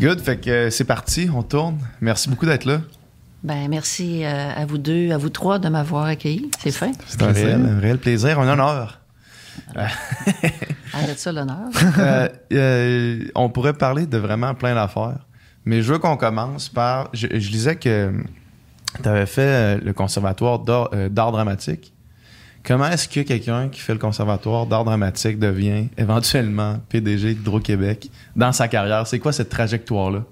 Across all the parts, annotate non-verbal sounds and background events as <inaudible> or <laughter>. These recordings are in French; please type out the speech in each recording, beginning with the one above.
Good, fait que euh, c'est parti, on tourne. Merci beaucoup d'être là. Ben, merci euh, à vous deux, à vous trois de m'avoir accueilli. C'est fin. C'est un réel, un réel plaisir, un honneur. <laughs> Arrête ça, l'honneur. Euh, euh, on pourrait parler de vraiment plein d'affaires, mais je veux qu'on commence par. Je, je lisais que tu avais fait le conservatoire d'art euh, d'art dramatique. Comment est-ce que quelqu'un qui fait le conservatoire d'art dramatique devient éventuellement PDG d'Hydro-Québec dans sa carrière? C'est quoi cette trajectoire-là?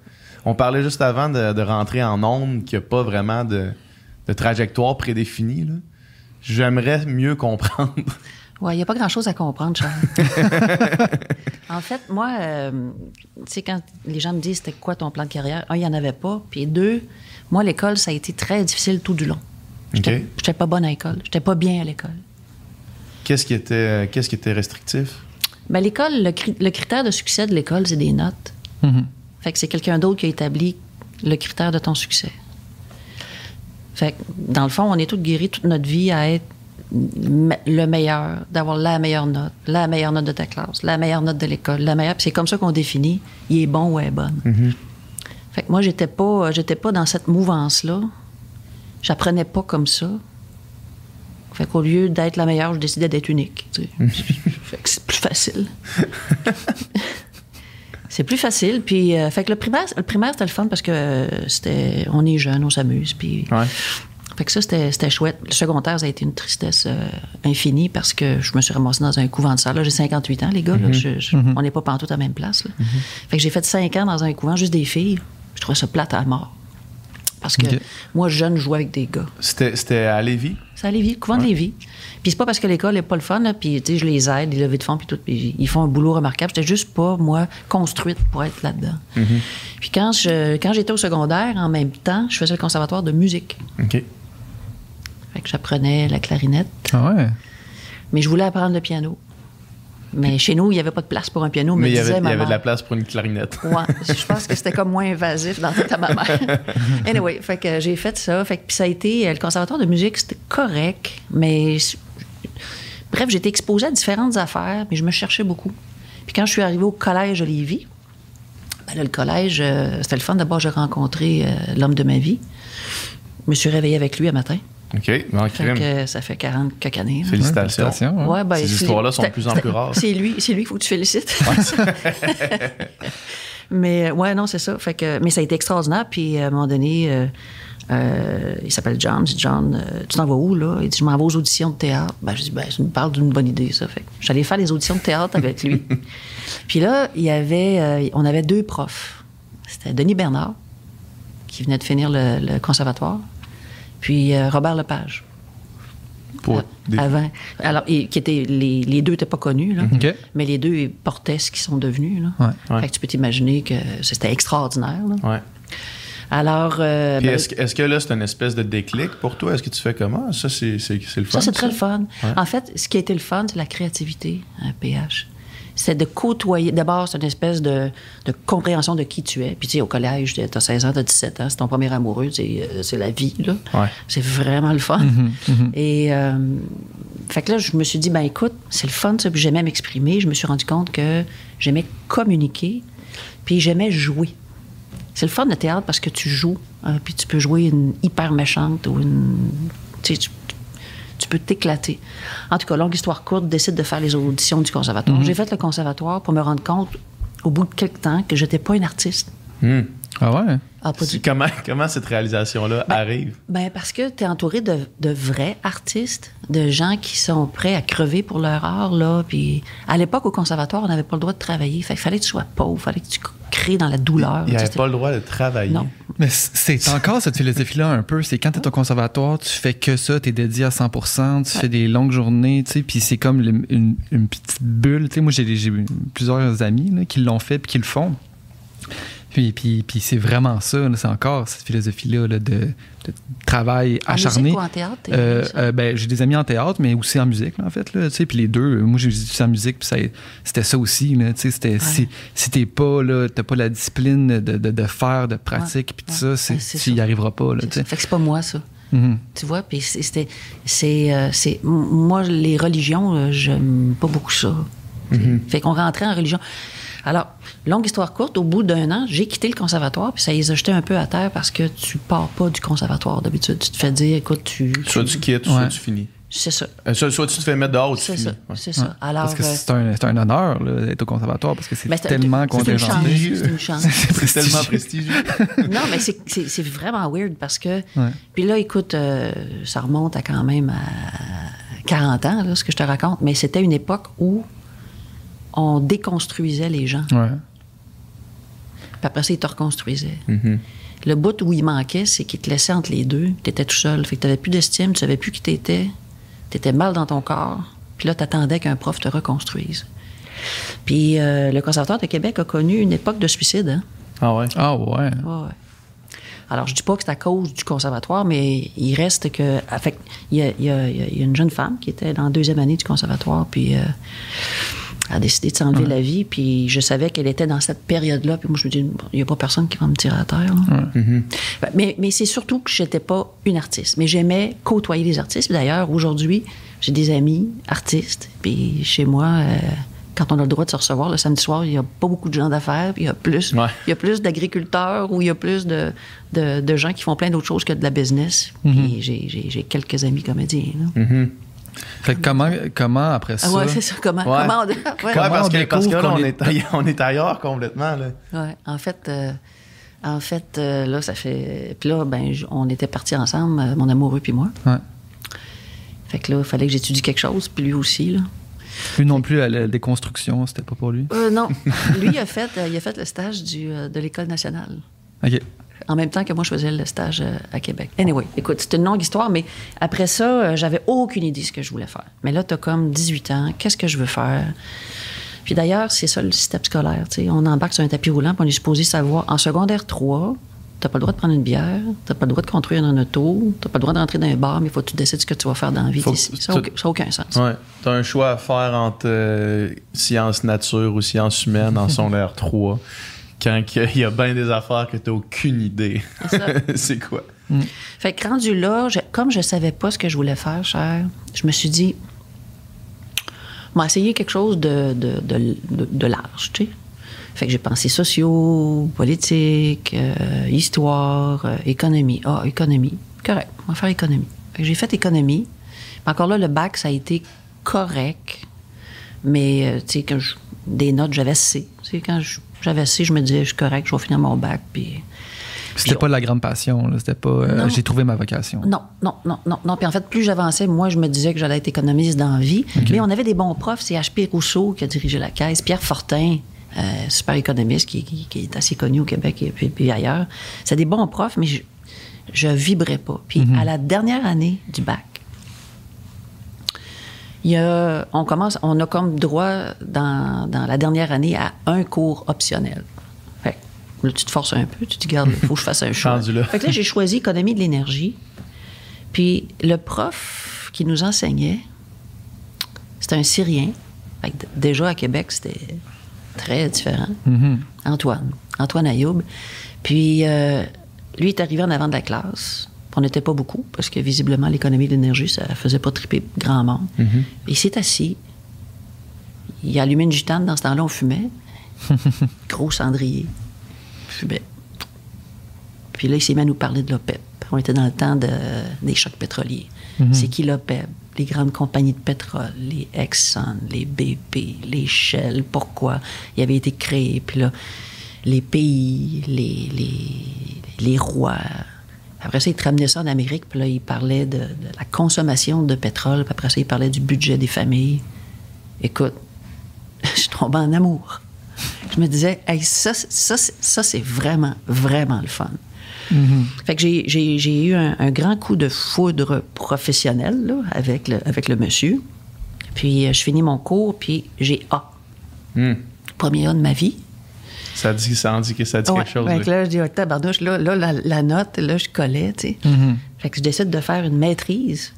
On parlait juste avant de, de rentrer en ondes qu'il n'y a pas vraiment de, de trajectoire prédéfinie. J'aimerais mieux comprendre. <laughs> Ouais, il n'y a pas grand-chose à comprendre, Charles. <laughs> en fait, moi, euh, tu sais, quand les gens me disent c'était quoi ton plan de carrière, un, il n'y en avait pas. Puis deux, moi, l'école, ça a été très difficile tout du long. J'étais pas bonne à l'école. J'étais pas bien à l'école. Qu'est-ce qui était, euh, qu'est-ce qui était restrictif? Ben, l'école, le, cri- le critère de succès de l'école, c'est des notes. Fait que c'est quelqu'un d'autre qui a établi le critère de ton succès. Fait que, dans le fond, on est tous guéris toute notre vie à être le meilleur, d'avoir la meilleure note, la meilleure note de ta classe, la meilleure note de l'école, la meilleure. C'est comme ça qu'on définit, il est bon ou elle est bonne. Fait que moi, j'étais pas, j'étais pas dans cette mouvance-là. J'apprenais pas comme ça. Fait qu'au lieu d'être la meilleure, je décidais d'être unique. tu sais. <laughs> fait que c'est plus facile. <laughs> c'est plus facile. Puis, euh, fait que le primaire, le primaire c'était le fun parce que euh, c'était, on est jeune, on s'amuse. Puis, Ouais. fait que ça, c'était, chouette. Le secondaire, ça a été une tristesse euh, infinie parce que je me suis ramassée dans un couvent de salle. Là, j'ai 58 ans, les gars. là. Je- je- On n'est pas pantoute à la même place. là. Fait que j'ai fait 5 ans dans un couvent, juste des filles. Je trouvais ça plate à mort. Parce que moi, jeune, je jouais avec des gars. C'était, c'était à Lévis? C'est à Lévis, le couvent de Lévis. Puis c'est pas parce que l'école n'est pas le fun, là, puis tu sais, je les aide, les levées de fonds, puis tout, puis ils font un boulot remarquable. J'étais juste pas, moi, construite pour être là-dedans. Puis quand, je, quand j'étais au secondaire, en même temps, je faisais le conservatoire de musique. OK. Fait que j'apprenais la clarinette, Ah ouais? mais je voulais apprendre le piano. Mais chez nous, il n'y avait pas de place pour un piano, Mais il y avait, il y avait de la place pour une clarinette. Ouais, je pense que c'était comme moins invasif dans la tête à ma mère. Anyway, fait que j'ai fait ça. Fait que puis ça a été euh, le conservatoire de musique, c'était correct, mais bref, été exposée à différentes affaires, mais je me cherchais beaucoup. Puis quand je suis arrivée au collège de Lévis, ben là, le collège, euh, c'était le fun. D'abord, j'ai rencontré euh, l'homme de ma vie. Je me suis réveillée avec lui un matin. OK. Fait crime. que ça fait 40 quelques années. là. Félicitations. Félicitations. Ouais, ben, Ces histoires-là sont de plus en plus rares. C'est lui, c'est lui qu'il faut que tu félicites. <laughs> mais euh, ouais, non, c'est ça. Fait que, mais ça a été extraordinaire. Puis à un moment donné, euh, euh, il s'appelle John. Je dis John, euh, tu t'en vas où là? Il dit je m'en vais aux auditions de théâtre. Ben je dis ben ça me parle d'une bonne idée ça. Fait que j'allais faire les auditions de théâtre avec lui. <laughs> Puis là, il y avait, on avait deux profs. C'était Denis Bernard qui venait de finir le, le conservatoire, puis euh, Robert Lepage. Pour des- Avant. Alors, et, qui étaient, les, les deux n'étaient pas connus, là, OK. mais les deux portaient ce qu'ils sont devenus. Là. Ouais. Ouais. Fait que tu peux t'imaginer que c'était extraordinaire. là. Ouais. Alors, euh, ben, est-ce, que- est-ce que là, c'est une espèce de déclic pour toi? Est-ce que tu fais comment? Ça, c'est, c'est, c'est le fun. ça, c'est très le fun. Ouais. En fait, ce qui a été le fun, c'est la créativité à PH. C'est de côtoyer. D'abord, c'est une espèce de, de compréhension de qui tu es. Puis, tu sais, au collège, tu as 16 ans, tu as 17 ans, c'est ton premier amoureux, c'est, euh, c'est la vie, là. Ouais. C'est vraiment le fun. Et, euh, fait que là, je me suis dit, ben écoute, c'est le fun, ça, puis j'aimais m'exprimer. Je me suis rendu compte que j'aimais communiquer, puis j'aimais jouer. C'est le fun le théâtre parce que tu joues, hein, puis tu peux jouer une hyper méchante ou une. Tu sais, tu, tu peux t'éclater. En tout cas, longue histoire courte, décide de faire les auditions du conservatoire. J'ai fait le conservatoire pour me rendre compte, au bout de quelques temps, que j'étais pas une artiste. Hmm. Ah ouais? Ah, pas C'est- du Comment, comment cette réalisation-là arrive? Ben parce que tu es entouré de, de vrais artistes, de gens qui sont prêts à crever pour leur art. Là. Puis à l'époque, au conservatoire, on n'avait pas le droit de travailler. Fait qu'il fallait que tu sois pauvre, fallait que tu crées dans la douleur. Il n'y avait pas le droit de travailler. Non. Mais c'est encore cette philosophie-là un peu. C'est quand tu es au conservatoire, tu fais que ça, tu es dédié à 100% tu fais des longues journées, tu sais, puis c'est comme le- une, une petite bulle. Tu sais, moi, j'ai j'ai plusieurs amis là, qui l'ont fait puis qui le font. Puis, puis, puis c'est vraiment ça, c'est encore cette philosophie-là là, de, de travail En acharné. musique ou en théâtre, t'es Euh, euh, ben, j'ai des amis en théâtre, mais aussi en musique, là, en fait. Là, tu sais, puis les deux, moi j'ai étudié en musique, puis c'était ça aussi. Là, tu sais, c'était, si, si t'es pas là, t'as pas la discipline de, de, de faire, de pratique, puis tout Ouais. ça, c'est, tu y ça. arriveras pas. Là, C'est tu sais. ça. Fait que c'est pas moi, ça. Mhm. Tu vois, puis c'est- c'était. C'est. euh, c'est- moi, les religions, euh, j'aime pas beaucoup ça. Fait qu'on rentrait en religion. Alors, longue histoire courte, au bout d'un an, j'ai quitté le conservatoire, puis ça les a jetés un peu à terre parce que tu pars pas du conservatoire d'habitude. Tu te fais dire, écoute, tu. Soit tu quittes, soit tu finis. C'est ça. Euh, soit, tu te fais mettre dehors ou tu C'est finis. ça. Ouais. C'est ça. Alors, parce que euh, c'est un, c'est un honneur là, d'être au conservatoire parce que c'est ben, c'est- tellement contingenté. C'est une chance. <laughs> C'est tellement prestigieux. non, mais c'est- vraiment weird parce que. Ouais. Puis là, écoute, euh, ça remonte à quand même à 40 ans, là, ce que je te raconte, mais c'était une époque où on déconstruisait les gens. Ouais. Puis après ça, ils te reconstruisaient. Mhm. Le bout où il manquait, c'est qu'il te laissait entre les deux. Tu étais tout seul. Fait que tu n'avais plus d'estime, tu savais plus qui t'étais. Tu étais mal dans ton corps. Puis là, tu attendais qu'un prof te reconstruise. Puis euh, le Conservatoire de Québec a connu une époque de suicide. Hein? Ah ouais? Ah ouais. Ouais, ouais. Alors, je dis pas que c'est à cause du conservatoire, mais il reste que. ah, fait que il y, a, il y a- il y a une jeune femme qui était dans la deuxième année du conservatoire, puis euh, a décidé de s'enlever la vie, puis je savais qu'elle était dans cette période-là, puis moi, je me dis, bon, il n'y a pas personne qui va me tirer à terre. là. Ben, Mais, mais c'est surtout que j'étais pas une artiste, mais j'aimais côtoyer les artistes. Puis D'ailleurs, aujourd'hui, j'ai des amis artistes, puis chez moi. euh, quand on a le droit de se recevoir le samedi soir, il n'y a pas beaucoup de gens d'affaires, puis il y a plus, Ouais. il y a plus d'agriculteurs ou il y a plus de, de, de gens qui font plein d'autres choses que de la business. Puis j'ai- j'ai j'ai quelques amis comédiens. là. Fait que comment, comment après ça? Ah ouais, c'est ça. Comment, Ouais. comment on- ouais. Ouais, parce on que, parce que là, qu'on on est- <laughs> on est ailleurs complètement. Là. Ouais, en fait, euh, en fait euh, là, ça fait. Puis là, ben, j- on était partis ensemble, euh, mon amoureux puis moi. Ouais. Fait que là, il fallait que j'étudie quelque chose, puis lui aussi. Là. Lui non plus, la, la déconstruction, c'était pas pour lui? Euh, non, <laughs> lui, il a fait, il a fait le stage du, de l'École nationale. OK. En même temps que moi, je faisais le stage euh, à Québec. Anyway, écoute, c'est une longue histoire, mais après ça, euh, j'avais aucune idée de ce que je voulais faire. Mais là, t'as comme 18 ans, qu'est-ce que je veux faire? Puis d'ailleurs, c'est ça le système scolaire. tu sais. On embarque sur un tapis roulant, puis on est supposé savoir, en secondaire 3, t'as pas le droit de prendre une bière, t'as pas le droit de construire un auto, t'as pas le droit d'entrer dans un bar, mais il faut que tu décides ce que tu vas faire dans la vie. Faut ici. Ça n'a aucun sens. Ouais. T'as un choix à faire entre euh, sciences nature ou sciences humaines en <laughs> secondaire 3. Quand il y a bien des affaires que t'as aucune idée. C'est <laughs> quoi? Fait que rendu là, je- comme je savais pas ce que je voulais faire, cher, je me suis dit, on va essayer quelque chose de, de, de, de- de large, tu sais. Fait que j'ai pensé sociaux, politique, euh, histoire, euh, économie. Ah, économie. Correct, on va faire économie. Fait que j'ai fait économie. Mais encore là, le bac, ça a été correct. Mais, euh, tu sais, quand je- des notes, j'avais C. Tu sais, quand je- j'avais C, je me disais, je suis correct, je vais finir mon bac. Puis C'était pas la grande passion. C'était pas. euh. J'ai trouvé ma vocation. Non, non, non, non, non. Puis en fait, plus j'avançais, moi, je me disais que j'allais être économiste dans la vie. Mais on avait des bons profs. C'est H.P. Rousseau qui a dirigé la caisse. Pierre Fortin, euh, super économiste, qui, qui- qui est assez connu au Québec et puis, puis ailleurs. C'est des bons profs, mais je, je vibrais pas. Puis à la dernière année du bac, il y a, on commence, on a comme droit dans, dans la dernière année à un cours optionnel. Fait que là, tu te forces un peu, tu te dis, garde, il <laughs> faut que je fasse un choix. Là. Fait que là, j'ai choisi économie de l'énergie. Puis le prof qui nous enseignait, c'était un Syrien. Fait que d- déjà à Québec, c'était très différent. Mhm. Antoine, Antoine Ayoub. Puis euh, lui est arrivé en avant de la classe. On n'était pas beaucoup parce que visiblement l'économie de l'énergie, ça faisait pas triper grand monde. Il s'est assis. Il a allumé une gitane. Dans ce temps-là, on fumait. <laughs> Gros cendrier. Fumait. Puis là, il s'est mis à nous parler de l'OPEP. On était dans le temps de- des chocs pétroliers. C'est qui l'OPEP? Les grandes compagnies de pétrole, les Exxon, les BP, les Shell. Pourquoi? Il avait été créé. Puis là, les pays, les, les, les rois. Après ça, il te ramenait ça en Amérique. Puis là, il parlait de, de la consommation de pétrole. Puis après ça, il parlait du budget des familles. Écoute, <laughs> je tombais en amour. Je me disais, hey, ça, c'est- ça, ça, c'est vraiment, vraiment le fun. Fait que j'ai- eu un, un grand coup de foudre professionnel là, avec, le, avec le monsieur. Puis euh, je finis mon cours, puis j'ai A. Hmm. Premier A de ma vie. Ça dit, ça en dit que ça dit Ouais. quelque chose. Fait que là. je dis, oh, tabarnouche, là, là la, la note, là, je collais, tu sais. Fait que je décide de faire une maîtrise.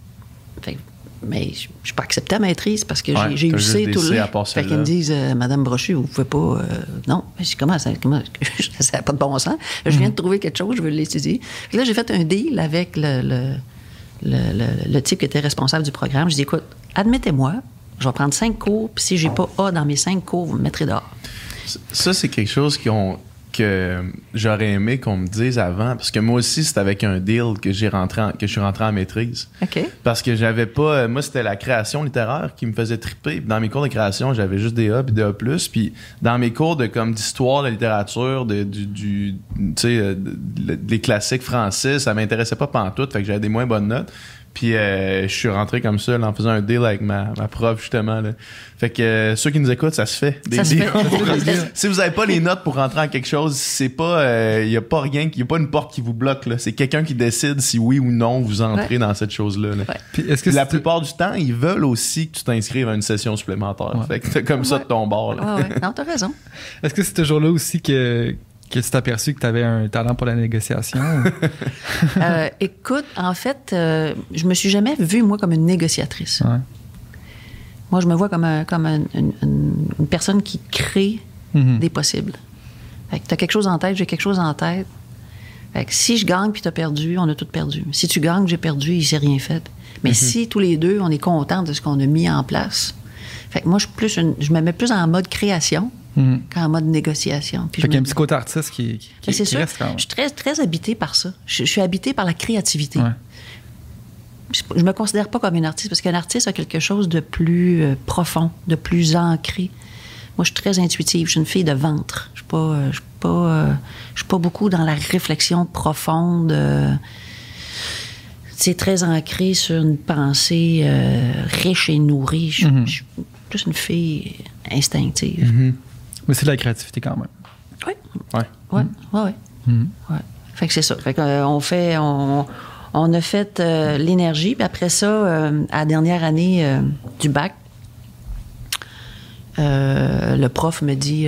Fait que- mais je ne suis pas accepté à maîtrise parce que Ouais, j'ai- eu C tout le long. Fait qu'ils me disent, euh, Madame Brochu, vous pouvez pas. euh, non. Mais je dis, comment ça? Comment, <laughs> ça n'a pas de bon sens. Je viens de trouver quelque chose, je veux l'étudier. Fait que Là, j'ai fait un deal avec le, le, le- le- le type qui était responsable du programme. Je dis, écoute, admettez-moi, je vais prendre cinq cours, puis si j'ai pas A dans mes cinq cours, vous me mettrez dehors. Ça, c'est quelque chose ont, que j'aurais aimé qu'on me dise avant. Parce que moi aussi, c'est avec un deal que j'ai rentré en- que je suis rentré en maîtrise. Parce que j'avais pas. euh, Moi, c'était la création littéraire qui me faisait triper. Dans mes cours de création, j'avais juste des A puis des A. Puis dans mes cours de comme d'histoire, de littérature, de, du, euh, de- de- des classiques français, ça m'intéressait pas pantoute. Fait que j'avais des moins bonnes notes. Puis euh, je suis rentré comme ça, là, en faisant un deal avec ma, ma prof, justement. Là. Fait que euh, ceux qui nous écoutent, ça se fait. Des Ça se si vous avez pas les notes pour rentrer en quelque chose, c'est pas. Il y a pas rien, il y a pas une porte qui vous bloque. C'est quelqu'un qui décide si oui ou non vous entrez Ouais. dans cette chose-là. là. Ouais. Puis est-ce que Puis la plupart du temps, ils veulent aussi que tu t'inscrives à une session supplémentaire. Ouais. Fait que t'as comme ça de ton bord. Là. Ouais. Non, t'as raison. Est-ce que c'est toujours là aussi que, que tu t'es aperçu que tu avais un talent pour la négociation? <laughs> <laughs> Euh, écoute, en fait, euh, je me suis jamais vue, moi, comme une négociatrice. ouais. Moi, je me vois comme, un- comme un- une, personne qui crée Mhm. des possibles. Fait que t'as quelque chose en tête, j'ai quelque chose en tête. Fait que si je gagne puis t'as perdu, on a tout perdu. Si tu gagnes, j'ai perdu, il s'est rien fait. Mais si tous les deux, on est contents de ce qu'on a mis en place. Fait que moi, je, suis plus une- je me mets plus en mode création Mhm. qu'en mode négociation. Puis Fait qu'il y a un petit côté artiste qui, qui, qui sûr. reste quand même. Je suis très, très habitée par ça. Je, je suis habitée par la créativité. Ouais. Je, je me considère pas comme une artiste parce qu'un artiste a quelque chose de plus euh, profond, de plus ancré. Moi, je suis très intuitive. Je suis une fille de ventre. Je suis pas, euh, je suis pas, euh, je suis pas beaucoup dans la réflexion profonde. euh, c'est très ancré sur une pensée euh, riche et nourrie. Je, Mhm. je suis plus une fille instinctive. Mais c'est de la créativité quand même. Oui. Ouais. Ouais, ouais, ouais. Mhm. Ouais. Fait que c'est ça. Fait que, euh, on fait, on, on a fait euh, l'énergie, puis après ça, euh, à la dernière année euh, du bac, le prof me dit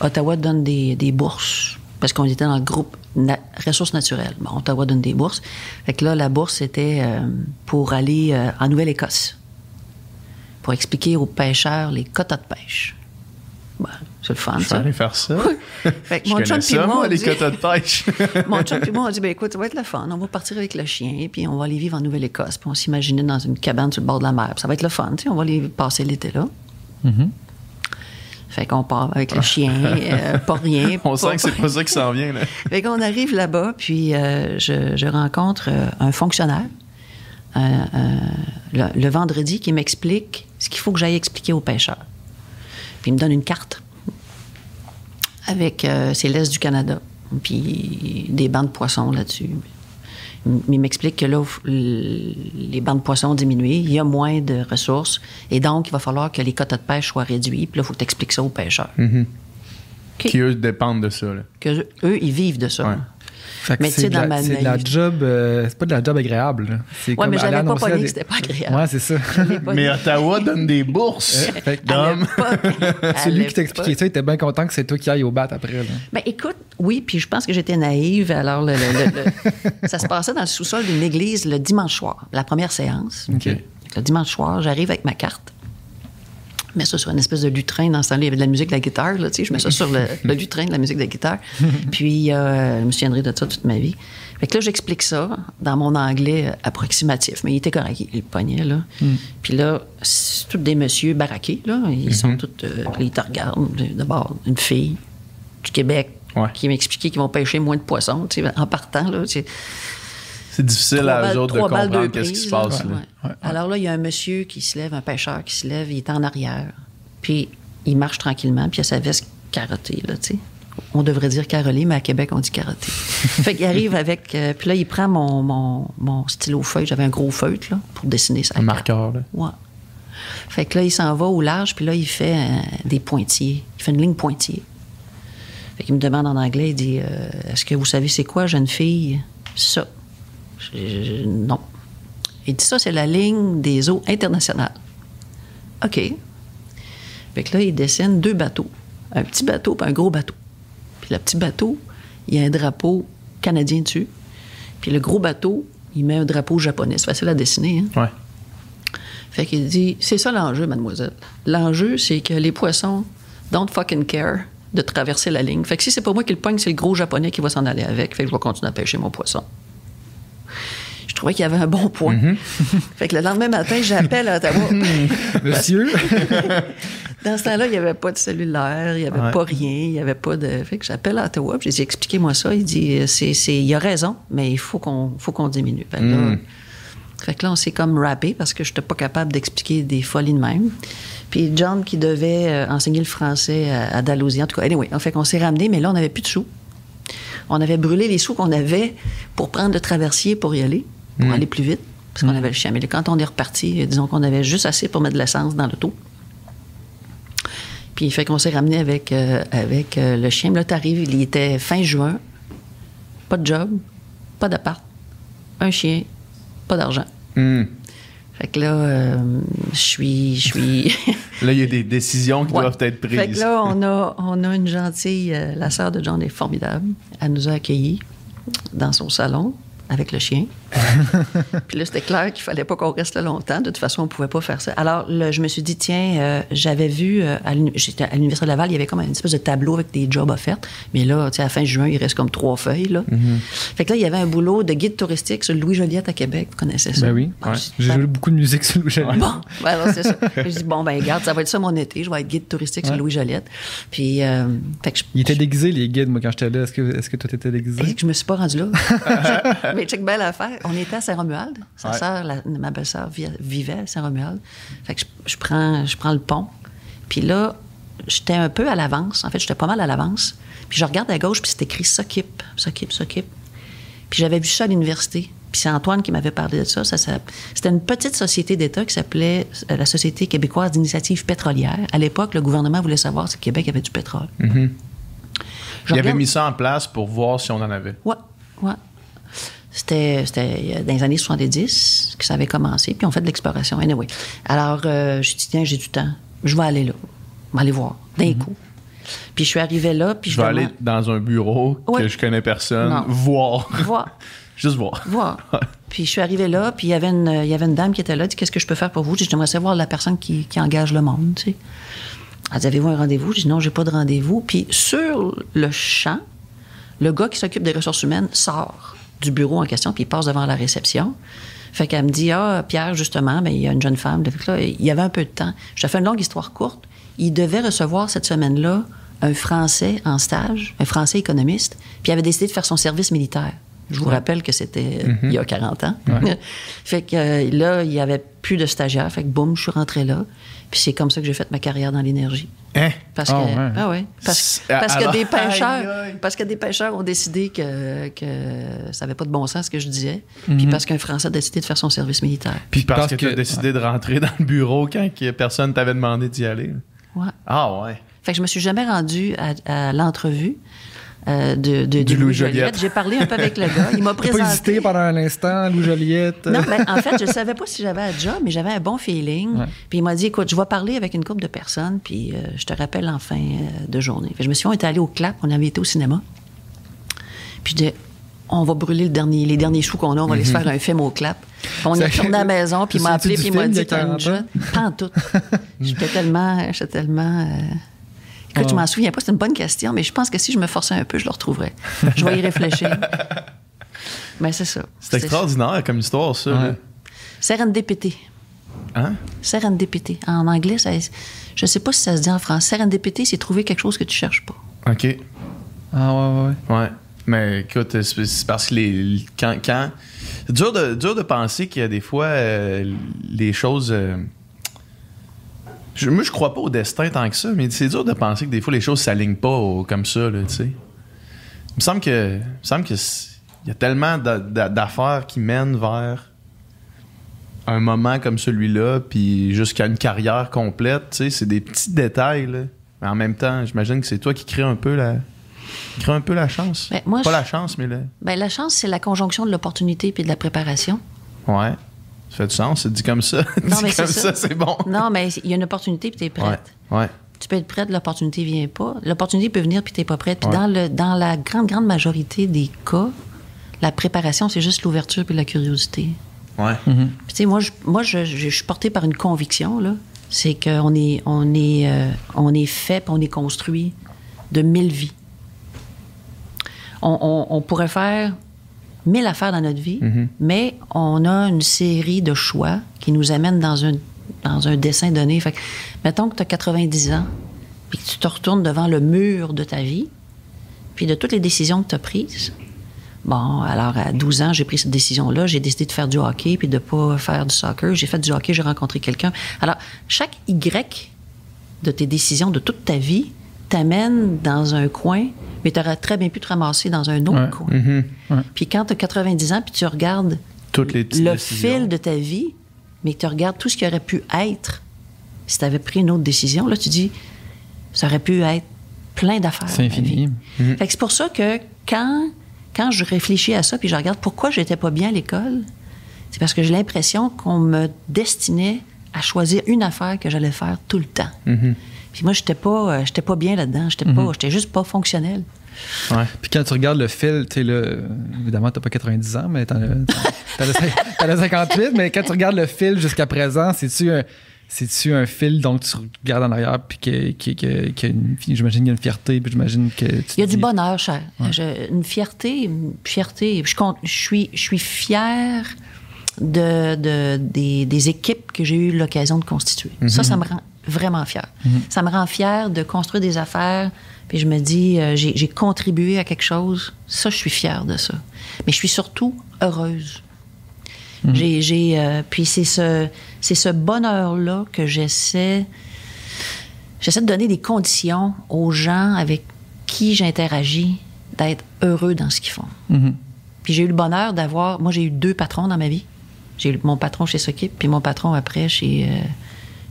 Ottawa donne des, des bourses parce qu'on était dans le groupe na- ressources naturelles. Bon, Ottawa donne des bourses. Fait que là, la bourse était euh, pour aller en Nouvelle-Écosse pour expliquer aux pêcheurs les quotas de pêche. C'est le fun, Je ça. aller faire ça. <laughs> Fait que Je mon chum puis moi, les de pêche. <laughs> mon chum puis moi, on dit, ben écoute, ça va être le fun. On va partir avec le chien, puis on va aller vivre en Nouvelle-Écosse. Puis on s'imaginait dans une cabane sur le bord de la mer. Puis ça va être le fun, tu sais. On va aller passer l'été là. Mhm. Fait qu'on part avec le chien, euh, pas rien. <laughs> On pas- sent que c'est pas ça qui s'en vient. Là. Fait qu'on arrive là-bas, puis euh, je, je rencontre euh, un fonctionnaire le, le vendredi qui m'explique ce qu'il faut que j'aille expliquer aux pêcheurs. Puis il me donne une carte avec, euh, c'est l'Est du Canada, puis des bancs de poissons là-dessus. Il il m'explique que là, les bancs de poissons ont diminué, il y a moins de ressources, et donc il va falloir que les quotas de pêche soient réduits, puis là, il faut que tu expliques ça aux pêcheurs. OK. Qui, eux, dépendent de ça. Là. Que eux, ils vivent de ça. Ouais. Mais tu sais, c'est de, dans la- ma c'est de la naïveté. job, euh, c'est pas de la job agréable. comme mais l'avais pas pogné des- que c'était pas agréable. Ouais, c'est ça. J'avais Mais. Ottawa donne des bourses. Fait que <laughs> Celui qui expliqué ça, il était bien content que c'est toi qui ailles au bat après. Là. Ben, écoute, oui, puis je pense que j'étais naïve. Alors, le- le- le- le- <laughs> ça se passait dans le sous-sol d'une église le dimanche soir, la première séance. OK. Le dimanche soir, j'arrive avec ma carte. Mets ça sur une espèce de lutrin. Dans ce temps-là, il y avait de la musique de la guitare. Là, tu sais, je mets ça sur le, le <laughs> lutrin de la musique de la guitare. Puis, euh, je me souviendrai de ça toute ma vie. Fait que là, j'explique ça dans mon anglais approximatif. Mais il était correct, il pognait, là. Puis là, c'est tous des messieurs baraqués, là. Ils sont tous... euh, ils te regardent. D'abord, une fille du Québec Ouais. qui m'expliquait qu'ils vont pêcher moins de poissons, en partant, là. C'est difficile Trois à eux autres de comprendre qu'est-ce qui se passe. là. Ouais. Alors là, il y a un monsieur qui se lève, un pêcheur qui se lève, il est en arrière. Puis il marche tranquillement, puis il a sa veste carottée, là, tu sais. On devrait dire carolée, mais à Québec, on dit carottée. <laughs> fait qu'il arrive avec... euh, puis là, il prend mon, mon, mon stylo feuille. J'avais un gros feutre, là, pour dessiner sa Un carte. marqueur. Là. Ouais. Fait que là, il s'en va au large, puis là, il fait euh, des pointillés. Il fait une ligne pointillée. Fait qu'il me demande en anglais, il dit euh, Est-ce que vous savez c'est quoi, jeune fille Ça. Je- je- je- non. Il dit Ça, c'est la ligne des eaux internationales. OK. Fait que là, il dessine deux bateaux. Un petit bateau et un gros bateau. Puis le petit bateau, il y a un drapeau canadien dessus. Puis le gros bateau, il met un drapeau japonais. C'est facile à dessiner, hein? Ouais. Fait qu'il dit, c'est ça l'enjeu, mademoiselle. L'enjeu, c'est que les poissons don't fucking care de traverser la ligne. Fait que si c'est pas moi qui le pogne, c'est le gros japonais qui va s'en aller avec. Fait que je vais continuer à pêcher mon poisson. Je trouvais qu'il y avait un bon point. <laughs> fait que le lendemain matin, j'appelle à Ottawa. <laughs> Monsieur? <laughs> Dans ce temps-là, il n'y avait pas de cellulaire, il n'y avait Ouais. pas rien, il n'y avait pas de. Fait que j'appelle à Ottawa, j'ai dit, expliquez-moi ça. Il dit, c'est, c'est, il a raison, mais il faut qu'on, faut qu'on diminue. Fait que, là, Mm. fait que là, on s'est comme rappé parce que je n'étais pas capable d'expliquer des folies de même. Puis John, qui devait euh, enseigner le français à, à Dalhousie, en tout cas, anyway, en fait qu'on s'est ramené, mais là, on n'avait plus de sous. On avait brûlé les sous qu'on avait pour prendre le traversier pour y aller, pour aller plus vite, parce qu'on avait le chien. Mais quand on est reparti, disons qu'on avait juste assez pour mettre de l'essence dans l'auto. Puis fait qu'on s'est ramené avec, euh, avec euh, le chien. Là, t'arrives, il était fin juin, pas de job, pas d'appart, un chien, pas d'argent. Hmm. Fait que là, euh, je suis... Je suis... <laughs> Là, il y a des décisions qui Ouais. doivent être prises. Fait que là, on a, on a une gentille... euh, la sœur de John est formidable. Elle nous a accueillis dans son salon avec le chien. Puis là, c'était clair qu'il fallait pas qu'on reste là longtemps. De toute façon, on pouvait pas faire ça. Alors, là, je me suis dit, tiens, euh, j'avais vu, euh, à l'uni- j'étais à l'Université de Laval, il y avait comme une espèce de tableau avec des jobs offerts. Mais là, tu sais, à la fin juin, il reste comme trois feuilles, là. Fait que là, il y avait un boulot de guide touristique sur Louis Joliette à Québec. Vous connaissez ça? Ben oui. Ouais. j'ai- joué beaucoup de musique sur Louis Joliette. Bon, ben alors, c'est ça. Je dis, bon, ben, regarde, ça va être ça mon été. Je vais être guide touristique sur Ouais. Louis Joliette. Puis, euh, fait que je, Ils étaient déguisés, les guides, moi, quand j'étais là. Est-ce que, est-ce que toi, t'étais déguisé? Et que je me suis pas rendue là. <laughs> Mais check belle affaire. On était à Saint-Romuald. Sa Ouais. sœur, la- ma belle-sœur, vi- vivait à Saint-Romuald. Fait que je, je prends, je prends le pont. Puis là, j'étais un peu à l'avance. En fait, j'étais pas mal à l'avance. Puis je regarde à gauche, puis c'est écrit S'occupe, s'occupe, s'occupe. Puis j'avais vu ça à l'université. Puis c'est Antoine qui m'avait parlé de ça. ça, ça- C'était une petite société d'État qui s'appelait euh, la Société québécoise d'initiative pétrolière. À l'époque, le gouvernement voulait savoir si le Québec avait du pétrole. Je il avait mis ça en place pour voir si on en avait. Ouais, ouais. C'était, dans les années 70 que ça avait commencé, puis on fait de l'exploration. Anyway. Alors, euh, je dis, tiens, j'ai du temps. Je vais aller là. Je vais aller voir, d'un coup. Puis je suis arrivée là, puis je, Je vais aller dans un bureau Ouais. que je connais personne, Non. voir. voir. <laughs> Juste voir. voir. <laughs> Puis je suis arrivée là, puis il y avait une, il y avait une dame qui était là, dit Qu'est-ce que je peux faire pour vous? Je dis J'aimerais savoir la personne qui, qui engage le monde. Tu sais. Elle dit Avez-vous un rendez-vous? Je dis Non, j'ai pas de rendez-vous. Puis sur le champ, le gars qui s'occupe des ressources humaines sort du bureau en question, puis il passe devant la réception. Fait qu'elle me dit Ah, Pierre, justement, ben, il y a une jeune femme. Là, il y avait un peu de temps. Je te fais une longue histoire courte. Il devait recevoir cette semaine-là un Français en stage, un Français économiste, puis il avait décidé de faire son service militaire. Je vous rappelle que c'était euh, il y a 40 ans. <laughs> fait que euh, là, il y avait plus de stagiaires. Fait que boum, je suis rentrée là. Puis c'est comme ça que j'ai fait ma carrière dans l'énergie. Hein? Parce Ah que, ouais. ah ouais. Parce, que des pêcheurs, aïe. parce que des pêcheurs ont décidé que, que ça n'avait pas de bon sens ce que je disais. Puis parce qu'un Français a décidé de faire son service militaire. Puis parce, Parce que, tu as décidé de rentrer dans le bureau quand que personne t'avait demandé d'y aller. Ouais. Ah ouais. Fait que je me suis jamais rendue à, à l'entrevue euh, de, de, Du Louis Joliette. Joliette. J'ai parlé un peu avec le gars. Il m'a <laughs> T'as pas présenté. hésité pendant un instant, Louis Joliette? Non, ben, en fait, je ne savais pas si j'avais un job, mais j'avais un bon feeling. Ouais. Puis il m'a dit, écoute, je vais parler avec une couple de personnes, puis euh, je te rappelle en fin euh, de journée. Fait je me suis dit, on était allé au CLAP, on avait été au cinéma. Puis je dis, on va brûler le dernier, les derniers sous qu'on a, on va aller se faire un film au CLAP. On est retourné à la maison, puis il m'a appelé, puis il m'a dit, t'as une 40 ans? jeune. Pas en tout. <laughs> J'étais tellement. J'étais tellement. euh, Écoute, je Ah. m'en souviens pas, c'est une bonne question, mais je pense que si je me forçais un peu, je le retrouverais. Je vais y réfléchir. Mais <laughs> c'est ça. C'est extraordinaire comme histoire, ça. Ouais. Serendipity. Hein? Serendipity. En anglais, ça, je ne sais pas si ça se dit en français. Serendipity, c'est trouver quelque chose que tu cherches pas. OK. Ah ouais, ouais, ouais. Ouais. Mais écoute, c'est c'est parce que les, quand, quand c'est dur de, dur de penser qu'il y a des fois euh, les choses. euh, je- moi, je crois pas au destin tant que ça, mais c'est dur de penser que des fois les choses s'alignent pas au- comme ça, tu sais. Il me semble que, il me semble que il y a tellement d'a- d'a- d'affaires qui mènent vers un moment comme celui-là, puis jusqu'à une carrière complète, tu sais, c'est des petits détails, là. Mais en même temps, j'imagine que c'est toi qui crée un peu la, crée un peu la chance. Ben, moi, pas je- la chance, mais le. Ben, la chance, c'est la conjonction de l'opportunité puis de la préparation. Ouais. Ça fait du sens, c'est dit comme ça. Non, <laughs> dit mais comme ça, ça. c'est bon. Non, mais il y a une opportunité puis tu es prête. Ouais. Tu peux être prête, l'opportunité vient pas. L'opportunité peut venir puis tu n'es pas prête. Puis Ouais. dans, le, dans la grande, grande majorité des cas, la préparation, c'est juste l'ouverture puis la curiosité. Ouais. Puis, tu sais, moi, je, moi je, je- je suis portée par une conviction, là. C'est qu'on est, on est, euh, on est fait puis on est construit de mille vies. On, on- on pourrait faire mille affaires dans notre vie, Mhm. mais on a une série de choix qui nous amènent dans un, dans un dessin donné. Fait que, mettons que tu as 90 ans, puis que tu te retournes devant le mur de ta vie, puis de toutes les décisions que tu as prises. Bon, alors à 12 ans, j'ai pris cette décision-là. J'ai décidé de faire du hockey puis de pas faire du soccer. J'ai fait du hockey, j'ai rencontré quelqu'un. Alors, chaque Y de tes décisions de toute ta vie t'amène dans un coin, mais tu aurais très bien pu te ramasser dans un autre Ouais. coin. Mhm. Puis quand tu as 90 ans, puis tu regardes Toutes les petites le décisions. fil de ta vie, mais que tu regardes tout ce qui aurait pu être si tu avais pris une autre décision, là, tu dis, ça aurait pu être plein d'affaires. C'est infini. Fait que c'est pour ça que quand, quand je réfléchis à ça, puis je regarde pourquoi j'étais pas bien à l'école, c'est parce que j'ai l'impression qu'on me destinait à choisir une affaire que j'allais faire tout le temps. Mhm. Puis moi, j'étais pas, euh, j'étais pas bien là-dedans. J'étais pas, j'étais juste pas fonctionnel. Ouais. Puis quand tu regardes le fil, tu sais, là, évidemment, t'as pas 90 ans, mais t'en as, t'en as- t'en as 58, mais quand tu regardes le fil jusqu'à présent, c'est-tu un, c'est-tu un fil donc tu regardes en arrière puis que, que, que, que une- j'imagine qu'il y a une fierté puis j'imagine que tu Il y a du bonheur, cher. Je- une fierté, une fierté. Je, compte- je suis, je suis fière de, de- des, des équipes que j'ai eu l'occasion de constituer. Ça, ça me rend vraiment fière. Ça me rend fière de construire des affaires. Puis je me dis, euh, j'ai contribué à quelque chose. Ça, je suis fière de ça. Mais je suis surtout heureuse. J'ai, j'ai, euh, puis c'est ce, c'est ce bonheur-là que j'essaie J'essaie de donner des conditions aux gens avec qui j'interagis d'être heureux dans ce qu'ils font. Mhm. Puis j'ai eu le bonheur d'avoir. Moi, j'ai eu deux patrons dans ma vie. J'ai eu mon patron chez Sokip, puis mon patron après chez, euh,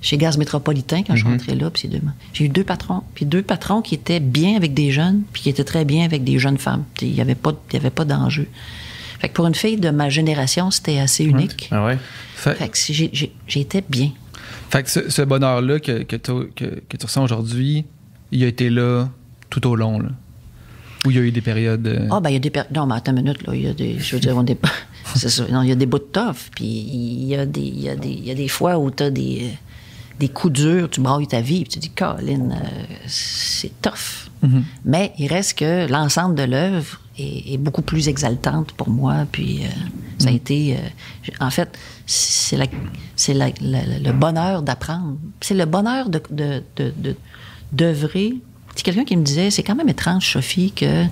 chez Gaz Métropolitain quand je suis rentrée là. Puis J'ai eu deux patrons. Puis deux patrons qui étaient bien avec des jeunes, puis qui étaient très bien avec des jeunes femmes. Il n'y avait pas, il y avait pas d'enjeu. Fait que pour une fille de ma génération, c'était assez unique. Ah ouais? Fait, Fait que j'étais bien. fait que ce, ce bonheur-là que, que, t'as- que, que tu ressens aujourd'hui, il a été là tout au long, là? Où il y a eu des périodes. euh, Ah, ben, il y a des. per- Non, mais attends une minute, là. Il y a des. Je veux dire, on pas- <laughs> C'est ça. Non, il y a des bouts de tough. Puis il y a des, il y a des, il y a des fois où tu as des, des coups durs, tu brailles ta vie, puis tu dis, Colin, euh, c'est tough. Mais il reste que l'ensemble de l'œuvre est, est beaucoup plus exaltante pour moi. Puis euh, ça a été. euh, en fait, c'est la- c'est la- la- le bonheur d'apprendre. C'est le bonheur de, de, de, de- d'œuvrer. C'est quelqu'un qui me disait, c'est quand même étrange, Sophie, que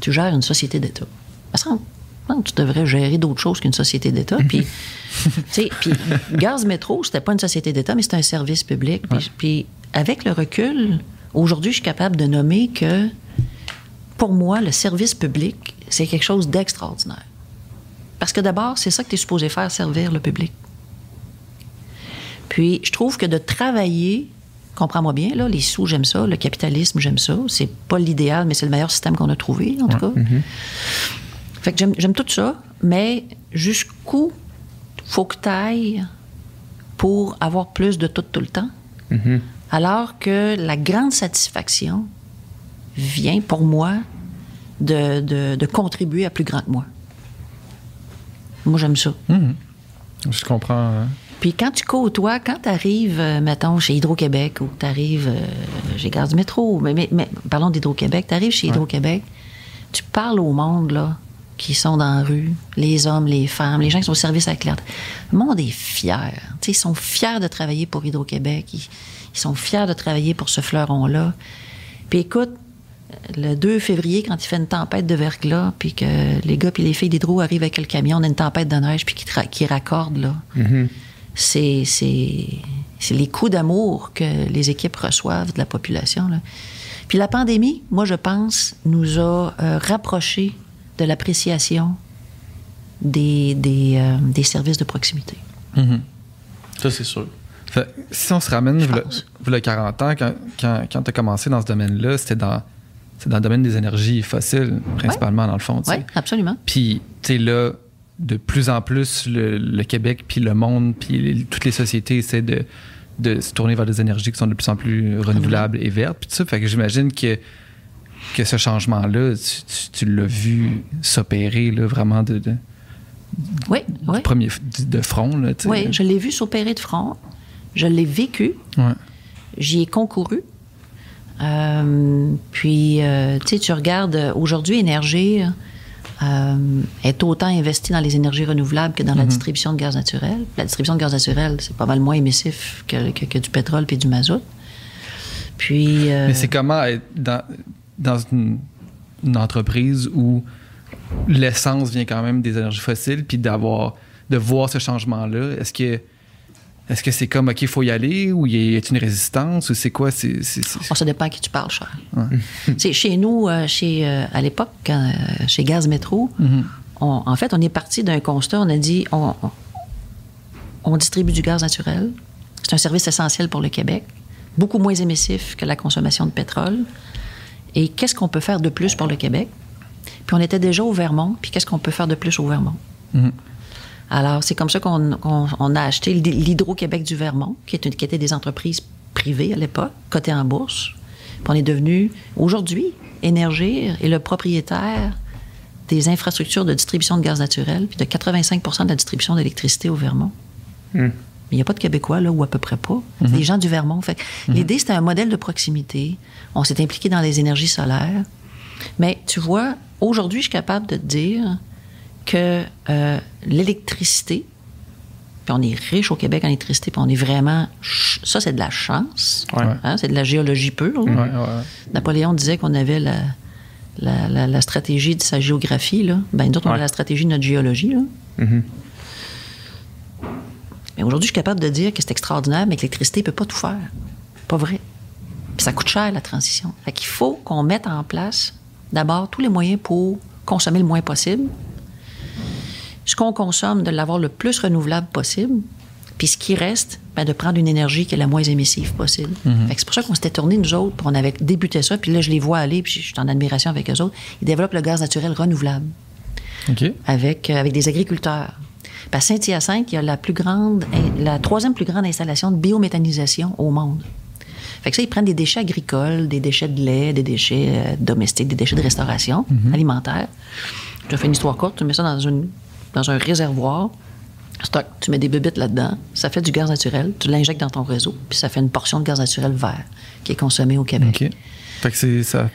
tu gères une société d'État. Non, tu devrais gérer d'autres choses qu'une société d'État. Puis, <laughs> tu sais, puis Gaz Métro, c'était pas une société d'État, mais c'était un service public. Puis, puis avec le recul, aujourd'hui, je suis capable de nommer que, pour moi, le service public, c'est quelque chose d'extraordinaire. Parce que d'abord, c'est ça que tu es supposé faire, servir le public. Puis, je trouve que de travailler, comprends-moi bien, là, les sous, j'aime ça, le capitalisme, j'aime ça. C'est pas l'idéal, mais c'est le meilleur système qu'on a trouvé, en tout cas. Fait que j'aime, j'aime tout ça, mais jusqu'où faut que tu ailles pour avoir plus de tout tout le temps? Alors que la grande satisfaction vient pour moi de, de- de contribuer à plus grand que moi. Moi, j'aime ça. mhm. Je comprends. hein. Puis quand tu côtoies, quand tu arrives, mettons, chez Hydro-Québec ou tu arrives chez Gaz du Métro, mais, mais, mais parlons d'Hydro-Québec, tu arrives chez Hydro-Québec, tu parles au monde, là, qui sont dans la rue, les hommes, les femmes, les gens qui sont au service à la clientèle. Le monde est fier. Ils sont fiers de travailler pour Hydro-Québec. Ils, ils sont fiers de travailler pour ce fleuron-là. Puis écoute, le 2 février, quand il fait une tempête de verglas, puis que les gars puis les filles d'Hydro arrivent avec le camion, on a une tempête de neige, puis qui, qui raccordent, là. C'est, c'est, c'est les coups d'amour que les équipes reçoivent de la population. là. Puis la pandémie, moi, je pense, nous a euh, rapprochés de l'appréciation des, des, euh, des services de proximité. Mhm. Ça, c'est sûr. Fait, si on se ramène, pense. v'là 40 ans, quand, quand, quand tu as commencé dans ce domaine-là, c'était dans, dans le domaine des énergies fossiles, principalement, dans le fond. Oui, absolument. Puis, tu sais, là, de plus en plus, le, le Québec, puis le monde, puis toutes les sociétés essaient de, de se tourner vers des énergies qui sont de plus en plus renouvelables et vertes, puis tout ça. Fait que j'imagine que, que ce changement-là, tu, tu- tu l'as vu s'opérer, vraiment de, de- Oui, oui. du premier de front, là. Oui, je l'ai vu s'opérer de front. Je l'ai vécu. Ouais. J'y ai concouru. Euh, puis, euh, tu sais, tu regardes, euh, aujourd'hui, Énergie, euh, est autant investi dans les énergies renouvelables que dans la Mhm. distribution de gaz naturel. La distribution de gaz naturel, c'est pas mal moins émissif que, que- que du pétrole puis du mazout. Puis. Mais c'est comment être dans, dans une, une entreprise où l'essence vient quand même des énergies fossiles, puis d'avoir de voir ce changement-là. Est-ce que est-ce que c'est comme OK, il faut y aller, ou il y a une résistance, ou c'est quoi c'est, c'est- c'est- Oh, ça dépend à qui tu parles, cher. <laughs> C'est chez nous, euh, chez, euh, à l'époque, euh, chez Gaz Métro, on- en fait, on est parti d'un constat. On a dit on, on- on distribue du gaz naturel. C'est un service essentiel pour le Québec, beaucoup moins émissif que la consommation de pétrole. Et qu'est-ce qu'on peut faire de plus pour le Québec? Puis on était déjà au Vermont, puis qu'est-ce qu'on peut faire de plus au Vermont? Mhm. Alors, c'est comme ça qu'on qu'on- on a acheté l'Hydro-Québec du Vermont, qui, est une, qui était des entreprises privées à l'époque, cotées en bourse. Puis on est devenu, aujourd'hui, Énergir est le propriétaire des infrastructures de distribution de gaz naturel, puis de 85% de la distribution d'électricité au Vermont. Mais il n'y a pas de Québécois, là, ou à peu près pas. C'est des gens du Vermont. Fait que L'idée, c'était un modèle de proximité. On s'est impliqué dans les énergies solaires. Mais tu vois, aujourd'hui, je suis capable de te dire que euh, l'électricité, puis on est riche au Québec en électricité, puis on est vraiment... Ça, c'est de la chance. Ouais. Hein, c'est de la géologie pure. Ouais, ouais. Napoléon disait qu'on avait la, la, la- la stratégie de sa géographie. Là. Ben, nous autres, on a la stratégie de notre géologie. Là. Mhm. Mais aujourd'hui, je suis capable de dire que c'est extraordinaire, mais que l'électricité ne peut pas tout faire. Pas vrai. Puis ça coûte cher, la transition. Fait qu'il faut qu'on mette en place, d'abord, tous les moyens pour consommer le moins possible. Ce qu'on consomme, de l'avoir le plus renouvelable possible. Puis ce qui reste, ben, de prendre une énergie qui est la moins émissive possible. Fait que c'est pour ça qu'on s'était tourné, nous autres, puis on avait débuté ça. Puis là, je les vois aller, puis je suis en admiration avec eux autres. Ils développent le gaz naturel renouvelable OK. avec, euh, avec des agriculteurs. Puis à Saint-Hyacinthe, il y a la plus grande, la troisième plus grande installation de biométhanisation au monde. Fait que ça, ils prennent des déchets agricoles, des déchets de lait, des déchets euh, domestiques, des déchets de restauration alimentaire. Je te fais une histoire courte, tu mets ça dans, une, dans un réservoir, stock, tu mets des bébites là-dedans, ça fait du gaz naturel, tu l'injectes dans ton réseau, puis ça fait une portion de gaz naturel vert qui est consommée au Québec. OK. Fait que c'est ça.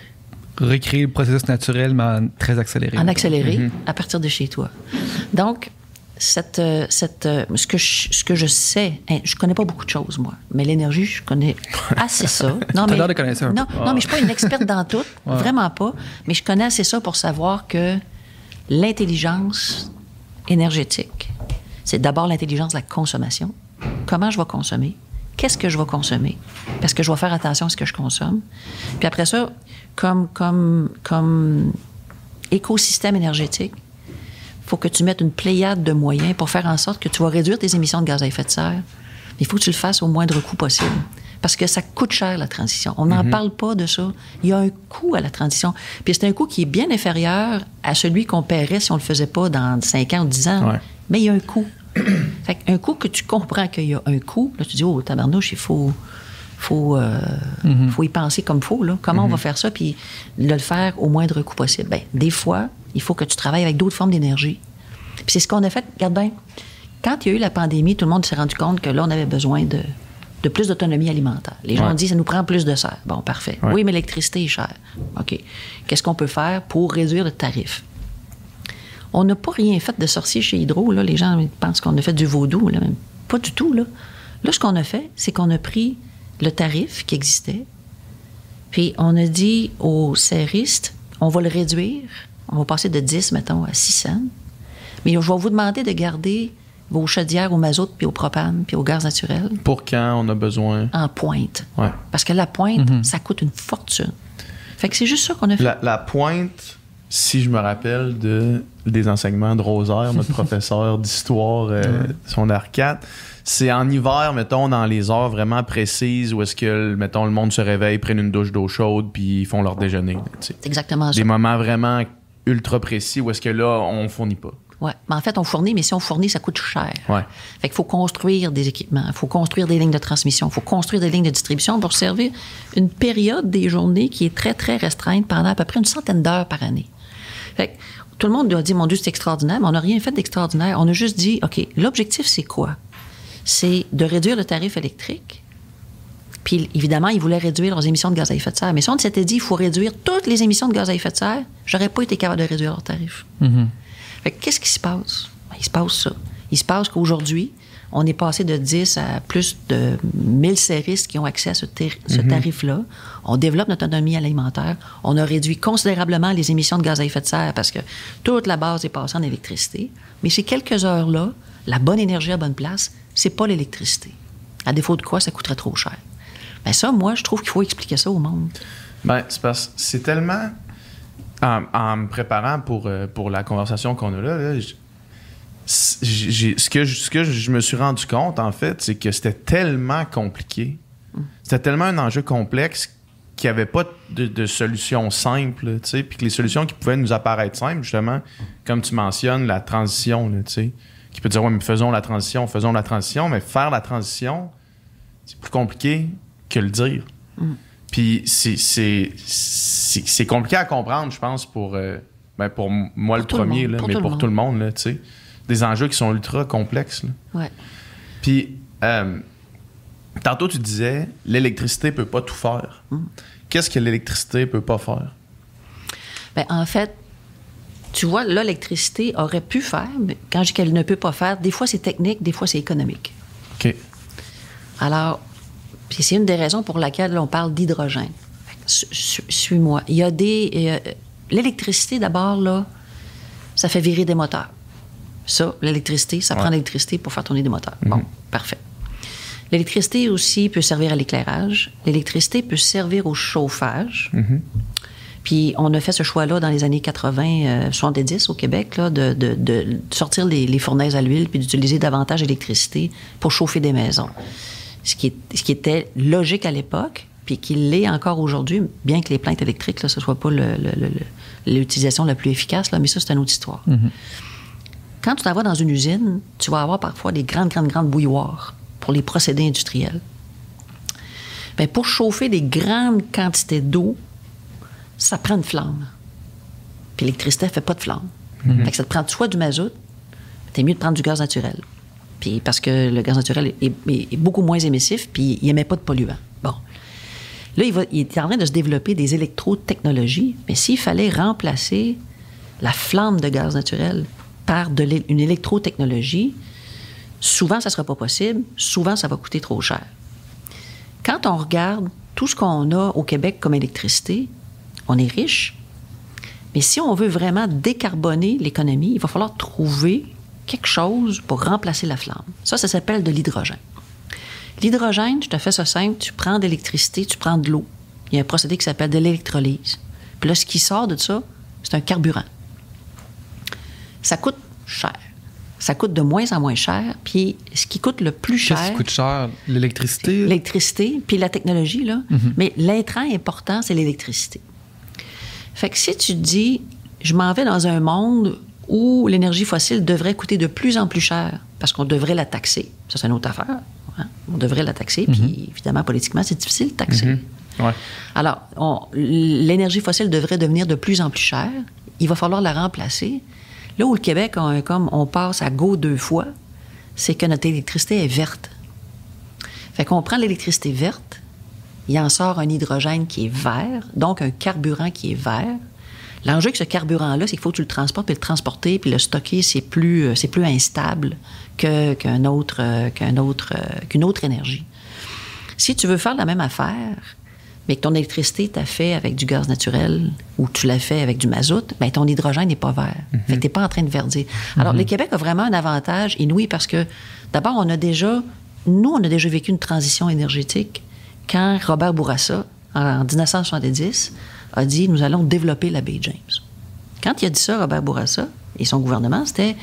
Recréer le processus naturel, mais en très accéléré. en accéléré à partir de chez toi. Donc, cette, euh, cette, euh, ce, que je, ce que je sais, hein, je connais pas beaucoup de choses, moi, mais l'énergie, je connais assez ça. <laughs> Non, l'air de connaître ça non, non, mais je suis pas une experte dans tout, <laughs> vraiment pas, mais je connais assez ça pour savoir que l'intelligence énergétique, c'est d'abord l'intelligence de la consommation. Comment je vais consommer? Qu'est-ce que je vais consommer? Parce que je vais faire attention à ce que je consomme. Puis après ça, comme, comme, comme écosystème énergétique, faut que tu mettes une pléiade de moyens pour faire en sorte que tu vas réduire tes émissions de gaz à effet de serre. Il faut que tu le fasses au moindre coût possible. Parce que ça coûte cher, la transition. On n'en parle pas de ça. Il y a un coût à la transition. Puis c'est un coût qui est bien inférieur à celui qu'on paierait si on ne le faisait pas dans 5 ans ou 10 ans. Ouais. Mais il y a un coût. <clears throat> fait un coût que tu comprends qu'il y a un coût, là, tu dis, oh, tabarnouche, il faut, faut, euh, faut y penser comme il faut. Là. Comment on va faire ça, puis le faire au moindre coût possible? Ben, des fois, il faut que tu travailles avec d'autres formes d'énergie. Puis c'est ce qu'on a fait. Regarde bien, quand il y a eu la pandémie, tout le monde s'est rendu compte que là, on avait besoin de, de plus d'autonomie alimentaire. Les gens Ouais. ont dit, ça nous prend plus de serre. Bon, parfait. Ouais. Oui, mais l'électricité est chère. OK. Qu'est-ce qu'on peut faire pour réduire le tarif? On n'a pas rien fait de sorcier chez Hydro. Là. Les gens pensent qu'on a fait du vaudou. Là. Pas du tout. Là, là ce qu'on a fait, c'est qu'on a pris le tarif qui existait, puis on a dit aux serristes, on va le réduire. On va passer de 10, mettons, à 6 cents. Mais je vais vous demander de garder vos chaudières au mazout, puis au propane, puis au gaz naturel Pour quand on a besoin. en pointe. Ouais. Parce que la pointe, ça coûte une fortune. Fait que c'est juste ça qu'on a fait. La, la pointe, si je me rappelle de, des enseignements de Rosaire, notre <laughs> professeur d'histoire, euh, son R4, c'est en hiver, mettons, dans les heures vraiment précises où est-ce que, mettons, le monde se réveille, prennent une douche d'eau chaude, puis ils font leur déjeuner. C'est exactement ça. Des moments vraiment ultra précis où est-ce que là, on fournit pas. Ouais. Mais en fait, on fournit, mais si on fournit, ça coûte cher. Ouais. Fait qu'il faut construire des équipements, il faut construire des lignes de transmission, il faut construire des lignes de distribution pour servir une période des journées qui est très, très restreinte pendant à peu près une centaine d'heures par année. Fait que tout le monde doit dire, mon Dieu, c'est extraordinaire, mais on n'a rien fait d'extraordinaire. On a juste dit, OK, l'objectif, c'est quoi? C'est de réduire le tarif électrique, puis évidemment, ils voulaient réduire leurs émissions de gaz à effet de serre. Mais si on s'était dit il faut réduire toutes les émissions de gaz à effet de serre, j'aurais pas été capable de réduire leurs tarifs. Fait que qu'est-ce qui se passe? Ben, il se passe ça. Il se passe qu'aujourd'hui, on est passé de 10 à plus de 1000 séristes qui ont accès à ce, ce tarif-là. On développe notre autonomie alimentaire. On a réduit considérablement les émissions de gaz à effet de serre parce que toute la base est passée en électricité. Mais ces quelques heures-là, la bonne énergie à bonne place, c'est pas l'électricité. À défaut de quoi, ça coûterait trop cher. Mais ça, moi, je trouve qu'il faut expliquer ça au monde. Ben, c'est parce c'est tellement. En, me préparant pour, euh, pour la conversation qu'on a là, ce, que je, ce que je me suis rendu compte, en fait, c'est que c'était tellement compliqué. C'était tellement un enjeu complexe qu'il n'y avait pas de, solution simple, tu sais, puis que les solutions qui pouvaient nous apparaître simples, justement, comme tu mentionnes, la transition, tu sais, qui peut dire, ouais, mais faisons la transition, faisons la transition, mais faire la transition, c'est plus compliqué que le dire. Mm. Puis c'est compliqué à comprendre, je pense, pour, euh, ben pour moi le premier, là, mais pour tout le monde. Là, des enjeux qui sont ultra complexes. Ouais. Puis, euh, tantôt, tu disais, l'électricité peut pas tout faire. Mm. Qu'est-ce que l'électricité peut pas faire? Bien, en fait, tu vois, là, l'électricité aurait pu faire, mais quand je dis qu'elle ne peut pas faire, des fois c'est technique, des fois c'est économique. OK. Alors, puis c'est une des raisons pour laquelle on parle d'hydrogène. Suis-moi. Il y a des. Euh, l'électricité, d'abord, là, ça fait virer des moteurs. Ça, l'électricité, ça prend l'électricité pour faire tourner des moteurs. Bon, mhm. parfait. L'électricité aussi peut servir à l'éclairage. L'électricité peut servir au chauffage. Mhm. Puis on a fait ce choix-là dans les années 80, 70 euh, au Québec, là, de, de, sortir les, les, fournaises à l'huile puis d'utiliser davantage d'électricité pour chauffer des maisons. Ce qui, est, ce qui était logique à l'époque, puis qui l'est encore aujourd'hui, bien que les plaintes électriques, là, ce ne soit pas l'utilisation la plus efficace, là, mais ça, c'est une autre histoire. Mhm. Quand tu t'en vas dans une usine, tu vas avoir parfois des grandes, grandes, grandes bouilloires pour les procédés industriels. Bien, pour chauffer des grandes quantités d'eau, ça prend une flamme. Puis l'électricité ne fait pas de flamme. Mhm. Fait que ça te prend soit du mazout, c'est mieux de prendre du gaz naturel. Puis parce que le gaz naturel est, beaucoup moins émissif, puis il n'émet pas de polluants. Bon. Là, il, est en train de se développer des électro-technologies, mais s'il fallait remplacer la flamme de gaz naturel par une électrotechnologie, souvent, ça ne sera pas possible. Souvent, ça va coûter trop cher. Quand on regarde tout ce qu'on a au Québec comme électricité, on est riche. Mais si on veut vraiment décarboner l'économie, il va falloir trouver quelque chose pour remplacer la flamme. Ça, ça s'appelle de l'hydrogène. L'hydrogène, je te fais ça simple, tu prends de l'électricité, tu prends de l'eau. Il y a un procédé qui s'appelle de l'électrolyse. Puis là, ce qui sort de ça, c'est un carburant ça coûte cher. Ça coûte de moins en moins cher. Puis ce qui coûte le plus cher. Qu'est-ce qui coûte cher? L'électricité? L'électricité, puis la technologie, là. Mhm. Mais l'intrant important, c'est l'électricité. Fait que si tu dis, je m'en vais dans un monde où l'énergie fossile devrait coûter de plus en plus cher parce qu'on devrait la taxer, ça c'est une autre affaire. Hein. On devrait la taxer, puis mhm. évidemment, politiquement, c'est difficile de taxer. Mhm. Ouais. Alors, l'énergie fossile devrait devenir de plus en plus chère. Il va falloir la remplacer. Là où le Québec, on, comme on passe à go deux fois, c'est que notre électricité est verte. Fait qu'on prend l'électricité verte, il en sort un hydrogène qui est vert, donc un carburant qui est vert. L'enjeu avec ce carburant-là, c'est qu'il faut que tu le transportes, puis le transporter, puis le stocker, c'est plus, c'est plus instable qu'un autre, qu'un autre, qu'une autre énergie. Si tu veux faire la même affaire, mais que ton électricité t'a fait avec du gaz naturel ou tu l'as fait avec du mazout, bien, ton hydrogène n'est pas vert. Mhm. Fait que t'es pas en train de verdir. Alors, mhm. le Québec a vraiment un avantage inouï parce que, d'abord, on a déjà, nous, on a déjà vécu une transition énergétique quand Robert Bourassa, en 1970, a dit, nous allons développer la baie James. Quand il a dit ça, Robert Bourassa et son gouvernement, c'était,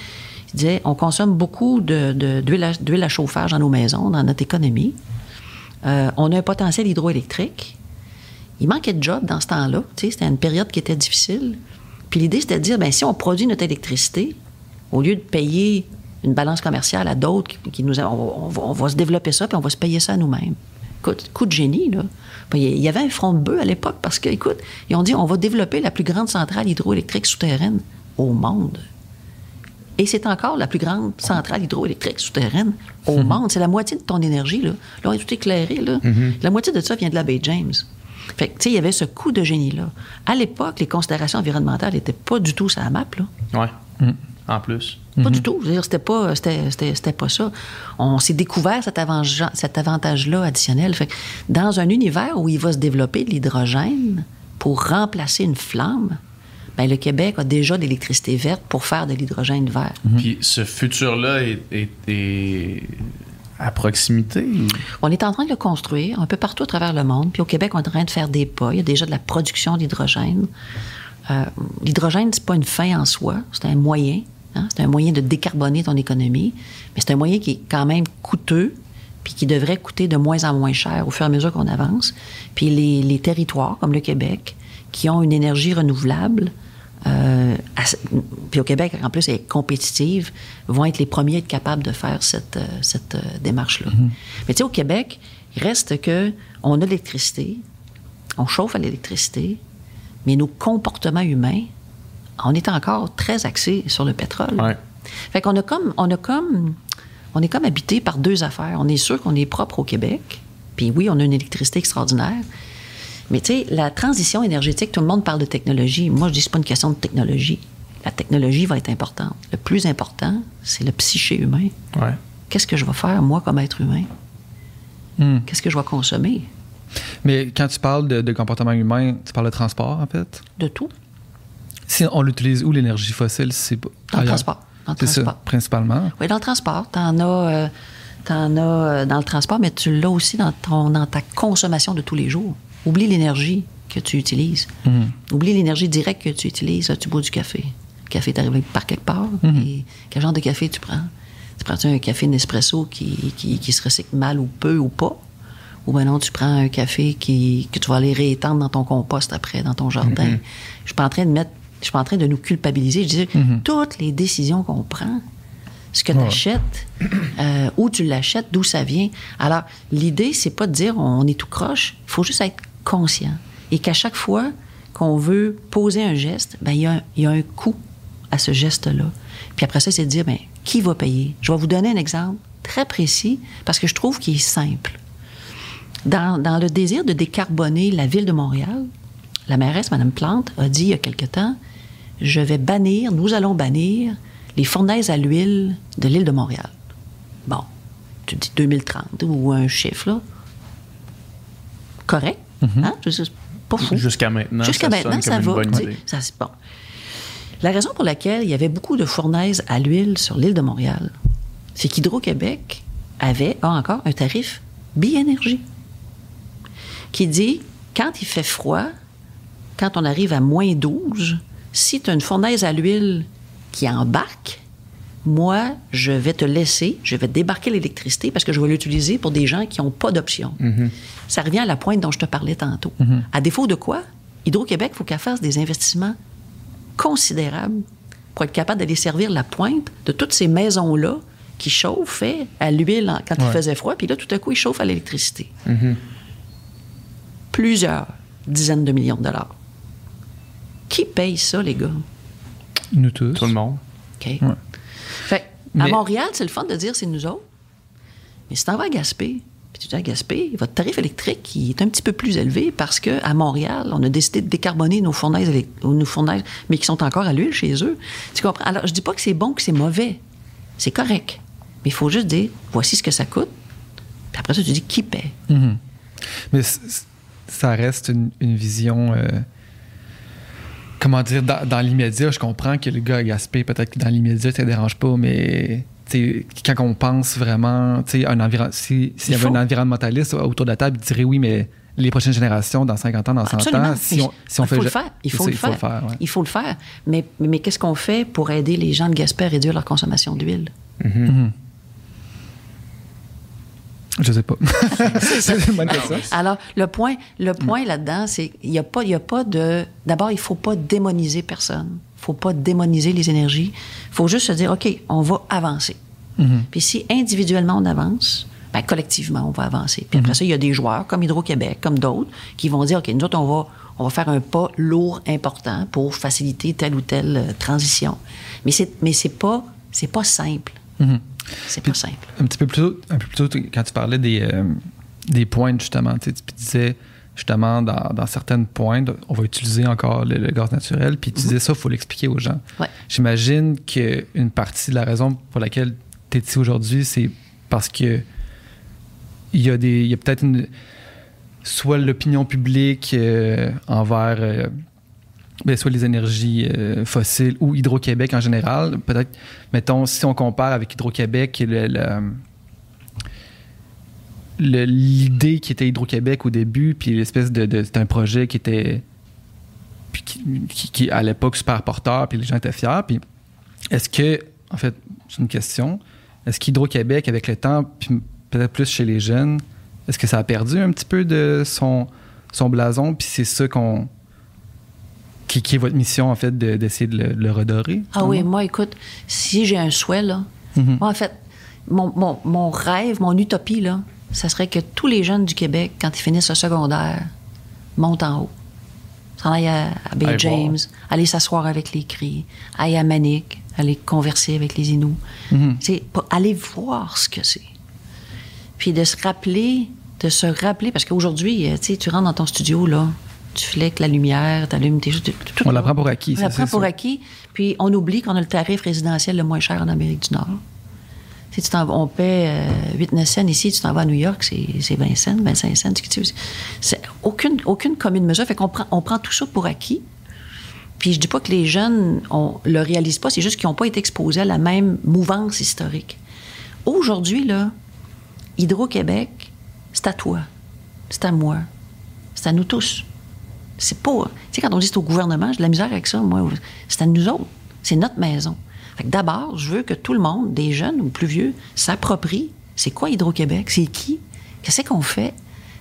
il disait, on consomme beaucoup d'huile à, chauffage dans nos maisons, dans notre économie. Euh, on a un potentiel hydroélectrique il manquait de job dans ce temps-là. C'était une période qui était difficile. Puis l'idée, c'était de dire, ben si on produit notre électricité, au lieu de payer une balance commerciale à d'autres qui, nous... On, va se développer ça, puis on va se payer ça à nous-mêmes. Coup de génie, là. Il y avait un front de bœuf à l'époque parce que, écoute, ils ont dit, on va développer la plus grande centrale hydroélectrique souterraine au monde. Et c'est encore la plus grande centrale hydroélectrique souterraine au monde. C'est la moitié de ton énergie. Là, là on est tout éclairé. Là. La moitié de ça vient de la baie James. Fait que, tu sais, il y avait ce coup de génie-là. À l'époque, les considérations environnementales n'étaient pas du tout sur la map. Là. Ouais. En plus. Pas du tout. Je veux dire, C'était pas, c'était, c'était- c'était pas ça. On s'est découvert cet, avantage, cet avantage-là additionnel. Fait que dans un univers où il va se développer de l'hydrogène pour remplacer une flamme, ben, le Québec a déjà de l'électricité verte pour faire de l'hydrogène vert. Puis ce futur-là est, est- est à proximité. ou- On est en train de le construire un peu partout à travers le monde. Puis au Québec, on est en train de faire des pas. Il y a déjà de la production d'hydrogène. Euh, L'hydrogène, c'est pas une fin en soi, c'est un moyen. Hein? C'est un moyen de décarboner ton économie. Mais c'est un moyen qui est quand même coûteux, puis qui devrait coûter de moins en moins cher au fur et à mesure qu'on avance. Puis les, les territoires, comme le Québec, qui ont une énergie renouvelable, euh, puis au Québec, en plus, elle est compétitive, vont être les premiers à être capables de faire cette, euh, cette euh, démarche-là. Mais tu sais, au Québec, il reste que on a l'électricité, on chauffe à l'électricité, mais nos comportements humains, on est encore très axé sur le pétrole. Ouais. Fait qu'on a comme, on a comme, on est comme habité par deux affaires. On est sûr qu'on est propre au Québec, puis oui, on a une électricité extraordinaire. Mais tu sais, la transition énergétique, tout le monde parle de technologie. Moi, je dis que c'est pas une question de technologie. La technologie va être importante. Le plus important, c'est le psyché humain. Ouais. Qu'est-ce que je vais faire, moi, comme être humain? Hmm. Qu'est-ce que je vais consommer? Mais quand tu parles de, de comportement humain, tu parles de transport, en fait? De tout. Si on l'utilise où l'énergie fossile, c'est pas. Dans le transport. C'est ça, principalement. Oui, dans le transport. Tu en as, euh, t'en as euh, dans le transport, mais tu l'as aussi dans, ton, dans ta consommation de tous les jours. Oublie l'énergie que tu utilises. Mhm. Oublie l'énergie directe que tu utilises. Tu bois du café. Le café est arrivé par quelque part. Mhm. Et quel genre de café tu prends? Tu prends-tu un café Nespresso qui, qui, qui se recycle mal ou peu ou pas? Ou bien non, tu prends un café qui, que tu vas aller réétendre dans ton compost après, dans ton jardin. Je suis pas en train de mettre, suis pas en train de nous culpabiliser. Je dis, toutes les décisions qu'on prend, ce que tu achètes, euh, où tu l'achètes, d'où ça vient. Alors, l'idée, c'est pas de dire on est tout croche. Il faut juste être conscient. Et qu'à chaque fois qu'on veut poser un geste, ben, il y, a un- il y a un coût à ce geste-là. Puis après ça, c'est de dire, ben, qui va payer? Je vais vous donner un exemple très précis parce que je trouve qu'il est simple. Dans, dans le désir de décarboner la ville de Montréal, la mairesse, Mme Plante, a dit il y a quelque temps Je vais bannir, nous allons bannir les fournaises à l'huile de l'île de Montréal. Bon, tu dis 2030 ou un chiffre, là. Correct. Hein? Je veux dire, c'est pas fou. Jusqu'à maintenant, Jusqu'à maintenant, ça va. ça, c'est bon. La raison pour laquelle il y avait beaucoup de fournaises à l'huile sur l'île de Montréal, c'est qu'Hydro-Québec avait, a encore, un tarif bi-énergie qui dit quand il fait froid, quand on arrive à moins 12, si tu as une fournaise à l'huile qui embarque, moi, je vais te laisser, je vais débarquer l'électricité parce que je vais l'utiliser pour des gens qui n'ont pas d'option. Ça revient à la pointe dont je te parlais tantôt. À défaut de quoi, Hydro-Québec, il faut qu'elle fasse des investissements considérables pour être capable d'aller servir la pointe de toutes ces maisons-là qui chauffaient à l'huile quand il faisait froid, puis là, tout à coup, ils chauffent à l'électricité. Plusieurs dizaines de millions de dollars. Qui paye ça, les gars? Nous tous. Tout le monde. OK? Ouais. Fait, à Mais- Montréal, c'est le fun de dire c'est nous autres. Mais si t'en vas à Gaspé, puis tu dis à Gaspé, votre tarif électrique il est un petit peu plus élevé parce qu'à Montréal, on a décidé de décarboner nos fournaises, nos fournaises, mais qui sont encore à l'huile chez eux. Tu comprends? Alors, je dis pas que c'est bon, que c'est mauvais. C'est correct. Mais il faut juste dire, voici ce que ça coûte. Puis après ça, tu dis qui paie? Mhm. Mais ça reste une, une vision. euh, comment dire, dans, dans l'immédiat, je comprends que le gars à Gaspé, peut-être que dans l'immédiat, ça ne dérange pas, mais quand on pense vraiment, un environ, si- s'il y avait faut. un environnementaliste autour de la table, il dirait oui, mais les prochaines générations, dans 50 ans, dans 100 Absolument. ans, si on, si on il fait. faut le faire. Il faut le faire. ouais. Il faut le faire. Mais, mais qu'est-ce qu'on fait pour aider les gens de Gaspé à réduire leur consommation d'huile? Mhm. Je sais pas. <laughs> c'est une bonne question. Alors, le point, le point là-dedans, c'est qu'il n'y a, pas- il y a pas de... D'abord, il ne faut pas démoniser personne. Il ne faut pas démoniser les énergies. Il faut juste se dire, OK, on va avancer. Puis si individuellement on avance, ben, collectivement, on va avancer. Puis après ça, il y a des joueurs comme Hydro-Québec, comme d'autres, qui vont dire, OK, nous autres, on va, on va faire un pas lourd, important pour faciliter telle ou telle euh, transition. Mais c'est, mais c'est pas c'est pas simple. Mhm. C'est pas simple. Un petit peu plus tôt, un peu plus tôt quand tu parlais des, euh, des pointes, justement, tu sais, tu disais justement dans, dans, certaines pointes, on va utiliser encore le, le gaz naturel, puis tu disais ça, il faut l'expliquer aux gens. Ouais. J'imagine qu'une partie de la raison pour laquelle tu es ici aujourd'hui, c'est parce que il y a, des, il y a peut-être une soit l'opinion publique euh, envers euh, ben, soit les énergies euh, fossiles ou Hydro-Québec en général. Peut-être, mettons, si on compare avec Hydro-Québec, le, l'idée qui était Hydro-Québec au début, puis l'espèce de, c'était un projet qui était qui, à l'époque super porteur, puis les gens étaient fiers. Puis est-ce que, en fait, c'est une question, est-ce qu'Hydro-Québec, avec le temps, puis peut-être plus chez les jeunes, est-ce que ça a perdu un petit peu de son, son blason, puis c'est ça qu'on qui, qui, est votre mission, en fait, de, d'essayer de le, le redorer? Ah oui, moi, écoute, si j'ai un souhait, là, Mhm. moi, en fait, mon, mon, mon rêve, mon utopie, là, ça serait que tous les jeunes du Québec, quand ils finissent le secondaire, montent en haut. S'en aillent à, à Bay James, voir. aller s'asseoir avec les cris, aller à Manic, aller converser avec les Inuits. C'est pour aller voir ce que c'est. Puis de se rappeler, de se rappeler, parce qu'aujourd'hui, euh, tu sais, tu rentres dans ton studio, là, tu fleques la lumière, tu allumes tes On là. l'apprend pour acquis, On ça, l'apprend c'est pour acquis. Puis on oublie qu'on a le tarif résidentiel le moins cher en Amérique du Nord. Sais, tu on paie euh, 8-9 cents ici, tu t'en vas à New York, c'est c'est 20 cents, 25 cents. C'est aucune, aucune commune mesure. Fait qu'on prend, on prend tout ça pour acquis. Puis je dis pas que les jeunes on le réalisent pas, c'est juste qu'ils n'ont pas été exposés à la même mouvance historique. Aujourd'hui, là, Hydro-Québec, c'est à toi, c'est à moi, c'est à nous tous. C'est pas. Tu sais, quand on dit c'est au gouvernement, j'ai de la misère avec ça, moi. C'est à nous autres. C'est notre maison. Fait que d'abord, je veux que tout le monde, des jeunes ou plus vieux, s'approprie c'est quoi Hydro-Québec, c'est qui, qu'est-ce qu'on fait,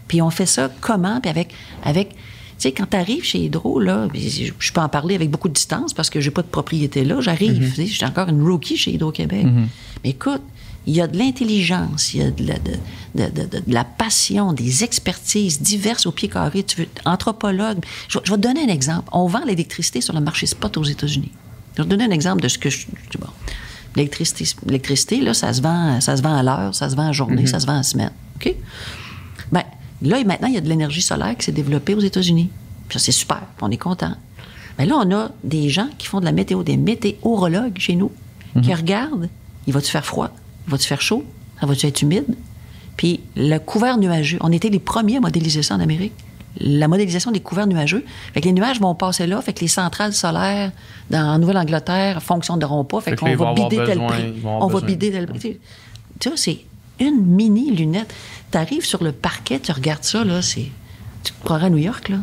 puis on fait ça comment, puis avec. avec tu sais, quand tu arrives chez Hydro, là, je peux en parler avec beaucoup de distance parce que j'ai pas de propriété là. J'arrive, tu sais, je suis encore une rookie chez Hydro-Québec. Mais écoute, il y a de l'intelligence, il y a de la, de, de- de- de- de la passion, des expertises diverses au pied carré. Tu veux, anthropologue. Je, je vais te donner un exemple. On vend l'électricité sur le marché spot aux États-Unis. Je vais te donner un exemple de ce que je. Bon. L'électricité, l'électricité, là, ça se vend, ça se vend à l'heure, ça se vend à journée, ça se vend à semaine. OK? Ben, là, maintenant, il y a de l'énergie solaire qui s'est développée aux États-Unis. Ça, c'est super. On est content. Mais là, on a des gens qui font de la météo, des météorologues chez nous, qui regardent. Il va-tu faire froid? Va-tu faire chaud? Ça va-tu être humide? Puis le couvert nuageux. On était les premiers à modéliser ça en Amérique. La modélisation des couverts nuageux. Fait que les nuages vont passer là. Fait que les centrales solaires dans, en Nouvelle-Angleterre fonctionneront pas. Fait, Fait qu'on va bider tel prix. On va bider tel prix. Tu vois, c'est une mini lunette. Tu arrives sur le parquet, tu regardes ça, là, c'est. Tu te croirais à New York, là.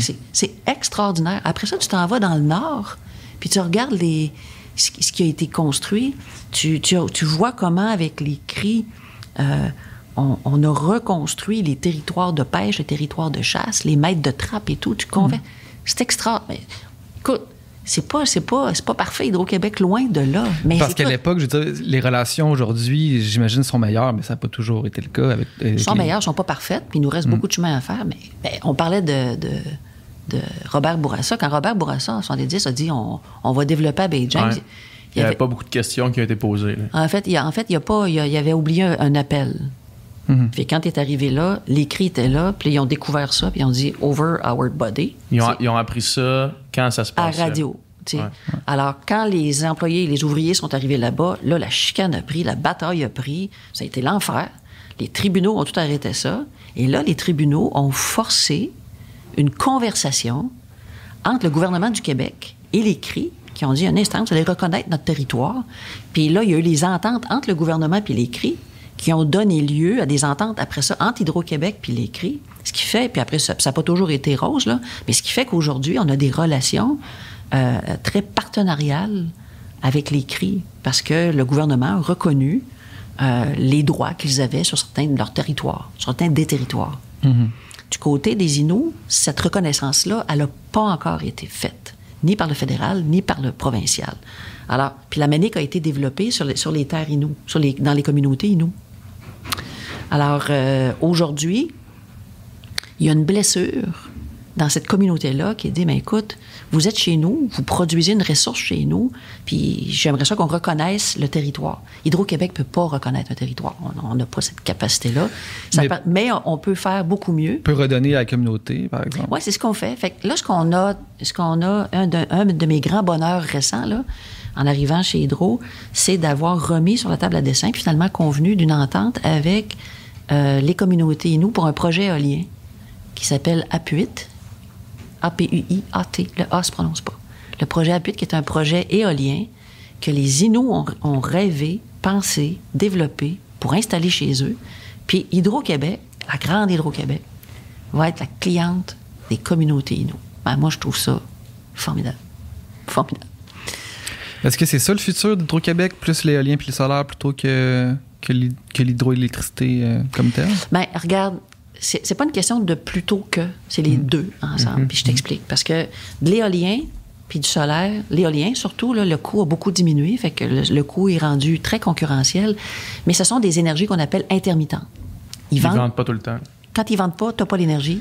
C'est- C'est extraordinaire. Après ça, tu t'en vas dans le nord, puis tu regardes les, ce qui ce qui a été construit. Tu, tu, tu vois comment, avec les cris, euh, on, on a reconstruit les territoires de pêche, les territoires de chasse, les maîtres de trappe et tout. Tu convaincs. C'est extra. Mais, écoute, c'est pas, c'est pas, c'est pas parfait, Hydro-Québec, loin de là. Mais Parce qu'à l'époque, je veux dire, les relations aujourd'hui, j'imagine, sont meilleures, mais ça n'a pas toujours été le cas avec. avec Elles sont les- meilleures, sont pas parfaites, puis il nous reste beaucoup de chemin à faire. Mais, mais on parlait de, de, de Robert Bourassa. Quand Robert Bourassa, en 70, a dit on, on va développer à Bay James, Ouais. Il n'y avait pas beaucoup de questions qui ont été posées. là. en fait, il, a- en fait, il, a pas, il, il avait oublié un, un appel. Puis quand il est arrivé là, les cris étaient là, puis ils ont découvert ça, puis ils ont dit over our body. Ils ont, ils ont appris ça quand ça se à passe. radio. sais. Ouais. Alors, quand les employés et les ouvriers sont arrivés là-bas, là, la chicane a pris, la bataille a pris, ça a été l'enfer. Les tribunaux ont tout arrêté ça. Et là, les tribunaux ont forcé une conversation entre le gouvernement du Québec et les CRI, qui ont dit un instant, vous allez reconnaître notre territoire. Puis là, il y a eu les ententes entre le gouvernement et les CRI qui ont donné lieu à des ententes après ça entre Hydro-Québec puis les CRI. Ce qui fait, puis après, ça n'a pas toujours été rose, là, mais ce qui fait qu'aujourd'hui, on a des relations euh, très partenariales avec les CRI parce que le gouvernement a reconnu euh, les droits qu'ils avaient sur certains de leurs territoires, sur certains des territoires. Du côté des Inuits, cette reconnaissance-là, elle n'a pas encore été faite, ni par le fédéral, ni par le provincial. Alors, puis la MANIC a été développée sur les, terres Inuits, dans les communautés Inuits. Alors, euh, aujourd'hui, il y a une blessure dans cette communauté-là qui dit, mais écoute, vous êtes chez nous, vous produisez une ressource chez nous, puis j'aimerais ça qu'on reconnaisse le territoire. Hydro-Québec peut pas reconnaître un territoire. On n'a pas cette capacité-là. Mais- Mais, on peut faire beaucoup mieux. peut redonner à la communauté, par exemple. Oui, c'est ce qu'on fait. Fait que là, ce qu'on a, ce qu'on a, un de, un de mes grands bonheurs récents, là, en arrivant chez Hydro, c'est d'avoir remis sur la table à dessin, puis finalement convenu d'une entente avec euh, les communautés et nous pour un projet éolien qui s'appelle APUIT, A-P-U-I-A-T. Le A se prononce pas. Le projet APUIT, qui est un projet éolien que les Inuits ont, ont rêvé, pensé, développé pour installer chez eux. Puis Hydro-Québec, la grande Hydro-Québec, va être la cliente des communautés Inuits. Ben, moi, je trouve ça formidable. Formidable. Est-ce que c'est ça le futur d'Hydro-Québec, plus l'éolien puis le solaire, plutôt que, que l'hy- que l'hydroélectricité euh, comme telle? Ben, regarde, c'est c'est pas une question de plutôt que, c'est les deux ensemble. Puis je t'explique. Parce que de l'éolien puis du solaire, l'éolien surtout, là, le coût a beaucoup diminué, fait que le, le coût est rendu très concurrentiel. Mais ce sont des énergies qu'on appelle intermittentes. Ils Ils vendent. vendent pas tout le temps. Quand ils vendent pas, t'as pas l'énergie.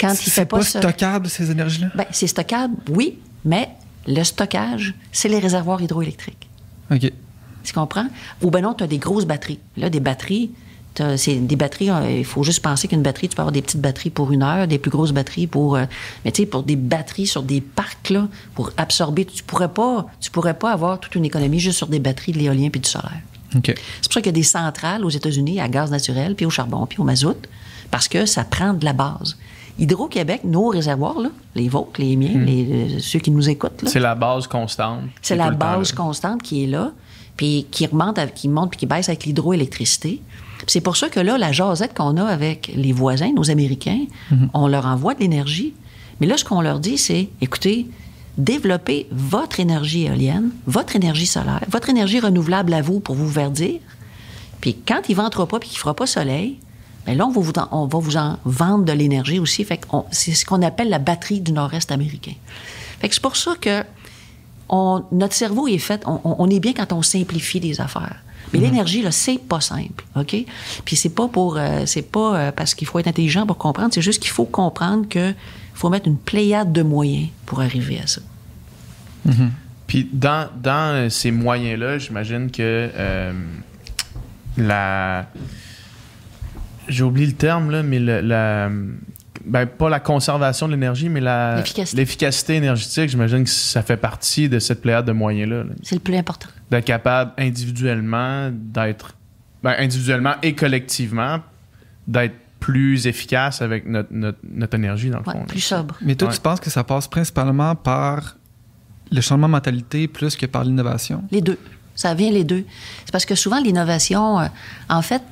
Quand ils C'est fait pas, pas, ça- stockable, ces énergies-là? ben, c'est stockable, oui, mais le stockage, c'est les réservoirs hydroélectriques. OK. Tu comprends? Ou ben non, tu as des grosses batteries. Là, des batteries, c'est des batteries, euh, il faut juste penser qu'une batterie, tu peux avoir des petites batteries pour une heure, des plus grosses batteries pour. euh, mais tu sais, pour des batteries sur des parcs, là, pour absorber, tu pourrais pas, tu pourrais pas avoir toute une économie juste sur des batteries de l'éolien puis du solaire. C'est pour ça qu'il y a des centrales aux États-Unis à gaz naturel, puis au charbon, puis au mazout, parce que ça prend de la base. Hydro-Québec, nos réservoirs, là, les vôtres, les miens, les, euh, ceux qui nous écoutent, C'est la base constante. c'est la base constante qui est là, puis qui remonte, avec- qui monte puis qui baisse avec l'hydroélectricité. C'est pour ça que là, la jasette qu'on a avec les voisins, nos Américains, on leur envoie de l'énergie. Mais là, ce qu'on leur dit, c'est, écoutez, développez votre énergie éolienne, votre énergie solaire, votre énergie renouvelable à vous pour vous verdir. Puis quand il ne ventera pas puis qu'il ne fera pas soleil, bien là, on va vous en, on va vous en vendre de l'énergie aussi. Fait c'est ce qu'on appelle la batterie du nord-est américain. Fait que c'est pour ça que on- notre cerveau est fait, on, on- on est bien quand on simplifie les affaires. Mais l'énergie, là, c'est pas simple, OK? Puis c'est pas pour, euh, c'est pas euh, parce qu'il faut être intelligent pour comprendre, c'est juste qu'il faut comprendre que faut mettre une pléiade de moyens pour arriver à ça. Puis dans, dans euh, ces moyens-là, j'imagine que euh, la. J'ai oublié le terme, là, mais le- la. Ben, pas la conservation de l'énergie, mais la. L'efficacité. L'efficacité énergétique, j'imagine que ça fait partie de cette pléiade de moyens-là. là. C'est le plus important. D'être capable individuellement d'être. Ben, individuellement et collectivement, d'être plus efficace avec notre, notre, notre énergie, dans le Ouais, fond. là. plus sobre. Mais toi, Ouais. tu penses que ça passe principalement par le changement de mentalité plus que par l'innovation? Les deux. Ça vient les deux. C'est parce que souvent, l'innovation, euh, en fait,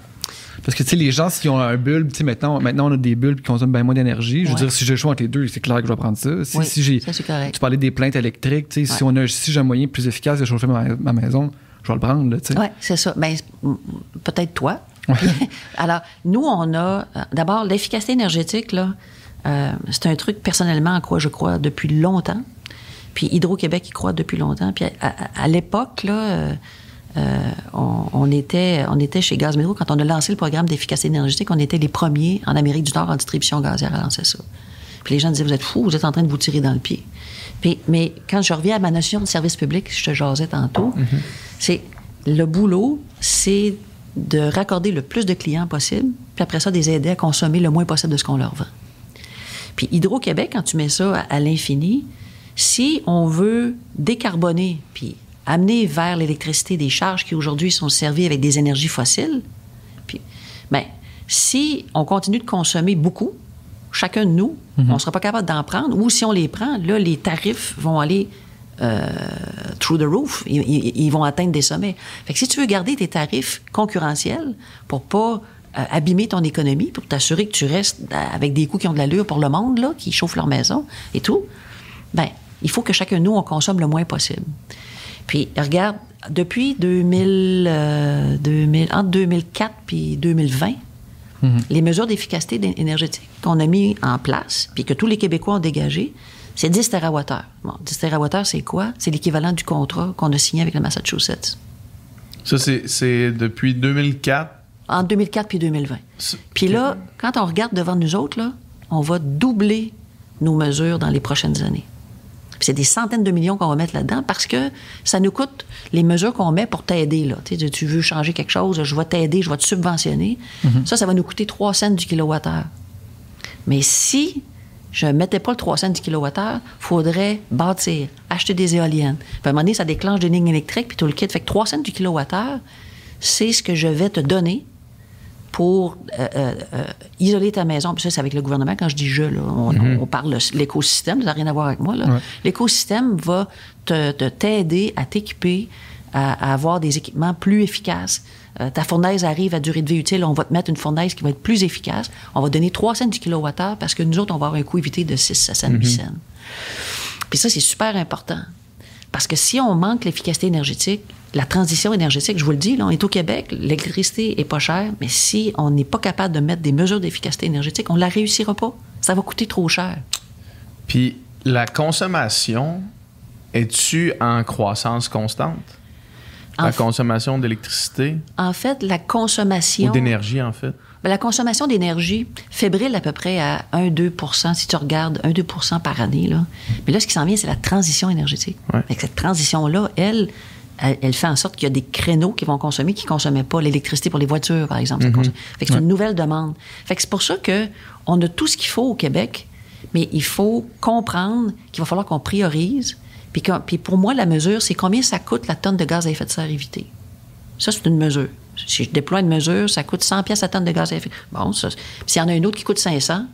Parce que, tu sais, les gens, s'ils ont un bulbe, tu sais, maintenant, maintenant, on a des bulbes qui consomment bien moins d'énergie. Je veux Ouais. dire, si j'ai le choix entre les deux, c'est clair que je vais prendre ça. Si, Oui, j'ai, tu parlais des plaintes électriques, tu sais, si, on a, si j'ai un moyen plus efficace de chauffer ma, ma maison, je vais le prendre, tu sais. Oui, c'est ça. Ben, peut-être toi. <laughs> Alors, nous, on a euh, d'abord l'efficacité énergétique, là, euh, c'est un truc personnellement en quoi je crois depuis longtemps. Puis Hydro-Québec y croit depuis longtemps. Puis à, à- à l'époque, là, euh, euh, on, on était, on était chez Gaz Métro, quand on a lancé le programme d'efficacité énergétique, on était les premiers en Amérique du Nord en distribution gazière à lancer ça. Puis les gens disaient, vous êtes fous, vous êtes en train de vous tirer dans le pied. Puis, mais quand je reviens à ma notion de service public, je te jasais tantôt, c'est le boulot, c'est de raccorder le plus de clients possible, puis après ça, de les aider à consommer le moins possible de ce qu'on leur vend. Puis Hydro-Québec, quand tu mets ça à, à l'infini, si on veut décarboner, puis amener vers l'électricité des charges qui aujourd'hui sont servies avec des énergies fossiles, puis, ben, si on continue de consommer beaucoup, chacun de nous, on ne sera pas capable d'en prendre, ou si on les prend, là, les tarifs vont aller euh, through the roof. Ils, vont atteindre des sommets. Fait que si tu veux garder tes tarifs concurrentiels pour pas euh, abîmer ton économie, pour t'assurer que tu restes euh, avec des coûts qui ont de l'allure pour le monde, là, qui chauffent leur maison et tout, ben, il faut que chacun de nous, on consomme le moins possible. Puis, regarde, depuis 2000, euh, 2000 entre 2004 puis 2020, les mesures d'efficacité énergétique qu'on a mis en place, puis que tous les Québécois ont dégagé, c'est 10 TWh. Bon, 10 TWh, c'est quoi? C'est l'équivalent du contrat qu'on a signé avec le Massachusetts Ça, c'est- depuis 2004. entre 2004 puis 2020. C'est- Puis là, quand on regarde devant nous autres, là, on va doubler nos mesures dans les prochaines années. C'est des centaines de millions qu'on va mettre là-dedans parce que ça nous coûte les mesures qu'on met pour t'aider. Là. Tu, veux changer quelque chose, je vais t'aider, je vais te subventionner. Ça, ça va nous coûter 3 cents du kilowattheure. Mais si je ne mettais pas le 3 cents du kilowattheure, il faudrait bâtir, acheter des éoliennes. Puis à un moment donné, ça déclenche des lignes électriques, puis tout le kit. Fait que 3 cents du kilowattheure, c'est ce que je vais te donner pour euh, euh, isoler ta maison. Puis ça, c'est avec le gouvernement. Quand je dis je, là, on, on parle de l'écosystème, ça n'a rien à voir avec moi. là. Ouais. L'écosystème va te te- t'aider à t'équiper, à, à avoir des équipements plus efficaces. Euh, ta fournaise arrive à durée de vie utile, on va te mettre une fournaise qui va être plus efficace. On va donner 3 cents du kilowattheure parce que nous autres, on va avoir un coût évité de 6 à 8 cents. Puis ça, c'est super important. Parce que si on manque l'efficacité énergétique, la transition énergétique, je vous le dis, là, on est au Québec, l'électricité est pas chère, mais si on n'est pas capable de mettre des mesures d'efficacité énergétique, on ne la réussira pas. Ça va coûter trop cher. Puis la consommation, es-tu en croissance constante? En la consommation d'électricité? En fait, la ou consommation... d'énergie, en fait? Ben, la consommation d'énergie fébrile à peu près à 1-2% si tu regardes 1-2 par année. Là. Mais là, ce qui s'en vient, c'est la transition énergétique. Ouais. Fait que cette transition-là, elle, elle, elle fait en sorte qu'il y a des créneaux qui vont consommer qui ne consommaient pas l'électricité pour les voitures, par exemple. Fait que c'est une nouvelle demande. Fait que c'est pour ça que on a tout ce qu'il faut au Québec, mais il faut comprendre qu'il va falloir qu'on priorise. Puis, puis pour moi, la mesure, c'est combien ça coûte la tonne de gaz à effet de serre évitée. Ça, c'est une mesure. Si je déploie une mesure, ça coûte 100 pièces à tonne de gaz à effet. Bon, ça. S'il y en a une autre qui coûte 500,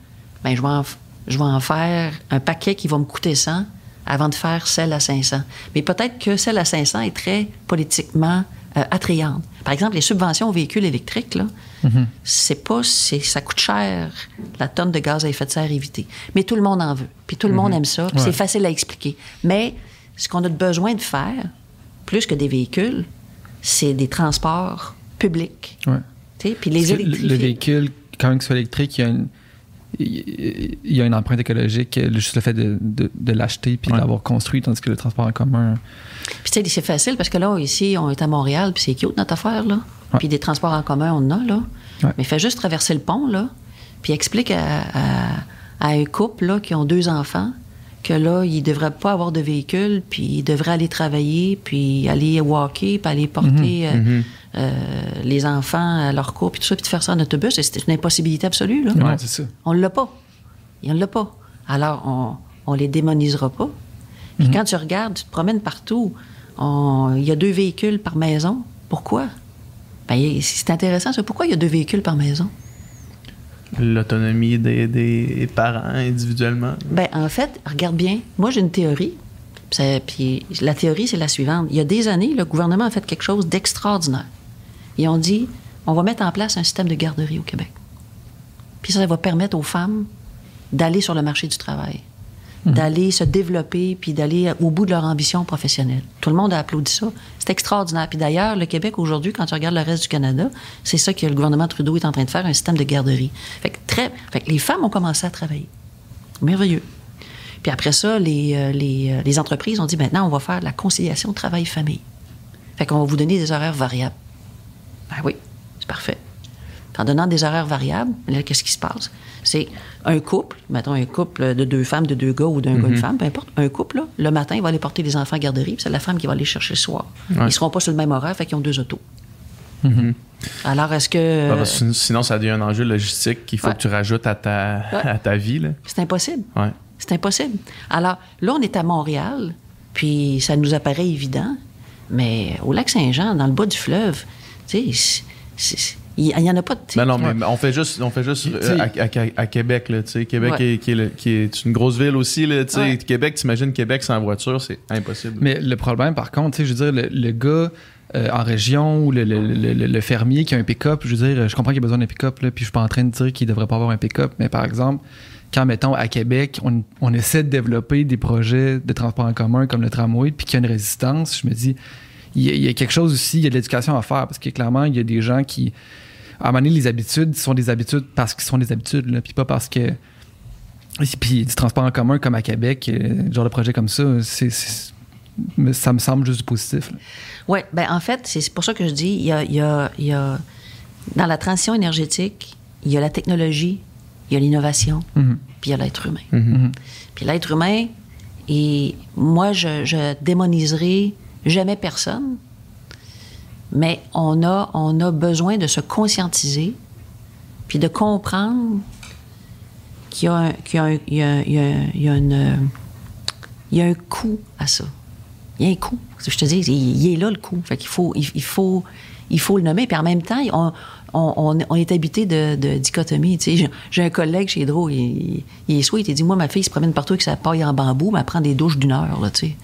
ben je vais en, je vais en faire un paquet qui va me coûter 100 avant de faire celle à 500. Mais peut-être que celle à 500 est très politiquement euh, attrayante. Par exemple, les subventions aux véhicules électriques, là, c'est pas, c'est, ça coûte cher la tonne de gaz à effet de serre évitée. Mais tout le monde en veut. Puis tout le monde aime ça. Puis Ouais. c'est facile à expliquer. Mais ce qu'on a besoin de faire, plus que des véhicules, c'est des transports sais, Puis les que le, électrifier. le véhicule, quand il soit électrique, il y a une, il y a une empreinte écologique, juste le fait de, de, de l'acheter puis Ouais. de l'avoir construit, tandis que le transport en commun. Puis tu sais, c'est facile parce que là, ici, on est à Montréal, puis c'est cute notre affaire, là. Ouais. Puis des transports en commun, on en a, là. Ouais. Mais fais juste traverser le pont, là, puis explique à, à- à un couple, là, qui ont deux enfants, que là, ils ne devraient pas avoir de véhicule, puis ils devraient aller travailler, puis aller walker, puis aller porter euh, euh, les enfants à leur cours, puis tout ça, puis de faire ça en autobus. C'est une impossibilité absolue, là. Ouais, c'est ça. On ne l'a pas. Il ne l'a pas. Alors, on ne les démonisera pas. Puis quand tu regardes, tu te promènes partout, on- il y a deux véhicules par maison. Pourquoi? Ben, c'est intéressant, ça. Pourquoi il y a deux véhicules par maison? L'autonomie des, des parents individuellement. Ben, en fait, regarde bien. Moi, j'ai une théorie. Puis la théorie, c'est la suivante. Il y a des années, le gouvernement a fait quelque chose d'extraordinaire. Ils ont dit, on va mettre en place un système de garderie au Québec. Puis ça, ça va permettre aux femmes d'aller sur le marché du travail, d'aller se développer, puis d'aller au bout de leur ambition professionnelle. Tout le monde a applaudi ça. C'est extraordinaire. Puis d'ailleurs, le Québec aujourd'hui, quand tu regardes le reste du Canada, c'est ça que le gouvernement Trudeau est en train de faire, un système de garderie. Fait que, très, fait que les femmes ont commencé à travailler. Merveilleux. Puis après ça, les, euh, les, euh, les entreprises ont dit maintenant, on va faire la conciliation travail-famille. Fait qu'on va vous donner des horaires variables. Ben oui, c'est parfait. En donnant des horaires variables, là, qu'est-ce qui se passe? C'est un couple, mettons un couple de deux femmes, de deux gars ou d'un gars, une femme, peu importe, un couple, là, le matin, il va aller porter les enfants à garderie, puis c'est la femme qui va les chercher le soir. Ils ne seront pas sur le même horaire, fait qu'ils ont deux autos. Alors, est-ce que. Ah, parce que sinon, ça devient un enjeu logistique qu'il faut Ouais. que tu rajoutes à ta, Ouais. à ta vie. Là. C'est impossible. Ouais. C'est impossible. Alors, là, on est à Montréal, puis ça nous apparaît évident, mais au lac Saint-Jean, dans le bas du fleuve, tu sais, il n'y en a pas de. Ben non, mais on fait juste, on fait juste euh, à, à- à Québec. Là, tu sais. Québec Ouais. est, qui, est le- qui est une grosse ville aussi. Là, tu sais. Ouais. Québec, t'imagines Québec sans voiture, c'est impossible. Mais le problème, par contre, tu sais, je veux dire, le, le gars euh, en région ou le, le- le- le- le fermier qui a un pick-up, je veux dire, je comprends qu'il a besoin d'un pick-up, là, puis je suis pas en train de dire qu'il devrait pas avoir un pick-up, mais par exemple, quand, mettons, à Québec, on, on essaie de développer des projets de transport en commun comme le tramway, puis qu'il y a une résistance, je me dis, il y, a, il y a quelque chose aussi, il y a de l'éducation à faire, parce que clairement, il y a des gens qui, à un moment donné, les habitudes sont des habitudes parce qu'ils sont des habitudes, là, puis pas parce que... Puis du transport en commun comme à Québec, euh, genre de projet comme ça, c'est, ça me semble juste positif. Oui, ben en fait, c'est pour ça que je dis, il y a, il y a- il y a- dans la transition énergétique, il y a la technologie, il y a l'innovation, Mhm. puis il y a l'être humain. Mhm. Puis l'être humain, Et moi, je, je démoniserai jamais personne, mais on a, on a besoin de se conscientiser, puis de comprendre qu'il y a un, qu'il y a il y a- il y a- il y a un coût à ça. Il y a un coût. Je te dis, il, est là le coût. Fait qu'il faut, il, faut, il faut le nommer. Puis en même temps, on, on, est habité de, dichotomie. Tu sais, j'ai- un collègue chez Hydro, il, il est sweet. Il dit Moi, ma fille se promène partout avec sa paille en bambou, mais elle prend des douches d'une heure. Là, tu sais.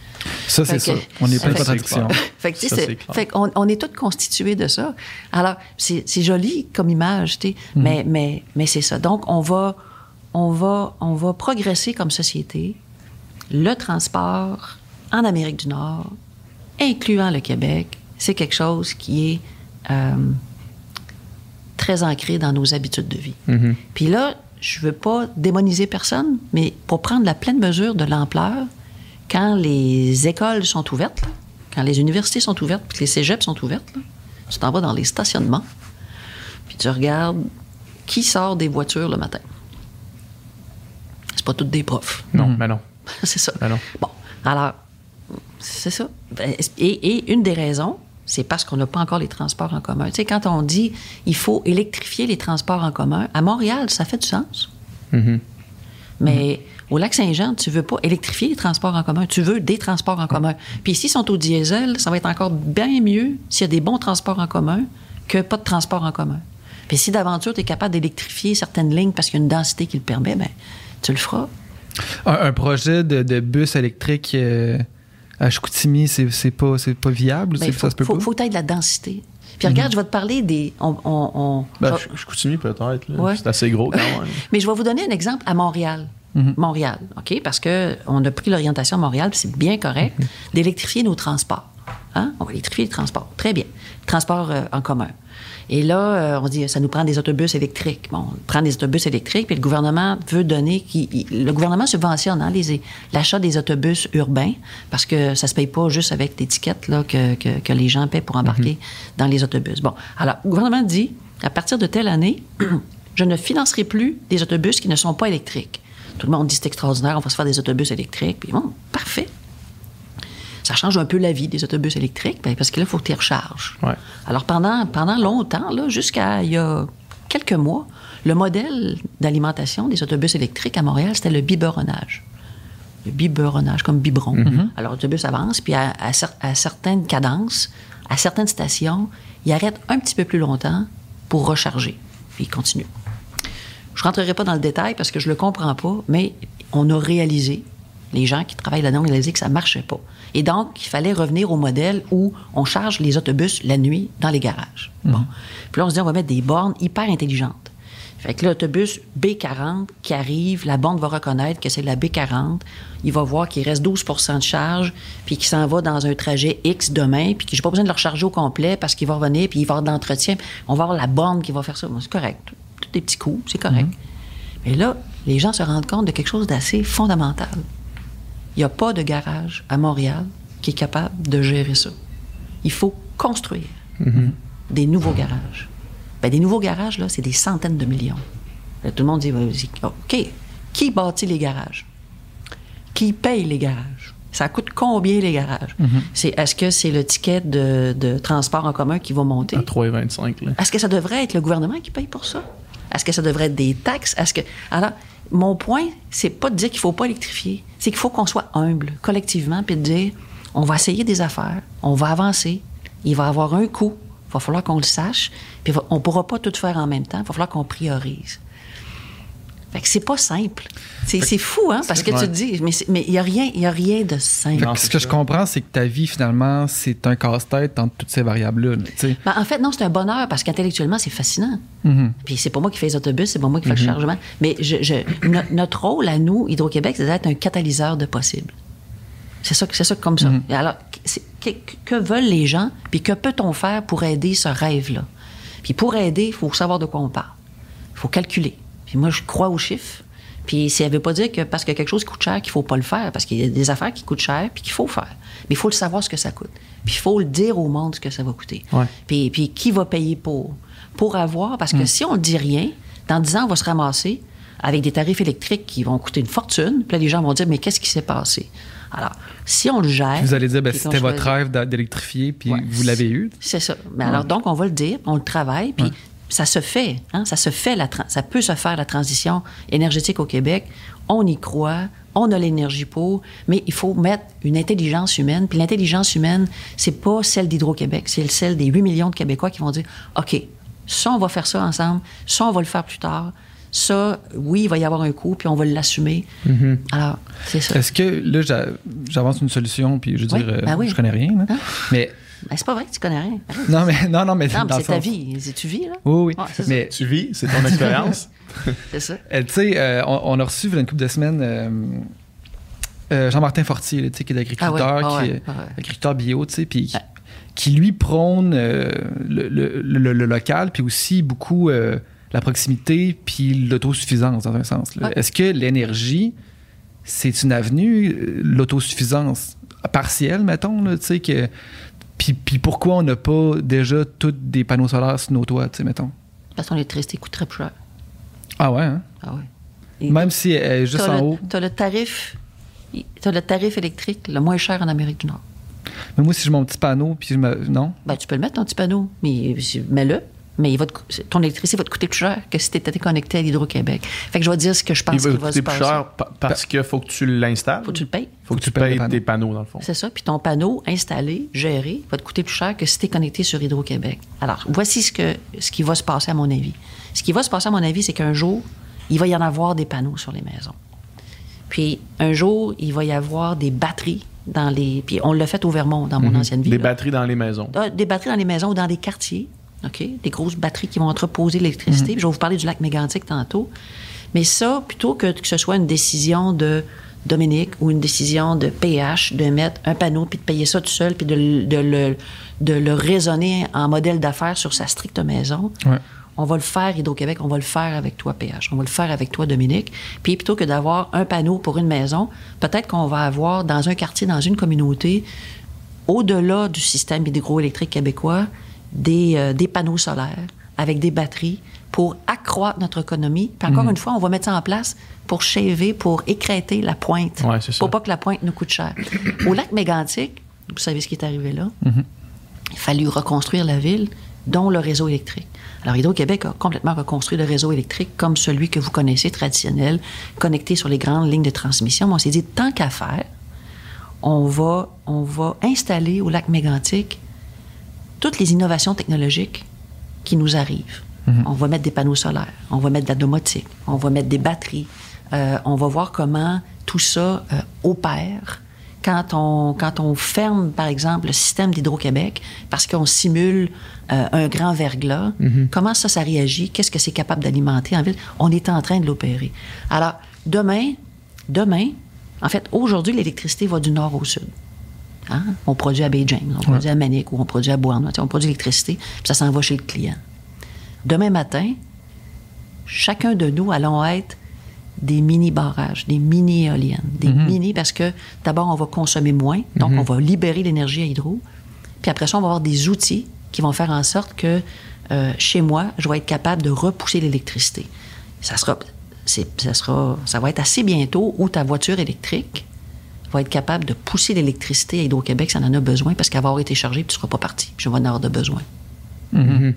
Ça, c'est ça. On est plein de Fait que- contradictions. Fait que, tu sais, Ça, fait qu'on on est tous constitués de ça. Alors, c'est joli comme image, tu sais, mais, mais, mais c'est ça. Donc, on va, on, va, on va progresser comme société. Le transport en Amérique du Nord, incluant le Québec, c'est quelque chose qui est euh, très ancré dans nos habitudes de vie. Puis là, je veux pas démoniser personne, mais pour prendre la pleine mesure de l'ampleur, quand les écoles sont ouvertes, là, quand les universités sont ouvertes, puis que les cégeps sont ouvertes, là, tu t'en vas dans les stationnements, puis tu regardes qui sort des voitures le matin. C'est pas toutes des profs. Non, mais non. <laughs> c'est ça. Ben non. Bon, alors, c'est ça. Ben, Et, et une des raisons, c'est parce qu'on n'a pas encore les transports en commun. Tu sais, quand on dit il faut électrifier les transports en commun, à Montréal, ça fait du sens. Mhm. Mais au lac Saint-Jean, tu veux pas électrifier les transports en commun, tu veux des transports en commun. Puis s'ils sont au diesel, ça va être encore bien mieux s'il y a des bons transports en commun que pas de transports en commun. Puis si d'aventure, tu es capable d'électrifier certaines lignes parce qu'il y a une densité qui le permet, ben tu le feras. Un, un projet de, de bus électrique euh, à Chicoutimi, c'est pas, c'est pas viable? Ben, faut, ça se peut faut, pas? faut être de la densité. Puis regarde, je vais te parler des. On, on- on- Ben, je- je, je continue peut-être. là. Ouais. C'est assez gros quand même. <laughs> mais je vais vous donner un exemple à Montréal. Montréal, OK? Parce qu'on a pris l'orientation à Montréal, puis c'est bien correct, d'électrifier nos transports. Hein? On va électrifier les transports. Très bien. Transports euh, en commun. Et là, euh, on dit, ça nous prend des autobus électriques. Bon, on prend des autobus électriques, puis le gouvernement veut donner... qui- il- le gouvernement subventionne hein, les- l'achat des autobus urbains, parce que ça se paye pas juste avec l'étiquette là, que, que- que les gens paient pour embarquer dans les autobus. Bon, alors, le gouvernement dit, à partir de telle année, <clears throat> je ne financerai plus des autobus qui ne sont pas électriques. Tout le monde dit, c'est extraordinaire, on va se faire des autobus électriques. Puis bon, parfait. Ça change un peu la vie des autobus électriques, ben, parce que là, il faut que tu les recharges. Ouais. Alors, pendant, pendant longtemps, jusqu'à il y a quelques mois, le modèle d'alimentation des autobus électriques à Montréal, c'était le biberonnage. Le biberonnage, comme biberon. Alors, l'autobus avance, puis à, à cer- à certaines cadences, à certaines stations, il arrête un petit peu plus longtemps pour recharger. Puis il continue. Je ne rentrerai pas dans le détail parce que je ne le comprends pas, mais on a réalisé, les gens qui travaillent là-dedans ont réalisé que ça ne marchait pas. Et donc, il fallait revenir au modèle où on charge les autobus la nuit dans les garages. Bon. Puis là, on se dit, on va mettre des bornes hyper intelligentes. Fait que l'autobus B40 qui arrive, la borne va reconnaître que c'est la B40. Il va voir qu'il reste 12% de charge, puis qu'il s'en va dans un trajet X demain, puis que j'ai pas besoin de le recharger au complet parce qu'il va revenir, puis il va avoir de l'entretien. On va avoir la borne qui va faire ça. Bon, c'est correct. Des petits coups, c'est correct. Mais là, les gens se rendent compte de quelque chose d'assez fondamental. Il n'y a pas de garage à Montréal qui est capable de gérer ça. Il faut construire des nouveaux garages. Ben, des nouveaux garages, là, c'est des centaines de millions. Là, tout le monde dit, OK, qui bâtit les garages? Qui paye les garages? Ça coûte combien les garages? C'est, est-ce que c'est le ticket de, de transport en commun qui va monter? À 3,25. là. Est-ce que ça devrait être le gouvernement qui paye pour ça? Est-ce que ça devrait être des taxes? Est-ce que. Alors, mon point, c'est pas de dire qu'il faut pas électrifier. C'est qu'il faut qu'on soit humble, collectivement, puis de dire on va essayer des affaires, on va avancer, il va avoir un coût, il va falloir qu'on le sache, puis on pourra pas tout faire en même temps, il va falloir qu'on priorise. Fait que c'est pas simple. C'est, c'est fou, hein, parce que tu te dis, mais il y a rien, il y a rien de simple. Non, ce que ça. je comprends, c'est que ta vie, finalement, c'est un casse-tête entre toutes ces variables-là. Ben, en fait, non, c'est un bonheur parce qu'intellectuellement, c'est fascinant. Mhm. Puis c'est pas moi qui fais les autobus, c'est pas moi qui fais le chargement. Mais je, je- no- notre rôle à nous, Hydro-Québec, c'est d'être un catalyseur de possible. C'est ça, que- c'est ça comme ça. Et Alors, c'est- que, que veulent les gens, puis que peut-on faire pour aider ce rêve-là? Puis pour aider, il faut savoir de quoi on parle. Il faut calculer. Puis moi, je crois aux chiffres. Puis ça ne veut pas dire que parce que quelque chose coûte cher qu'il faut pas le faire, parce qu'il y a des affaires qui coûtent cher puis qu'il faut faire. Mais il faut le savoir ce que ça coûte. Puis il faut le dire au monde ce que ça va coûter. Ouais. Puis, puis qui va payer pour? Pour avoir, parce que si on ne dit rien, dans 10 ans, on va se ramasser avec des tarifs électriques qui vont coûter une fortune. Puis là, les gens vont dire, mais qu'est-ce qui s'est passé? Alors, si on le gère. Vous allez dire, ben, c'était votre rêve d'électrifier, puis vous l'avez eu. C'est ça. Mais alors, donc, on va le dire, on le travaille, puis ça se fait. Hein? Ça se fait, la ça peut se faire, la transition énergétique au Québec. On y croit, on a l'énergie pour, mais il faut mettre une intelligence humaine. Puis l'intelligence humaine, c'est pas celle d'Hydro-Québec, c'est celle des 8 millions de Québécois qui vont dire OK, ça, on va faire ça ensemble, ça, on va le faire plus tard. Ça, oui, il va y avoir un coût, puis on va l'assumer. Mm-hmm. Alors, c'est ça. Est-ce que là, j'avance une solution, puis je veux dire, ben je connais rien, hein? mais ben, c'est pas vrai que tu connais rien. Non, mais, non, non, mais, non, mais c'est ta vie. Tu vis, là? Oui, oui. mais tu vis, c'est ton expérience. <laughs> c'est ça. Euh, tu sais, euh, on, a reçu, il y a une couple de semaines, euh, Jean-Martin Fortier, qui est agriculteur, ah qui est agriculteur bio, tu sais, puis qui, lui prône le, local, puis aussi beaucoup la proximité, puis l'autosuffisance, dans un sens. Est-ce que l'énergie, c'est une avenue, l'autosuffisance partielle, mettons, tu sais, que puis, pourquoi on n'a pas déjà tous des panneaux solaires sur nos toits, tu sais, mettons? Parce que l'électricité coûte très cher. Ah ouais, hein? Ah ouais. Même si elle est juste en haut. Tu as le tarif. As le tarif électrique le moins cher en Amérique du Nord. Mais moi, si j'ai mon petit panneau, puis je me. Non? Ben, tu peux le mettre, ton petit panneau, mais mets-le mais il va ton électricité va te coûter plus cher que si tu étais connecté à l'Hydro-Québec. Fait que je vais dire ce que je pense qu'il va, va se passer. plus cher parce qu'il faut que tu l'installes. Faut que tu le payes. Faut que, tu, payes des panneaux, dans le fond. C'est ça. Puis ton panneau installé, géré, va te coûter plus cher que si tu es connecté sur Hydro-Québec. Alors, voici ce, que, ce qui va se passer, à mon avis. Ce qui va se passer, à mon avis, c'est qu'un jour, il va y en avoir des panneaux sur les maisons. Puis, un jour, il va y avoir des batteries dans les. Puis, on l'a fait au Vermont, dans mon mhm. ancienne vie. Des batteries dans les maisons. Ah, des batteries dans les maisons ou dans des quartiers des grosses batteries qui vont entreposer l'électricité. Mhm. Je vais vous parler du lac mégantique tantôt. Mais ça, plutôt que que ce soit une décision de Dominique ou une décision de PH de mettre un panneau puis de payer ça tout seul puis de, le, de le raisonner en modèle d'affaires sur sa stricte maison. On va le faire, Hydro-Québec, on va le faire avec toi, PH. On va le faire avec toi, Dominique. Puis plutôt que d'avoir un panneau pour une maison, peut-être qu'on va avoir dans un quartier, dans une communauté, au-delà du système hydroélectrique québécois, euh, des, panneaux solaires avec des batteries pour accroître notre économie. Puis encore mhm. une fois, on va mettre ça en place pour shaver, pour écrêter la pointe. pour pas que la pointe nous coûte cher. Au lac Mégantic, vous savez ce qui est arrivé là? Mhm. Il fallu reconstruire la ville, dont le réseau électrique. Alors, Hydro-Québec a complètement reconstruit le réseau électrique comme celui que vous connaissez, traditionnel, connecté sur les grandes lignes de transmission. Mais on s'est dit, tant qu'à faire, on va, on va installer au lac Mégantic toutes les innovations technologiques qui nous arrivent. Mhm. On va mettre des panneaux solaires, on va mettre de la domotique, on va mettre des batteries. Euh, on va voir comment tout ça euh, opère quand on, quand on ferme, par exemple, le système d'Hydro-Québec parce qu'on simule euh, un grand verglas. Mhm. Comment ça, ça réagit? Qu'est-ce que c'est capable d'alimenter en ville? On est en train de l'opérer. Alors, demain, demain, en fait, aujourd'hui, l'électricité va du nord au sud. Hein? On produit à Bay James, on produit à Manic ou on produit à Bourne. On produit l'électricité, puis ça s'en va chez le client. Demain matin, chacun de nous allons être des mini-barrages, des mini-éoliennes, des mm-hmm. mini, parce que d'abord, on va consommer moins, donc mm-hmm. on va libérer l'énergie à hydro. Puis après ça, on va avoir des outils qui vont faire en sorte que euh, chez moi, je vais être capable de repousser l'électricité. Ça sera, ça sera, ça va être assez bientôt où ta voiture électrique va être capable de pousser l'électricité à Hydro-Québec ça en a besoin parce qu'elle va avoir été chargée puis tu ne seras pas parti. Puis je vais en avoir de besoin. Mm-hmm.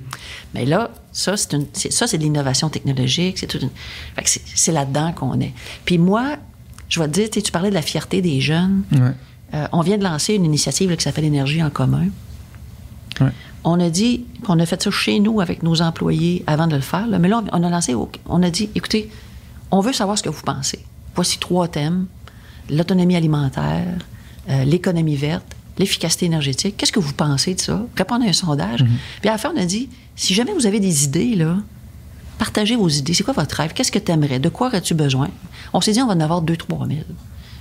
Mais là, ça, c'est, une, ça, c'est de l'innovation technologique. C'est, c'est, là-dedans qu'on est. Puis moi, je vais te dire, tu parlais de la fierté des jeunes. Euh, on vient de lancer une initiative qui s'appelle Énergie en commun. On a dit qu'on a fait ça chez nous avec nos employés avant de le faire. mais là, on a lancé, on a dit, écoutez, on veut savoir ce que vous pensez. Voici trois thèmes l'autonomie alimentaire, euh, l'économie verte, l'efficacité énergétique. Qu'est-ce que vous pensez de ça? Répondez à un sondage. Mhm. Puis à la fin, on a dit, si jamais vous avez des idées, là, partagez vos idées. C'est quoi votre rêve? Qu'est-ce que tu aimerais? De quoi aurais-tu besoin? On s'est dit, on va en avoir 2 3 000.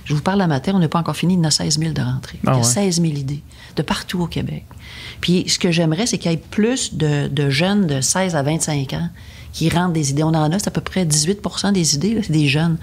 Je vous parle la matin, on n'a pas encore fini, il y en a 16 000 de rentrée. Ah il y a ouais. 16 000 idées de partout au Québec. Puis ce que j'aimerais, c'est qu'il y ait plus de, de jeunes de 16 à 25 ans qui rentrent des idées. On en a, c'est à peu près 18 des idées, c'est des jeunes.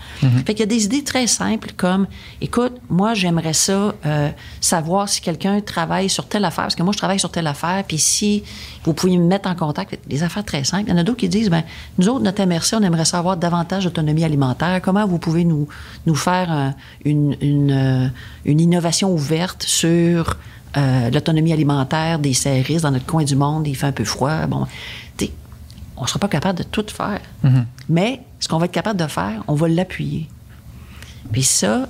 Fait qu'il y a des idées très simples comme, écoute, moi, j'aimerais ça, euh, savoir si quelqu'un travaille sur telle affaire, parce que moi, je travaille sur telle affaire, puis si vous pouviez me mettre en contact, des affaires très simples. Il y en a d'autres qui disent, ben, nous autres, notre MRC, on aimerait savoir davantage d'autonomie alimentaire. Comment vous pouvez nous, nous faire euh, une, une, euh, une innovation ouverte sur euh, l'autonomie alimentaire des serristes dans notre coin du monde, il fait un peu froid. Bon, on ne sera pas capable de tout faire. Mais ce qu'on va être capable de faire, on va l'appuyer. Puis ça,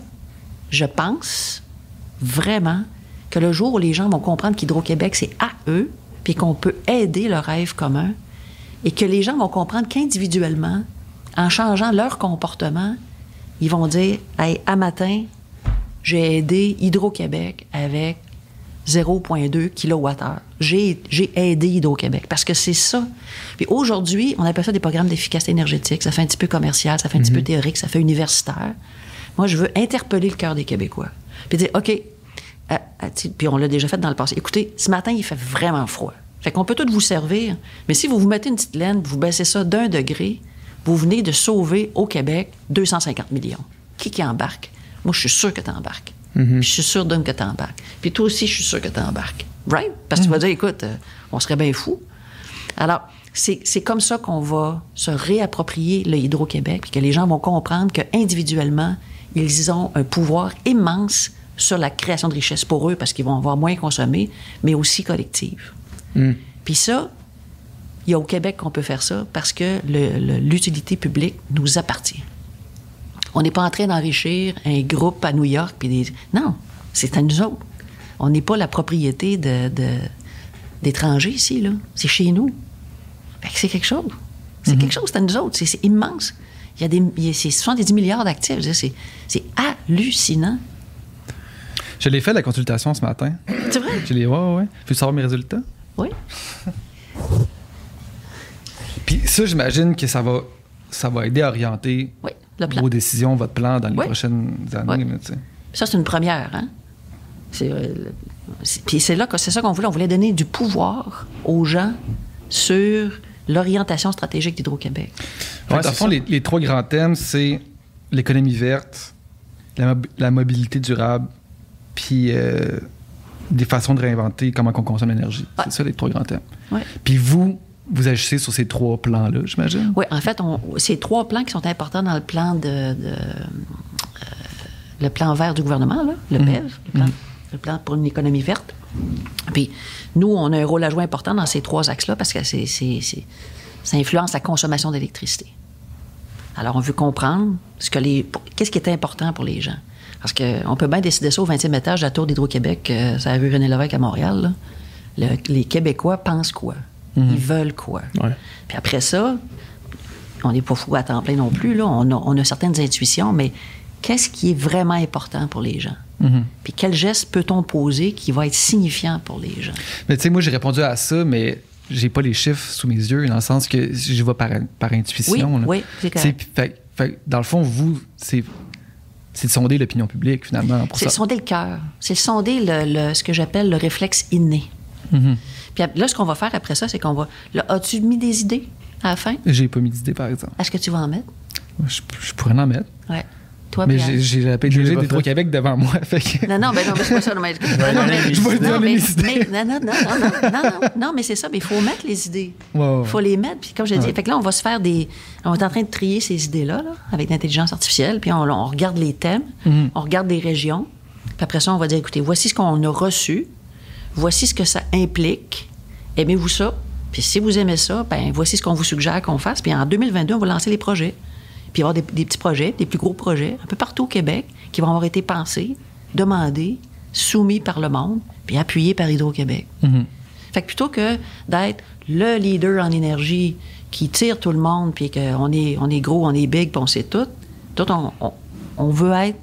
je pense vraiment que le jour où les gens vont comprendre qu'Hydro-Québec, c'est à eux, puis qu'on peut aider le rêve commun, et que les gens vont comprendre qu'individuellement, en changeant leur comportement, ils vont dire Hey, à matin, j'ai aidé Hydro-Québec avec 0,2 kWh. J'ai j'ai aidé Hydro-Québec parce que c'est ça. Puis aujourd'hui, on appelle ça des programmes d'efficacité énergétique. Ça fait un petit peu commercial, ça fait un petit peu théorique, ça fait universitaire. Moi, je veux interpeller le cœur des Québécois. Puis dire OK, euh, euh, puis on l'a déjà fait dans le passé. Écoutez, ce matin, il fait vraiment froid. Fait qu'on peut tout vous servir, mais si vous vous mettez une petite laine, vous baissez ça d'un degré, vous venez de sauver au Québec 250 millions. Qui qui embarque? Moi, je suis sûr que tu embarques. Puis Je suis sûr, Don, que tu embarques. Puis toi aussi, je suis sûr que tu embarques. Right? Parce que tu vas dire, écoute, euh, on serait bien fou. Alors, c'est c'est comme ça qu'on va se réapproprier le Hydro-Québec, puis que les gens vont comprendre qu'individuellement, ils ont un pouvoir immense sur la création de richesses pour eux, parce qu'ils vont avoir moins consommé, mais aussi collective. Puis ça, il y a au Québec qu'on peut faire ça parce que l'utilité publique nous appartient. On n'est pas en train d'enrichir un groupe à New York. Puis des... Non, c'est à nous autres. On n'est pas la propriété de, de- d'étrangers ici, là. C'est chez nous. Fait que c'est quelque chose. C'est quelque chose, c'est à nous autres. C'est, c'est immense. Il y a des, il y a- c'est 70 milliards d'actifs. Dire, C'est, c'est hallucinant. Je l'ai fait la consultation ce matin. C'est vrai? Je l'ai, ouais. Veux savoir mes résultats? Oui. Puis ça, j'imagine que ça va, ça va aider à orienter Oui, le plan. vos décisions, votre plan dans les Oui. prochaines années. Oui. là, tu sais. Ça, c'est une première, hein? C'est, euh, c'est- puis c'est là que c'est ça qu'on voulait. On voulait donner du pouvoir aux gens sur l'orientation stratégique d'Hydro-Québec. Ouais, dans le fond, les, les trois grands thèmes, c'est l'économie verte, la, mob- la mobilité durable, puis euh, des façons de réinventer comment on consomme l'énergie. Ouais. C'est ça les trois grands thèmes. Ouais. Puis vous, vous agissez sur ces trois plans-là, j'imagine? Oui, en fait, on, c'est trois plans qui sont importants dans le plan de, de, euh, le plan vert du gouvernement, là, le PEV, le, plan, le plan pour une économie verte. Puis nous, on a un rôle à jouer important dans ces trois axes-là parce que c'est, c'est- c'est- ça influence la consommation d'électricité. Alors, on veut comprendre ce que les, pour- qu'est-ce qui est important pour les gens. Parce qu'on peut bien décider ça au 20e étage de la Tour d'Hydro-Québec, euh, ça a vu René Lévesque à Montréal. là. Le- les Québécois pensent quoi? Ils veulent quoi? Ouais. Puis après ça, on n'est pas fou à temps plein non plus. Là. On, a, on a certaines intuitions, mais qu'est-ce qui est vraiment important pour les gens? Puis quel geste peut-on poser qui va être signifiant pour les gens? Mais tu sais, moi, j'ai répondu à ça, mais j'ai pas les chiffres sous mes yeux, dans le sens que je vais par, par intuition. Oui, oui, c'est correct. fait- fait- dans le fond, vous, c'est c'est de sonder l'opinion publique, finalement, pour C'est sonder le cœur. C'est sonder le, le- ce que j'appelle le réflexe inné. Mhm. Puis là, ce qu'on va faire après ça, c'est qu'on va. Là, as-tu mis des idées à la fin? J'ai pas mis d'idées, par exemple. Est-ce que tu vas en mettre? Je, pourrais en mettre. Ouais. Toi, mais j'ai la PDG des trois Québec devant moi. <laughs> Fait que... Non, non, ben non, mais c'est pas ça. Non, mais, <laughs> non, mais, non, non, non, non, non, non, non, non, mais c'est ça. Mais il faut mettre les idées. Il wow. faut les mettre. Puis comme je dis, ouais. fait que là, on va se faire des. On est en train de trier ces idées-là avec l'intelligence artificielle. Puis on, regarde les thèmes, mhm. on regarde des régions. Puis après ça, on va dire, écoutez, voici ce qu'on a reçu voici ce que ça implique, aimez-vous ça? Puis si vous aimez ça, ben voici ce qu'on vous suggère qu'on fasse. Puis en 2022, on va lancer les projets. Puis il va y avoir des, des petits projets, des plus gros projets, un peu partout au Québec, qui vont avoir été pensés, demandés, soumis par le monde, puis appuyés par Hydro-Québec. Mhm. Fait que plutôt que d'être le leader en énergie qui tire tout le monde, puis qu'on est, on est gros, on est big, puis on sait tout, tout on, on- on veut être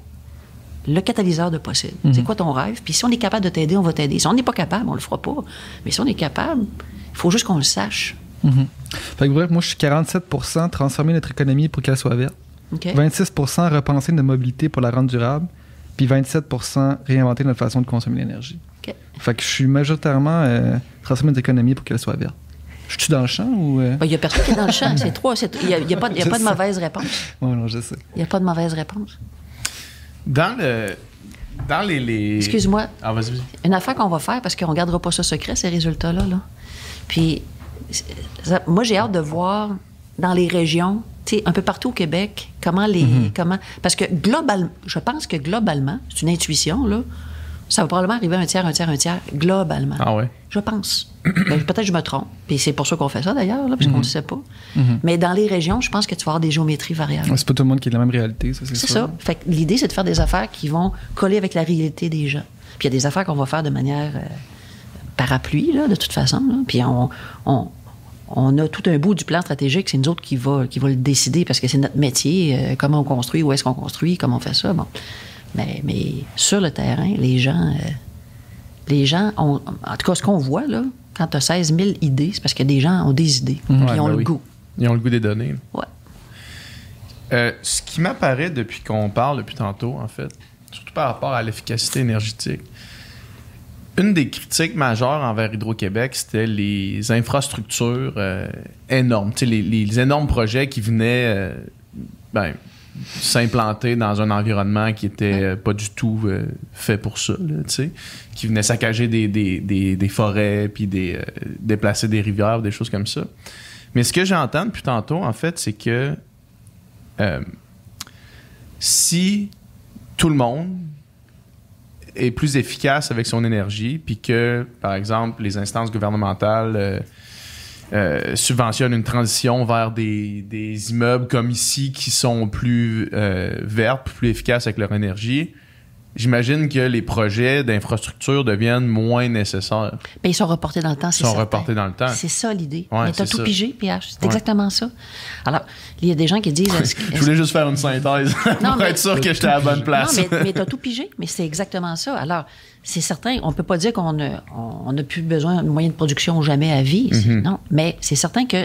le catalyseur de possible. C'est quoi ton rêve? Puis si on est capable de t'aider, on va t'aider. Si on n'est pas capable, on le fera pas. Mais si on est capable, il faut juste qu'on le sache. Mhm. Fait que bref, moi, je suis 47% transformer notre économie pour qu'elle soit verte. OK? 26% repenser notre mobilité pour la rendre durable. puis 27% réinventer notre façon de consommer l'énergie. Fait que je suis majoritairement euh, transformer notre économie pour qu'elle soit verte. Je suis dans le champ ou. Il n'y a personne qui est dans le champ. C'est <laughs> trois. Il n'y a, y a, pas, y a pas de mauvaise réponse. Oui, non, je sais. Il n'y a pas de mauvaise réponse. Dans le. Dans les. les... Excuse-moi. Ah, vas-y, vas-y. Une affaire qu'on va faire, parce qu'on ne gardera pas ça secret, ces résultats-là. Là. Puis, ça- moi, j'ai hâte de voir dans les régions, tu sais, un peu partout au Québec, comment les. comment, parce que globalement, je pense que globalement, c'est une intuition, là, ça va probablement arriver un tiers, un tiers, un tiers, globalement. Ah ouais? Je pense. <clears throat> Ben, Peut-être que je me trompe. Puis c'est pour ça qu'on fait ça, d'ailleurs, là, parce qu'on ne le sait pas. Mais dans les régions, je pense que tu vas avoir des géométries variables. C'est pas tout le monde qui est de la même réalité, ça, c'est C'est sûr. ça. Fait que l'idée, c'est de faire des affaires qui vont coller avec la réalité des gens. Puis il y a des affaires qu'on va faire de manière euh, parapluie, là, de toute façon. là. Puis on, on, on a tout un bout du plan stratégique, c'est nous autres qui va, qui va le décider parce que c'est notre métier, euh, comment on construit, où est-ce qu'on construit, comment on fait ça. Bon. Mais, mais sur le terrain, les gens, euh, les gens ont, en tout cas, ce qu'on voit, là, quand tu as 16 000 idées, c'est parce que des gens ont des idées, puis Ouais, ils ont ben le oui. goût. Ils ont le goût des données. Ouais. Euh, ce qui m'apparaît depuis qu'on parle depuis tantôt, en fait, surtout par rapport à l'efficacité énergétique, une des critiques majeures envers Hydro-Québec, c'était les infrastructures euh, énormes, les, les énormes projets qui venaient euh, ben, s'implanter dans un environnement qui était pas du tout euh, fait pour ça, là, qui venaient saccager des, des, des, des forêts, puis des, euh, déplacer des rivières, des choses comme ça. Mais ce que j'entends depuis tantôt, en fait, c'est que euh, si tout le monde est plus efficace avec son énergie, puis que, par exemple, les instances gouvernementales euh, subventionnent une transition vers des, des immeubles comme ici qui sont plus euh, verts, plus efficaces avec leur énergie, j'imagine que les projets d'infrastructure deviennent moins nécessaires. Ben, ils sont reportés dans le temps, c'est Ils sont certain. reportés dans le temps. C'est ça l'idée. Ouais, Mais t'as tout ça. pigé, PH. C'est Ouais. exactement ça. Alors, il y a des gens qui disent. est-ce <laughs> Je voulais juste faire une synthèse Non, <laughs> pour mais- être sûr <laughs> que j'étais à la bonne place. Non, mais, mais t'as tout pigé. Mais c'est exactement ça. Alors, c'est certain, on peut pas dire qu'on on n'a plus besoin de moyens de production jamais à vie. Mm-hmm. Non. Mais c'est certain que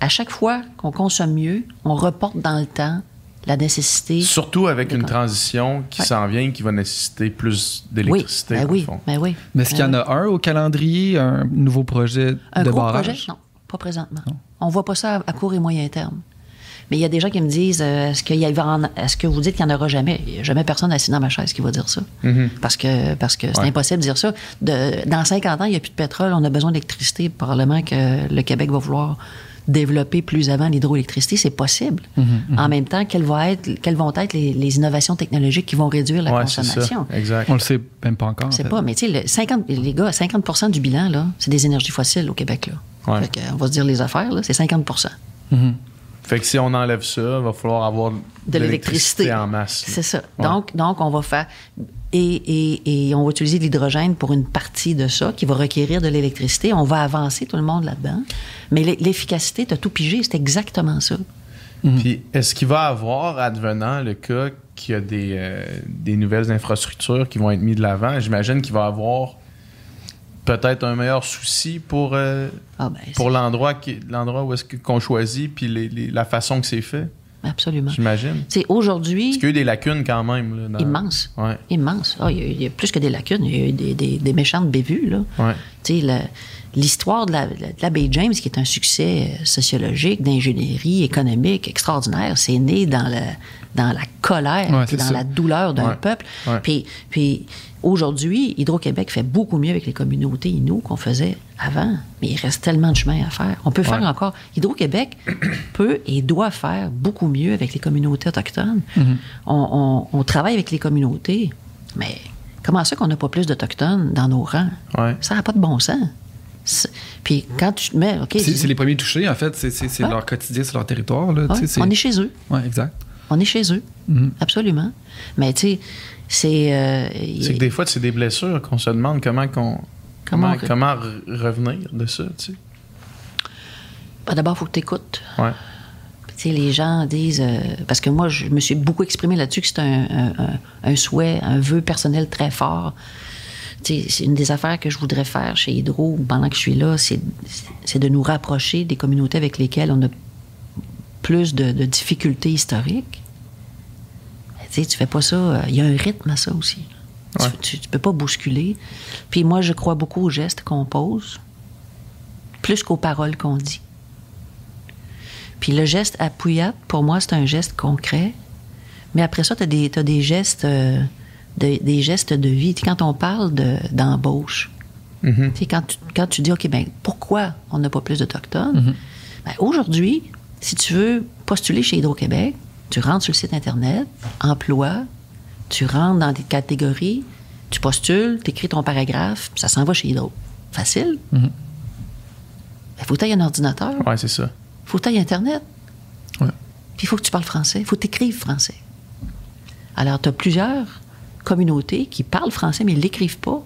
à chaque fois qu'on consomme mieux, on reporte dans le temps la nécessité. Surtout avec une transition qui Ouais. s'en vient, qui va nécessiter plus oui, d'électricité. ben oui, fond. ben oui. Mais est-ce qu'il y en Ben a un au calendrier, un nouveau projet Un de gros barrage? projet? Non, pas présentement. On voit pas ça à court et moyen terme. Mais il y a des gens qui me disent euh, est-ce, qu'il y va en- est-ce que vous dites qu'il n'y en aura jamais? Il n'y a jamais personne assis dans ma chaise qui va dire ça. Parce que parce que c'est Ouais. impossible de dire ça. De- dans 50 ans, il n'y a plus de pétrole, on a besoin d'électricité. Probablement que le Québec va vouloir développer plus avant l'hydroélectricité. C'est possible. En même temps, quelles vont être, quelles vont être les, les innovations technologiques qui vont réduire la Ouais, c'est consommation? ça. Exact. On le sait même pas encore. en je sais fait. pas, mais tu sais, le 50, les gars, 50% du bilan, là, c'est des énergies fossiles au Québec. Là. Ouais. Fait que, on va se dire les affaires, là, c'est 50 Fait que si on enlève ça, il va falloir avoir de l'électricité en masse. C'est ça. Ouais. Donc, donc, on va faire. Et, et, et on va utiliser de l'hydrogène pour une partie de ça qui va requérir de l'électricité. On va avancer tout le monde là-dedans. Mais l'e- l'efficacité, tu as tout pigé, c'est exactement ça. Puis est-ce qu'il va y avoir, advenant le cas qu'il y a des, euh, des nouvelles infrastructures qui vont être mises de l'avant, j'imagine qu'il va y avoir peut-être un meilleur souci pour, euh, Ah, ben, pour l'endroit, qui- l'endroit où est-ce qu'on choisit, puis les- les- la façon que c'est fait, absolument. j'imagine. C'est aujourd'hui. Parce qu'il y a eu des lacunes quand même. Là, dans- Immense. Ouais, Immense. Ah, il, y a, il y a plus que des lacunes, il y a eu des, des, des méchantes bévues, là. ouais. Tu sais, la- l'histoire de la, de la baie James, qui est un succès euh, sociologique, d'ingénierie économique extraordinaire, c'est né dans la, dans la colère, Ouais, puis dans ça. la douleur d'un Ouais. peuple. Ouais. Puis, puis aujourd'hui, Hydro-Québec fait beaucoup mieux avec les communautés Inuits qu'on faisait avant, mais il reste tellement de chemin à faire. On peut faire encore. Hydro-Québec <clears throat> peut et doit faire beaucoup mieux avec les communautés autochtones. Mm-hmm. on, on- on travaille avec les communautés, mais comment ça qu'on n'a pas plus d'Autochtones dans nos rangs? Ouais. Ça n'a pas de bon sens. C'est- Puis quand tu te mets, C'est les premiers touchés, en fait. C'est Ouais. leur quotidien, c'est leur territoire. Là, Ouais, on est chez eux. Ouais, exact. On est chez eux. Mhm. Absolument. Mais tu sais, c'est. euh, C'est que des fois, c'est des blessures qu'on se demande comment qu'on. Comment Comment, on- comment re- revenir de ça, tu sais. ben, D'abord, il faut que tu écoutes. Ouais. Tu sais, les gens disent. euh, parce que moi, je me suis beaucoup exprimé là-dessus que c'est un, un- un- un souhait, un vœu personnel très fort. Tu sais, c'est une des affaires que je voudrais faire chez Hydro pendant que je suis là, c'est c'est de nous rapprocher des communautés avec lesquelles on a plus de, de difficultés historiques. Tu sais, tu fais pas ça. Il y a un rythme à ça aussi. Tu, tu, peux pas bousculer. Puis moi, je crois beaucoup aux gestes qu'on pose, plus qu'aux paroles qu'on dit. Puis le geste appuyat, pour moi, c'est un geste concret. Mais après ça, tu as, des gestes, euh, des gestes de vie. quand on parle d'embauche, mm-hmm. quand, tu, quand tu dis, OK, ben pourquoi on n'a pas plus d'Autochtones? Ben, aujourd'hui, si tu veux postuler chez Hydro-Québec, tu rentres sur le site Internet, emploi, tu rentres dans des catégories, tu postules, tu écris ton paragraphe, ça s'en va chez Hydro. Facile. Il mhm. ben, faut que tu un ordinateur. Oui, c'est ça. faut que tu Internet. Puis il faut que tu parles français. Il faut que tu écrives français. Alors, tu as plusieurs communautés qui parlent français, mais ils ne l'écrivent pas.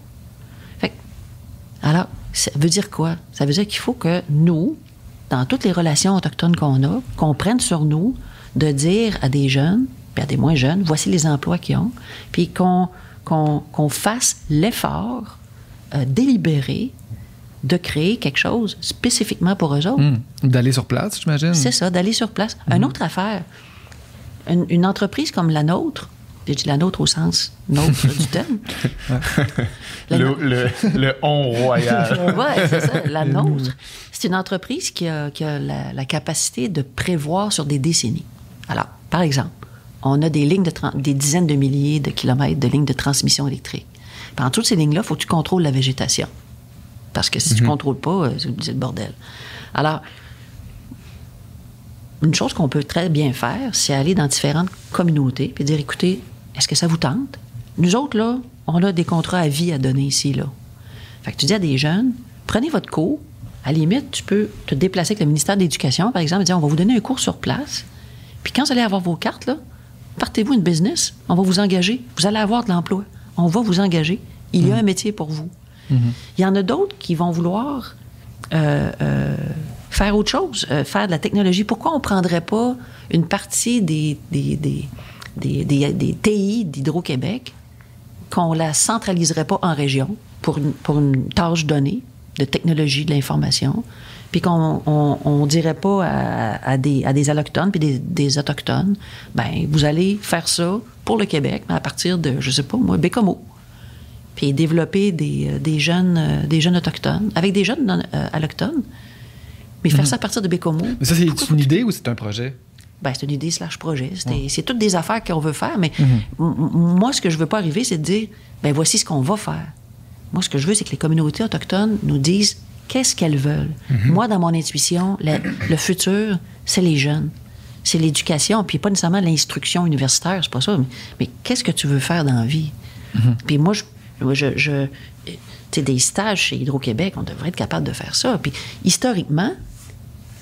alors, ça veut dire quoi? Ça veut dire qu'il faut que nous, dans toutes les relations autochtones qu'on a, qu'on prenne sur nous de dire à des jeunes, puis à des moins jeunes, voici les emplois qu'ils ont, puis qu'on fasse l'effort euh, délibéré de créer quelque chose spécifiquement pour eux autres. Hmm. D'aller sur place, j'imagine. C'est ça, d'aller sur place. Une hmm. autre affaire, une, entreprise comme la nôtre, j'ai dit la nôtre au sens nôtre du terme. <laughs> le, le, on royal. <laughs> oui, c'est ça, la <laughs> nôtre. C'est une entreprise qui a, la, capacité de prévoir sur des décennies. Alors, par exemple, on a des lignes de des dizaines de milliers de kilomètres de lignes de transmission électrique. Pendant toutes ces lignes-là, il faut que tu contrôles la végétation. Parce que si tu ne mhm. contrôles pas, euh, c'est le bordel. Alors, une chose qu'on peut très bien faire, c'est aller dans différentes communautés et dire écoutez, est-ce que ça vous tente? Nous autres, là, on a des contrats à vie à donner ici, là. Fait que tu dis à des jeunes prenez votre cours. À la limite, tu peux te déplacer avec le ministère de l'Éducation, par exemple, et dire on va vous donner un cours sur place. Puis quand vous allez avoir vos cartes, là, partez-vous une business, on va vous engager, vous allez avoir de l'emploi, on va vous engager, il y a mhm. un métier pour vous. Mhm. Il y en a d'autres qui vont vouloir euh, euh, faire autre chose, euh, faire de la technologie. Pourquoi on ne prendrait pas une partie des, des, des, des, des TI d'Hydro-Québec, qu'on la centraliserait pas en région pour une, pour une tâche donnée de technologie de l'information, puis qu'on on, dirait pas à, des, à des allochtones puis des, des, autochtones, ben vous allez faire ça pour le Québec, mais à partir de, je sais pas moi, Bécomo. Puis développer des, euh, des jeunes, euh, des jeunes autochtones, avec des jeunes non, euh, allochtones, mais faire mhm. ça à partir de Bécomo. Mais ça, c'est une idée ou c'est un projet? Ben, c'est une idée slash projet. C'est toutes des affaires qu'on veut faire, mais mhm. moi, ce que je veux pas arriver, c'est de dire, ben voici ce qu'on va faire. Moi, ce que je veux, c'est que les communautés autochtones nous disent qu'est-ce qu'elles veulent. Mhm. Moi, dans mon intuition, le, futur, c'est les jeunes. C'est l'éducation, puis pas nécessairement l'instruction universitaire, c'est pas ça. Mais, qu'est-ce que tu veux faire dans la vie? Mhm. Puis moi, je, je, des stages chez Hydro-Québec, on devrait être capable de faire ça. Puis historiquement,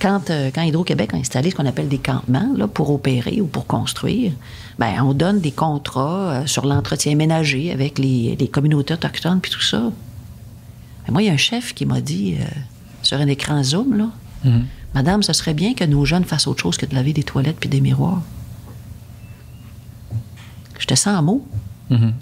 quand, euh, quand Hydro-Québec a installé ce qu'on appelle des campements là, pour opérer ou pour construire, ben on donne des contrats euh, sur l'entretien ménager avec les, les communautés autochtones puis tout ça moi, il y a un chef qui m'a dit euh, sur un écran Zoom, là, mhm. Madame, ce serait bien que nos jeunes fassent autre chose que de laver des toilettes puis des miroirs. Je te sens en mots. Mhm.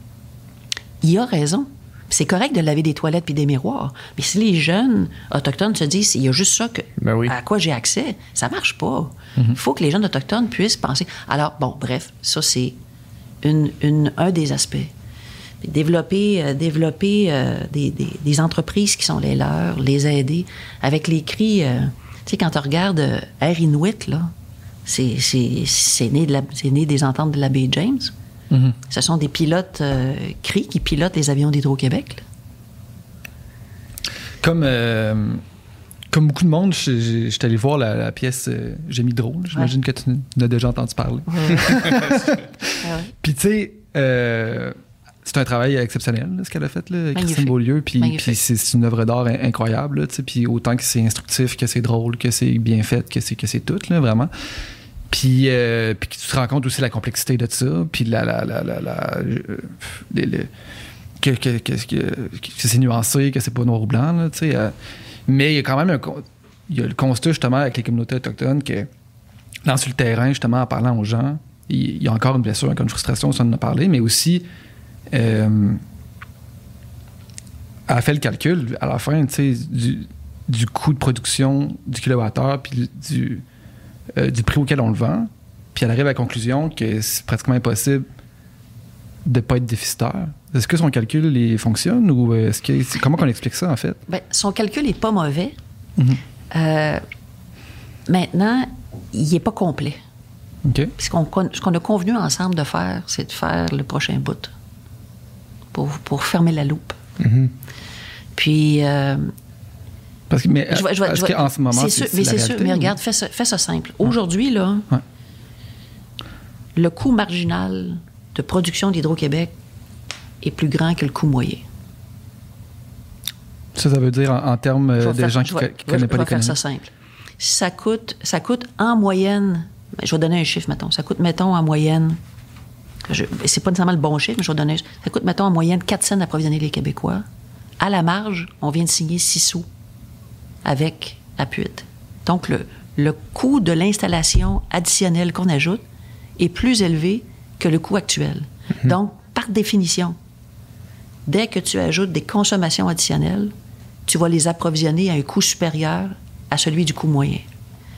Il a raison. C'est correct de laver des toilettes puis des miroirs. Mais si les jeunes autochtones se disent il y a juste ça que, ben à quoi j'ai accès, ça marche pas. Mhm. Il faut que les jeunes autochtones puissent penser. Alors, bon, bref, ça, c'est une, un des aspects développer, euh, développer euh, des, des, entreprises qui sont les leurs, les aider avec les cris. Euh, tu sais, quand tu regardes Air Inuit, là, c'est, né, de né des ententes de la baie James. Mm-hmm. Ce sont des pilotes CRI qui pilotent les avions d'Hydro-Québec. Comme, comme beaucoup de monde, je suis allé voir la, pièce J'ai mis drôle. J'imagine que tu en as déjà entendu parler. <laughs> Puis tu sais, c'est un travail exceptionnel, ce qu'elle a fait, là, Christine Beaulieu. Puis, c'est une œuvre d'art incroyable. Puis autant que c'est instructif, que c'est drôle, que c'est bien fait, que c'est que c'est tout, là, vraiment. Puis, euh, puis tu te rends compte aussi la complexité de ça. Puis la, la, la, la, que, que, que, c'est nuancé, que c'est pas noir ou blanc. Là, euh. mais il y a quand même un, il y a le constat justement avec les communautés autochtones que dans sur le terrain, justement, en parlant aux gens, il y a encore une blessure, encore une frustration, ça en a parlé, mais aussi euh, elle a fait le calcul à la fin du, du coût de production du kilowattheure puis du, euh, du prix auquel on le vend. Puis elle arrive à la conclusion que c'est pratiquement impossible de ne pas être déficitaire. Est-ce que son calcul les fonctionne ou est-ce que comment on explique ça en fait? Bien, son calcul n'est pas mauvais. Euh, maintenant, il n'est pas complet. OK. Puis ce qu'on, a convenu ensemble de faire, c'est de faire le prochain bout pour, pour fermer la loupe. Puis, euh, Parce que, mais je je je vais- qu'en ce moment, c'est sûr, mais c'est sûr. regarde, fais ça, fais ça simple. Aujourd'hui, là, Ouais. le coût marginal de production d'Hydro-Québec est plus grand que le coût moyen. Ça, ça veut dire en, en termes euh, Je vais de faire- gens qui je ne connaissent je pas vais faire l'économie. ça simple. Ça coûte, ça coûte en moyenne, je vais donner un chiffre, mettons. Ça coûte, mettons, en moyenne, je- c'est pas nécessairement le bon chiffre, mais je vais donner, un- ça coûte, mettons, en moyenne 4 cents d'approvisionner les Québécois. À la marge, on vient de signer 6 sous avec Apuit. Donc, le, le coût de l'installation additionnelle qu'on ajoute est plus élevé que le coût actuel. Donc, par définition, dès que tu ajoutes des consommations additionnelles, tu vas les approvisionner à un coût supérieur à celui du coût moyen.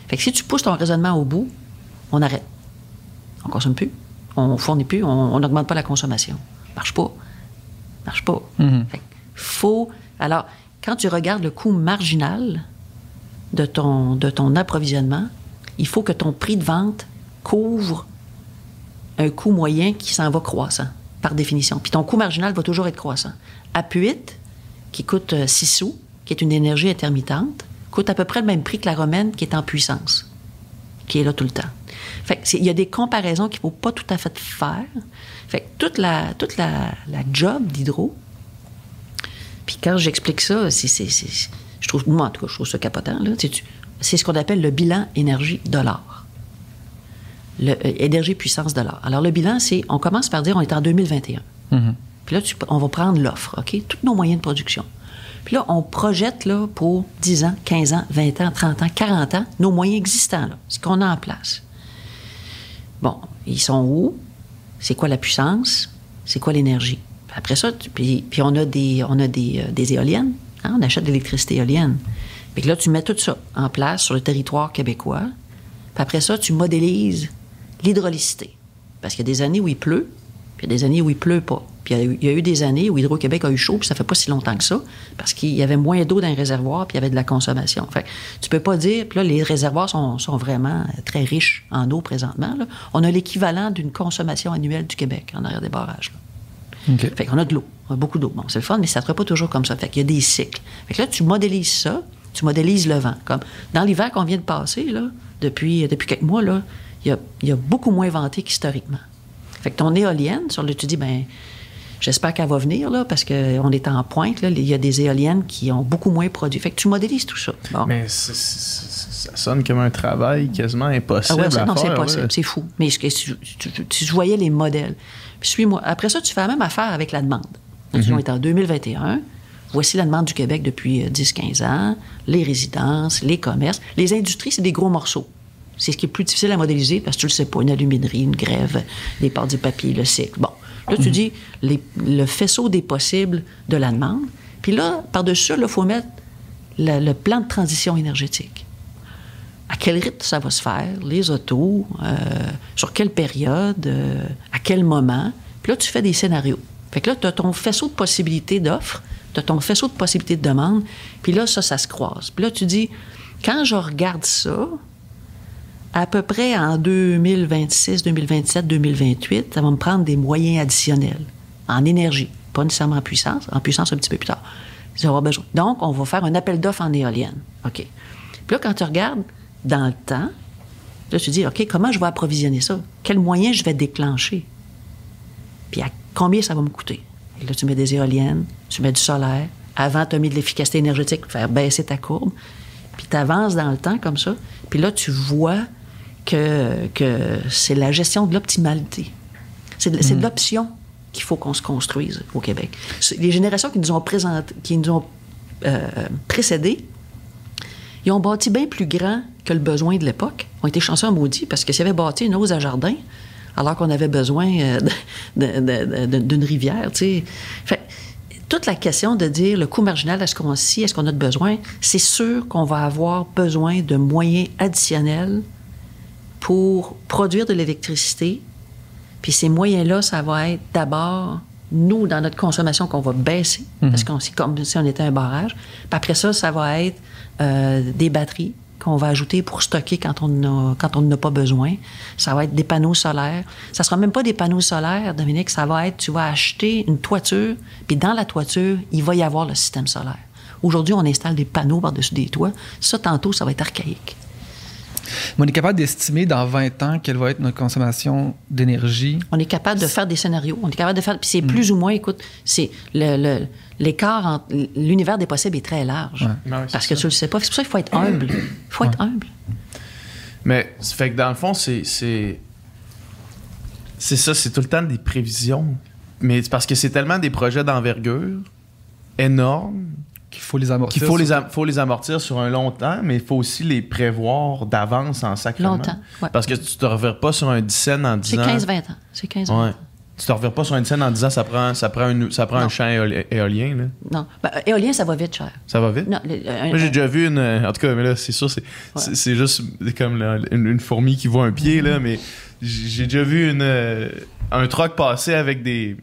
Fait que si tu pousses ton raisonnement au bout, on arrête. On consomme plus, on fournit plus, on n'augmente pas la consommation. Marche pas. Marche pas. Mhm. Fait que faut. Alors, quand tu regardes le coût marginal de ton, approvisionnement, il faut que ton prix de vente couvre un coût moyen qui s'en va croissant, par définition. Puis ton coût marginal va toujours être croissant. Apuit, qui coûte 6 sous, qui est une énergie intermittente, coûte à peu près le même prix que la romaine qui est en puissance, qui est là tout le temps. Fait il y a des comparaisons qu'il ne faut pas tout à fait faire. Fait toute la, toute la job d'hydro, puis quand j'explique ça, c'est, c'est- c'est- je trouve, moi en tout cas, je trouve ça capotant. Là. C'est ce qu'on appelle le bilan énergie-dollar. Le, euh, énergie puissance dollar. Alors le bilan, c'est, on commence par dire, on est en 2021. Mhm. Puis là, tu- on va prendre l'offre, OK? Tous nos moyens de production. Puis là, on projette là, pour 10 ans, 15 ans, 20 ans, 30 ans, 40 ans, nos moyens existants, là, ce qu'on a en place. Bon, ils sont où? C'est quoi la puissance? C'est quoi l'énergie? Après ça, puis, on a des, on a des, euh, éoliennes. hein, On achète de l'électricité éolienne. Puis là, tu mets tout ça en place sur le territoire québécois. Après ça, tu modélises l'hydraulicité. Parce qu'il y a des années où il pleut, puis il y a des années où il pleut pas. Puis il y a eu, des années où Hydro-Québec a eu chaud, puis ça fait pas si longtemps que ça, parce qu'il y avait moins d'eau dans les réservoirs, puis il y avait de la consommation. Fait tu peux pas dire, puis là, les réservoirs sont, vraiment très riches en eau présentement. On a l'équivalent d'une consommation annuelle du Québec en arrière des barrages. OK. Fait qu'on a de l'eau, on a beaucoup d'eau. Bon, c'est le fun, mais ça ne sera pas toujours comme ça. Fait qu'il y a des cycles. Fait que là, tu modélises ça, tu modélises le vent. Comme dans l'hiver qu'on vient de passer, là, depuis, depuis quelques mois, là, il y a, il y a beaucoup moins venté qu'historiquement. Fait que ton éolienne, sur le, tu dis, ben, j'espère qu'elle va venir, là, parce qu'on est en pointe, là, il y a des éoliennes qui ont beaucoup moins produit. Fait que tu modélises tout ça. Bon. Mais ça sonne comme un travail quasiment Ah impossible ouais, ça, à non, c'est faire. possible, là. c'est fou. Mais si je voyais les modèles, puis suis-moi. Après ça, tu fais la même affaire avec la demande. Dis, On est en 2021. Voici la demande du Québec depuis euh, 10-15 ans. Les résidences, les commerces. Les industries, c'est des gros morceaux. C'est ce qui est plus difficile à modéliser parce que tu le sais pas. Une aluminerie, une grève, des parts du papier, le cycle. Bon. Là, tu dis les- le faisceau des possibles de la demande. Puis là, par-dessus il faut mettre le plan de transition énergétique à quel rythme ça va se faire, les autos, euh, sur quelle période, euh, à quel moment? Puis là, tu fais des scénarios. Fait que là, tu as ton faisceau de possibilités d'offres, tu as ton faisceau de possibilités de demande, puis là, ça, ça se croise. Puis là, tu dis, quand je regarde ça, à peu près en 2026, 2027, 2028, ça va me prendre des moyens additionnels en énergie, pas nécessairement en puissance, en puissance un petit peu plus tard. J'aurai besoin. Donc, on va faire un appel d'offres en éolienne. OK. Puis là, quand tu regardes dans le temps, là, tu dis, OK, comment je vais approvisionner ça? Quels moyens je vais déclencher? Puis à combien ça va me coûter? Et là, tu mets des éoliennes, tu mets du solaire. Avant, tu as mis de l'efficacité énergétique pour faire baisser ta courbe. Puis tu avances dans le temps comme ça. Puis là, tu vois que, que c'est la gestion de l'optimalité. C'est de, de l'option qu'il faut qu'on se construise au Québec. Les générations qui nous ont, présenté, qui nous ont euh, précédés, ils ont bâti bien plus grand que le besoin de l'époque. Ont été chanceux en maudit parce que s'ils avaient bâti une hausse à jardin, alors qu'on avait besoin euh, d'une rivière, tu sais. Fait, toute la question de dire le coût marginal, est-ce qu'on si, est-ce qu'on a de besoin, c'est sûr qu'on va avoir besoin de moyens additionnels pour produire de l'électricité Puis ces moyens-là, ça va être d'abord, nous, dans notre consommation, qu'on va baisser, parce qu'on c'est comme si on était un barrage. Puis après ça, ça va être euh, des batteries qu'on va ajouter pour stocker quand on a, quand on n'en a pas besoin. Ça va être des panneaux solaires. Ça sera même pas des panneaux solaires, Dominique, ça va être, tu vas acheter une toiture, puis dans la toiture, il va y avoir le système solaire. Aujourd'hui, on installe des panneaux par-dessus des toits. Ça, tantôt, ça va être archaïque. Mais on est capable d'estimer dans 20 ans quelle va être notre consommation d'énergie. On est capable de faire des scénarios. On est capable de faire. Puis c'est plus ou moins, écoute, c'est le, le- l'écart entre l'univers des possibles est très large. Ouais, ouais, c'est parce que ça. tu le sais pas. C'est pour ça qu'il faut être humble. Il faut être humble. Mais ça fait que dans le fond, c'est. C'est c'est ça, c'est tout le temps des prévisions. Mais c'est parce que c'est tellement des projets d'envergure énormes Qu'il faut les amortir. qu'il faut les, am- faut les amortir sur un long temps, mais il faut aussi les prévoir d'avance en sacrement. Longtemps, ouais. Parce que tu te reverras pas sur un 10 cents en C'est disant. 15-20 ans. C'est 15-20 Ouais. ans. Tu te reverras pas sur un 10 cents en disant ça prend, ça prend, un, ça prend un champ éoli- éolien. Là. Non. Ben, euh, éolien, ça va vite, cher. Ça va vite? Non, le- un- Moi, j'ai un- déjà vu une. En tout cas, mais là, c'est sûr, c'est c'est- c'est juste comme une, une fourmi qui voit un pied, là, mais j'ai déjà vu une, euh, un truck passer avec des,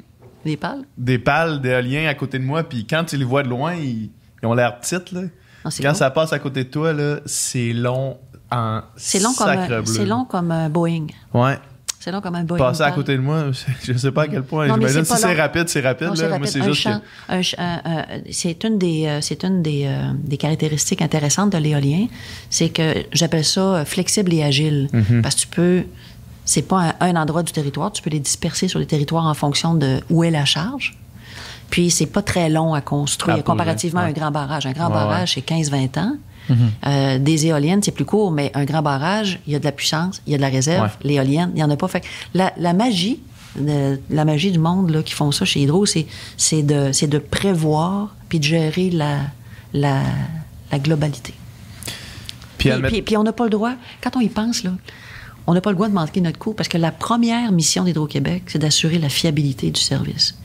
des pales? des pales d'éolien à côté de moi, puis quand tu les vois de loin, ils, ils ont l'air petites, là. C'est Quand ça passe à côté de toi, là, c'est long en C'est long, comme sacre c'est long comme un Boeing. Ouais. C'est long comme un Boeing. Passer à côté de moi, <laughs> je sais pas à quel point. J'imagine c'est si c'est rapide, c'est rapide. Non, là. c'est Moi, rapide. c'est Un juste champ- un ch- un- un- c'est une des, euh, c'est une des, euh, des caractéristiques intéressantes de l'éolien, c'est que j'appelle ça euh, flexible et agile, Mhm. parce que tu peux, c'est pas un, un endroit du territoire, tu peux les disperser sur les territoires en fonction de où est la charge. Puis c'est pas très long à construire À comparativement à un grand barrage. Un grand Ouais, barrage, c'est 15-20 ans. Euh, des éoliennes, c'est plus court, mais un grand barrage, il y a de la puissance, il y a de la réserve. L'éolienne, il n'y en a pas. Fait la, la magie, de- la magie du monde là, qui font ça chez Hydro, c'est, c'est, de, c'est de prévoir puis de gérer la, la, la globalité. Puis Puis, admettre- puis- puis on n'a pas le droit, quand on y pense, là, on n'a pas le droit de manquer notre coup parce que la première mission d'Hydro-Québec, c'est d'assurer la fiabilité du service.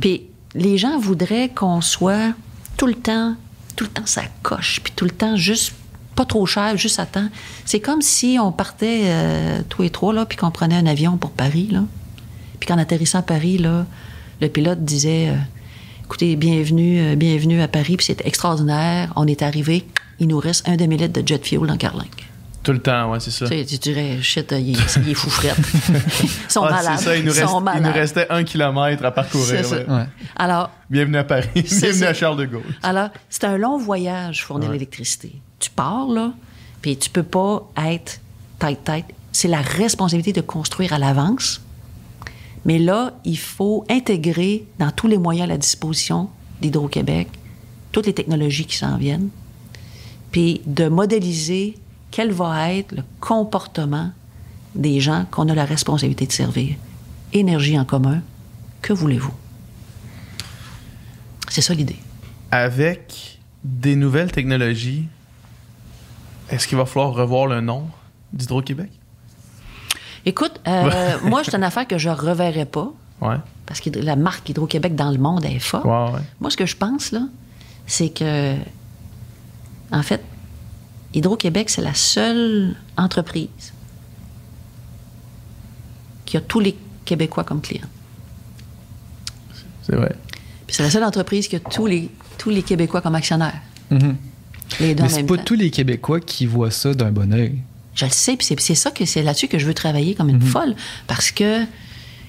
Puis les gens voudraient qu'on soit tout le temps, tout le temps ça coche, puis tout le temps juste pas trop cher, juste à temps. C'est comme si on partait euh, tous les trois là, puis qu'on prenait un avion pour Paris là, puis qu'en atterrissant à Paris là, le pilote disait, euh, écoutez, bienvenue, euh, bienvenue à Paris, puis c'est extraordinaire, on est arrivé, il nous reste un demi-litre de jet fuel dans Carlingue. Tout le temps, ouais, c'est ça. Tu sais, tu dirais, shit, il, est- il est fou frette. <laughs> Ils sont Ah, malades. ça, il nous, Ils reste- sont il nous malades. restait un kilomètre à parcourir. Ça. Ouais. Alors, Bienvenue à Paris. Bienvenue ça. à Charles de Gaulle. alors c'est un long voyage, fournir Ouais. l'électricité. Tu pars, là, puis tu peux pas être tête-tête. C'est la responsabilité de construire à l'avance. Mais là, il faut intégrer dans tous les moyens à la disposition d'Hydro-Québec toutes les technologies qui s'en viennent, puis de modéliser quel va être le comportement des gens qu'on a la responsabilité de servir. Énergie en commun, que voulez-vous? C'est ça l'idée. Avec des nouvelles technologies, est-ce qu'il va falloir revoir le nom d'Hydro-Québec? Écoute, euh, <laughs> moi, c'est une affaire que je reverrai pas, Ouais. parce que la marque Hydro-Québec dans le monde elle est forte. Ouais, ouais. Moi, ce que je pense, là, c'est que, en fait, Hydro-Québec, c'est la seule entreprise qui a tous les Québécois comme clients. C'est vrai. Puis c'est la seule entreprise qui a tous les, tous les Québécois comme actionnaires. Mhm. Les deux Mais c'est pas temps. tous les Québécois qui voient ça d'un bon oeil. Je le sais, puis c'est, c'est ça que c'est là-dessus que je veux travailler comme une folle. Parce que,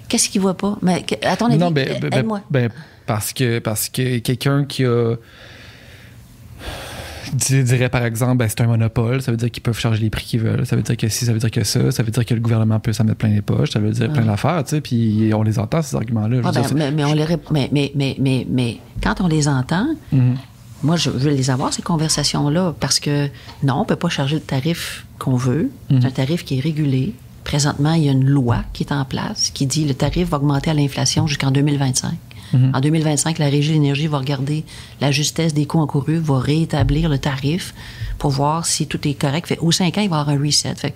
qu'est-ce qu'ils voient pas? Mais, à ton avis, non, ben, euh, ben, aide-moi. ben, parce que parce que quelqu'un qui a dirait par exemple ben, c'est un monopole, ça veut dire qu'ils peuvent charger les prix qu'ils veulent, ça veut dire que si, ça veut dire que ça, ça veut dire que le gouvernement peut s'en mettre plein les poches, ça veut dire plein d'affaires, tu sais, puis on les entend ces arguments-là. Ah ben, mais, mais on les rép- mais, mais, mais, mais, mais quand on les entend, Mhm. moi, je veux les avoir, ces conversations-là, parce que non, on peut pas charger le tarif qu'on veut. Mhm. C'est un tarif qui est régulé. Présentement, il y a une loi qui est en place qui dit le tarif va augmenter à l'inflation jusqu'en 2025. Mhm. En 2025, la Régie de l'énergie va regarder la justesse des coûts encourus, va réétablir le tarif pour voir si tout est correct. Fait, aux cinq ans, il va y avoir un reset. Fait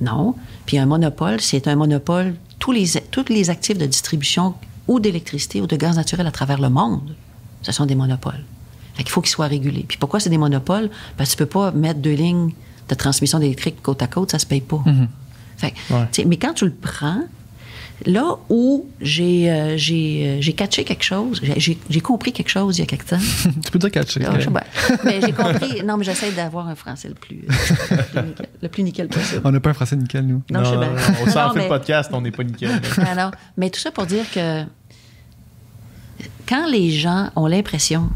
non. Puis un monopole, c'est un monopole. Tous les, tous les actifs de distribution ou d'électricité ou de gaz naturel à travers le monde, ce sont des monopoles. Fait qu'il faut qu'ils soient régulés. Puis pourquoi c'est des monopoles? Parce que tu peux pas mettre deux lignes de transmission d'électrique côte à côte, ça se paye pas. Fait Ouais. tu sais, mais quand tu le prends, là où j'ai euh, j'ai euh, j'ai catché quelque chose, j'ai- compris quelque chose il y a quelque temps. <laughs> tu peux dire. Ah, je sais pas. mais j'ai compris. Non, mais j'essaie d'avoir un français le plus, euh, le plus nickel, le plus nickel possible. On n'a pas un français nickel, nous. Non, je sais bien. on s'en Non, fait mais- le podcast, on n'est pas nickel. <laughs> Alors, mais tout ça pour dire que quand les gens ont l'impression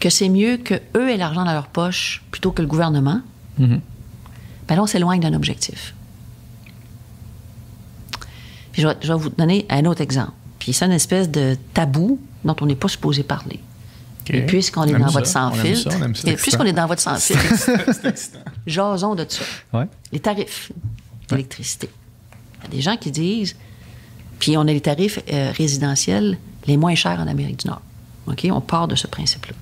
que c'est mieux que eux aient l'argent dans leur poche plutôt que le gouvernement, Mhm. ben là, on s'éloigne d'un objectif. Puis je vais, je vais vous donner un autre exemple. Puis c'est une espèce de tabou dont on n'est pas supposé parler. Et puisqu'on est aime dans votre sans on aime filtre, ça, on aime ça. et puisqu'on est dans votre sans filtre, C'est excitant. jasons de ça. Ouais. Les tarifs d'électricité. Il y a des gens qui disent, puis on a les tarifs euh, résidentiels les moins chers en Amérique du Nord. OK? On part de ce principe-là.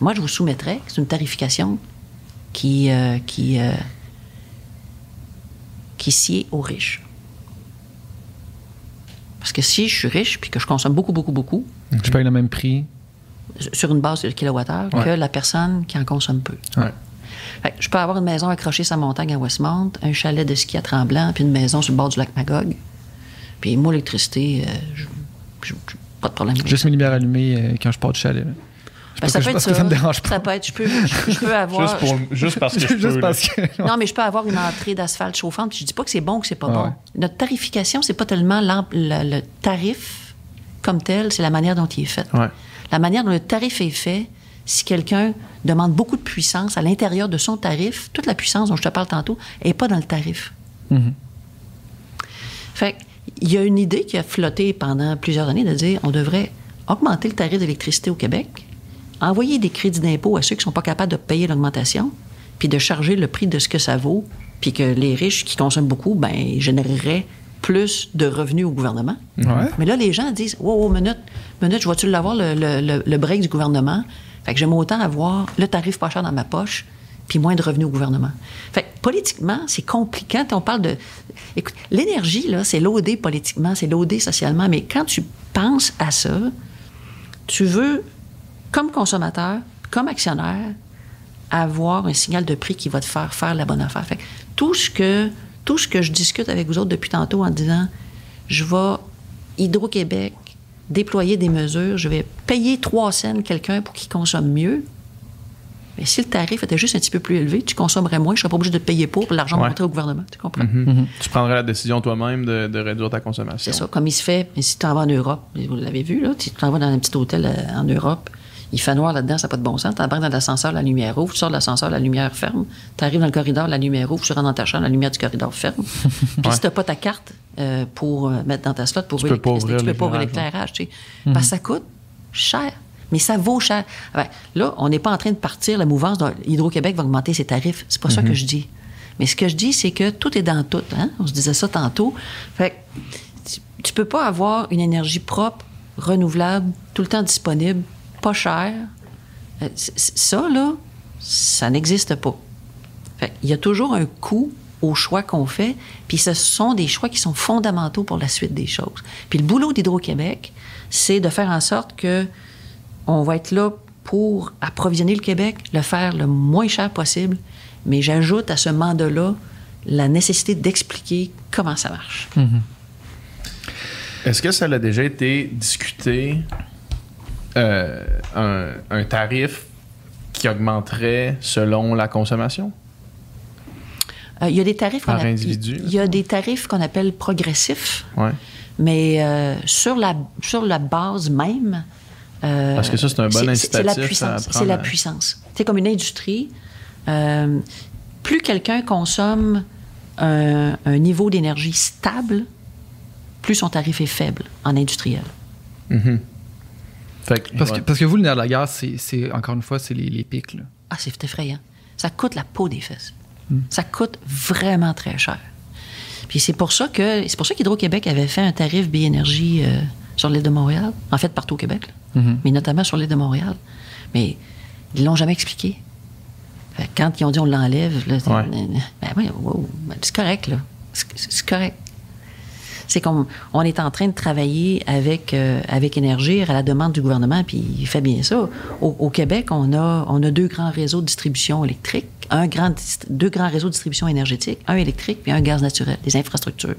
Moi, je vous soumettrais, c'est une tarification qui, euh, qui, euh, qui sied aux riches. Parce que si je suis riche puis que je consomme beaucoup, beaucoup, beaucoup, Je paye le même prix? sur une base de kilowattheure que la personne qui en consomme peu. Ouais. Fait que je peux avoir une maison accrochée sur la montagne à Westmount, un chalet de ski à Tremblant, puis une maison sur le bord du lac Magog. Puis moi, l'électricité, euh, je- je- je- pas de problème. Juste mes lumières allumées euh, quand je pars du chalet. là. Sais ça peut être ça. <laughs> ça me dérange pas. Ça peut être, je peux, je, je peux avoir. Juste, pour, juste parce que je <laughs> Juste peux. parce là. que. Non, mais je peux avoir une entrée d'asphalte chauffante. Puis je dis pas que c'est bon ou que c'est pas Ah bon. ouais. Notre tarification, c'est pas tellement l'em- le, le tarif comme tel, c'est la manière dont il est fait. Ouais. La manière dont le tarif est fait, si quelqu'un demande beaucoup de puissance à l'intérieur de son tarif, toute la puissance dont je te parle tantôt n'est pas dans le tarif. Mhm. Fait il y a une idée qui a flotté pendant plusieurs années de dire on devrait augmenter le tarif d'électricité au Québec, envoyer des crédits d'impôt à ceux qui ne sont pas capables de payer l'augmentation, puis de charger le prix de ce que ça vaut, puis que les riches qui consomment beaucoup, ben, généreraient plus de revenus au gouvernement. Ouais. Mais là, les gens disent Wow, wow, minute, minute, je vois-tu l'avoir, le, le, le, break du gouvernement Fait que j'aime autant avoir le tarif pas cher dans ma poche, puis moins de revenus au gouvernement. Fait que politiquement, c'est compliqué. Quand on parle de. Écoute, l'énergie, là, c'est loadé politiquement, c'est loadé socialement, mais quand tu penses à ça, tu veux, comme consommateur, comme actionnaire, avoir un signal de prix qui va te faire faire la bonne affaire. Fait que tout ce que, tout ce que je discute avec vous autres depuis tantôt en disant, je vais Hydro-Québec déployer des mesures, je vais payer 3 cents quelqu'un pour qu'il consomme mieux. Mais si le tarif était juste un petit peu plus élevé, tu consommerais moins, je ne serais pas obligé de te payer pour, pour l'argent Ouais. montrer au gouvernement. Tu comprends? Mhm. Tu prendrais la décision toi-même de, de réduire ta consommation. C'est ça, comme il se fait, mais si tu t'en vas en Europe, vous l'avez vu, là, si tu t'en vas dans un petit hôtel euh, en Europe, il fait noir là-dedans, ça n'a pas de bon sens. Tu dans l'ascenseur, la lumière ouvre, tu sors de l'ascenseur, la lumière ferme. Tu arrives dans le corridor, la lumière ouvre, tu rentres dans ta chambre, la lumière du corridor ferme. <laughs> Puis Ouais. si tu n'as pas ta carte euh, pour euh, mettre dans ta slot pour Tu ouvrir ouvrir tu peux pas ouvrir l'éclairage, l'éclairage. tu sais. Parce que ça coûte cher. Mais ça vaut cher. Là, on n'est pas en train de partir la mouvance. Hydro-Québec va augmenter ses tarifs. C'est pas ça que je dis. Mais ce que je dis, c'est que tout est dans tout. Hein? On se disait ça tantôt. Fait que tu, tu peux pas avoir une énergie propre, renouvelable, tout le temps disponible, pas chère. Euh, Ça, là, ça n'existe pas. Il y a toujours un coût aux choix qu'on fait, puis ce sont des choix qui sont fondamentaux pour la suite des choses. Puis le boulot d'Hydro-Québec, c'est de faire en sorte que on va être là pour approvisionner le Québec, le faire le moins cher possible, mais j'ajoute à ce mandat-là la nécessité d'expliquer comment ça marche. Est-ce que ça a déjà été discuté euh, un, un tarif qui augmenterait selon la consommation? Euh, Il y a des tarifs qu'on Par app- individu, Il y a des tarifs qu'on appelle progressifs, Ouais. mais euh, sur, la, sur la base même. Parce que ça, c'est un bon c'est- c'est- la incitatif puissance. C'est la puissance. C'est comme une industrie. plus quelqu'un consomme un, un niveau d'énergie stable, plus son tarif est faible en industriel. Mhm. Fait que, Parce, ouais. que, parce que vous, le nerf de la guerre, c'est, c'est- encore une fois, c'est les, les pics. là. Ah, c'est effrayant. Ça coûte la peau des fesses. Ça coûte vraiment très cher. Puis c'est pour ça que c'est pour ça qu'Hydro-Québec avait fait un tarif biénergie euh, sur l'île de Montréal, en fait partout au Québec, là. Mhm. mais notamment sur l'île de Montréal. Mais ils l'ont jamais expliqué. Fait que quand ils ont dit on l'enlève, là, c'est- Ouais. ben oui, wow, ben c'est correct là, c'est c'est correct. C'est qu'on on est en train de travailler avec, euh, Énergir à la demande du gouvernement, puis il fait bien ça. Au, Québec, on a, deux grands réseaux de distribution électrique, un deux grands réseaux de distribution énergétique, un électrique puis un gaz naturel, des infrastructures.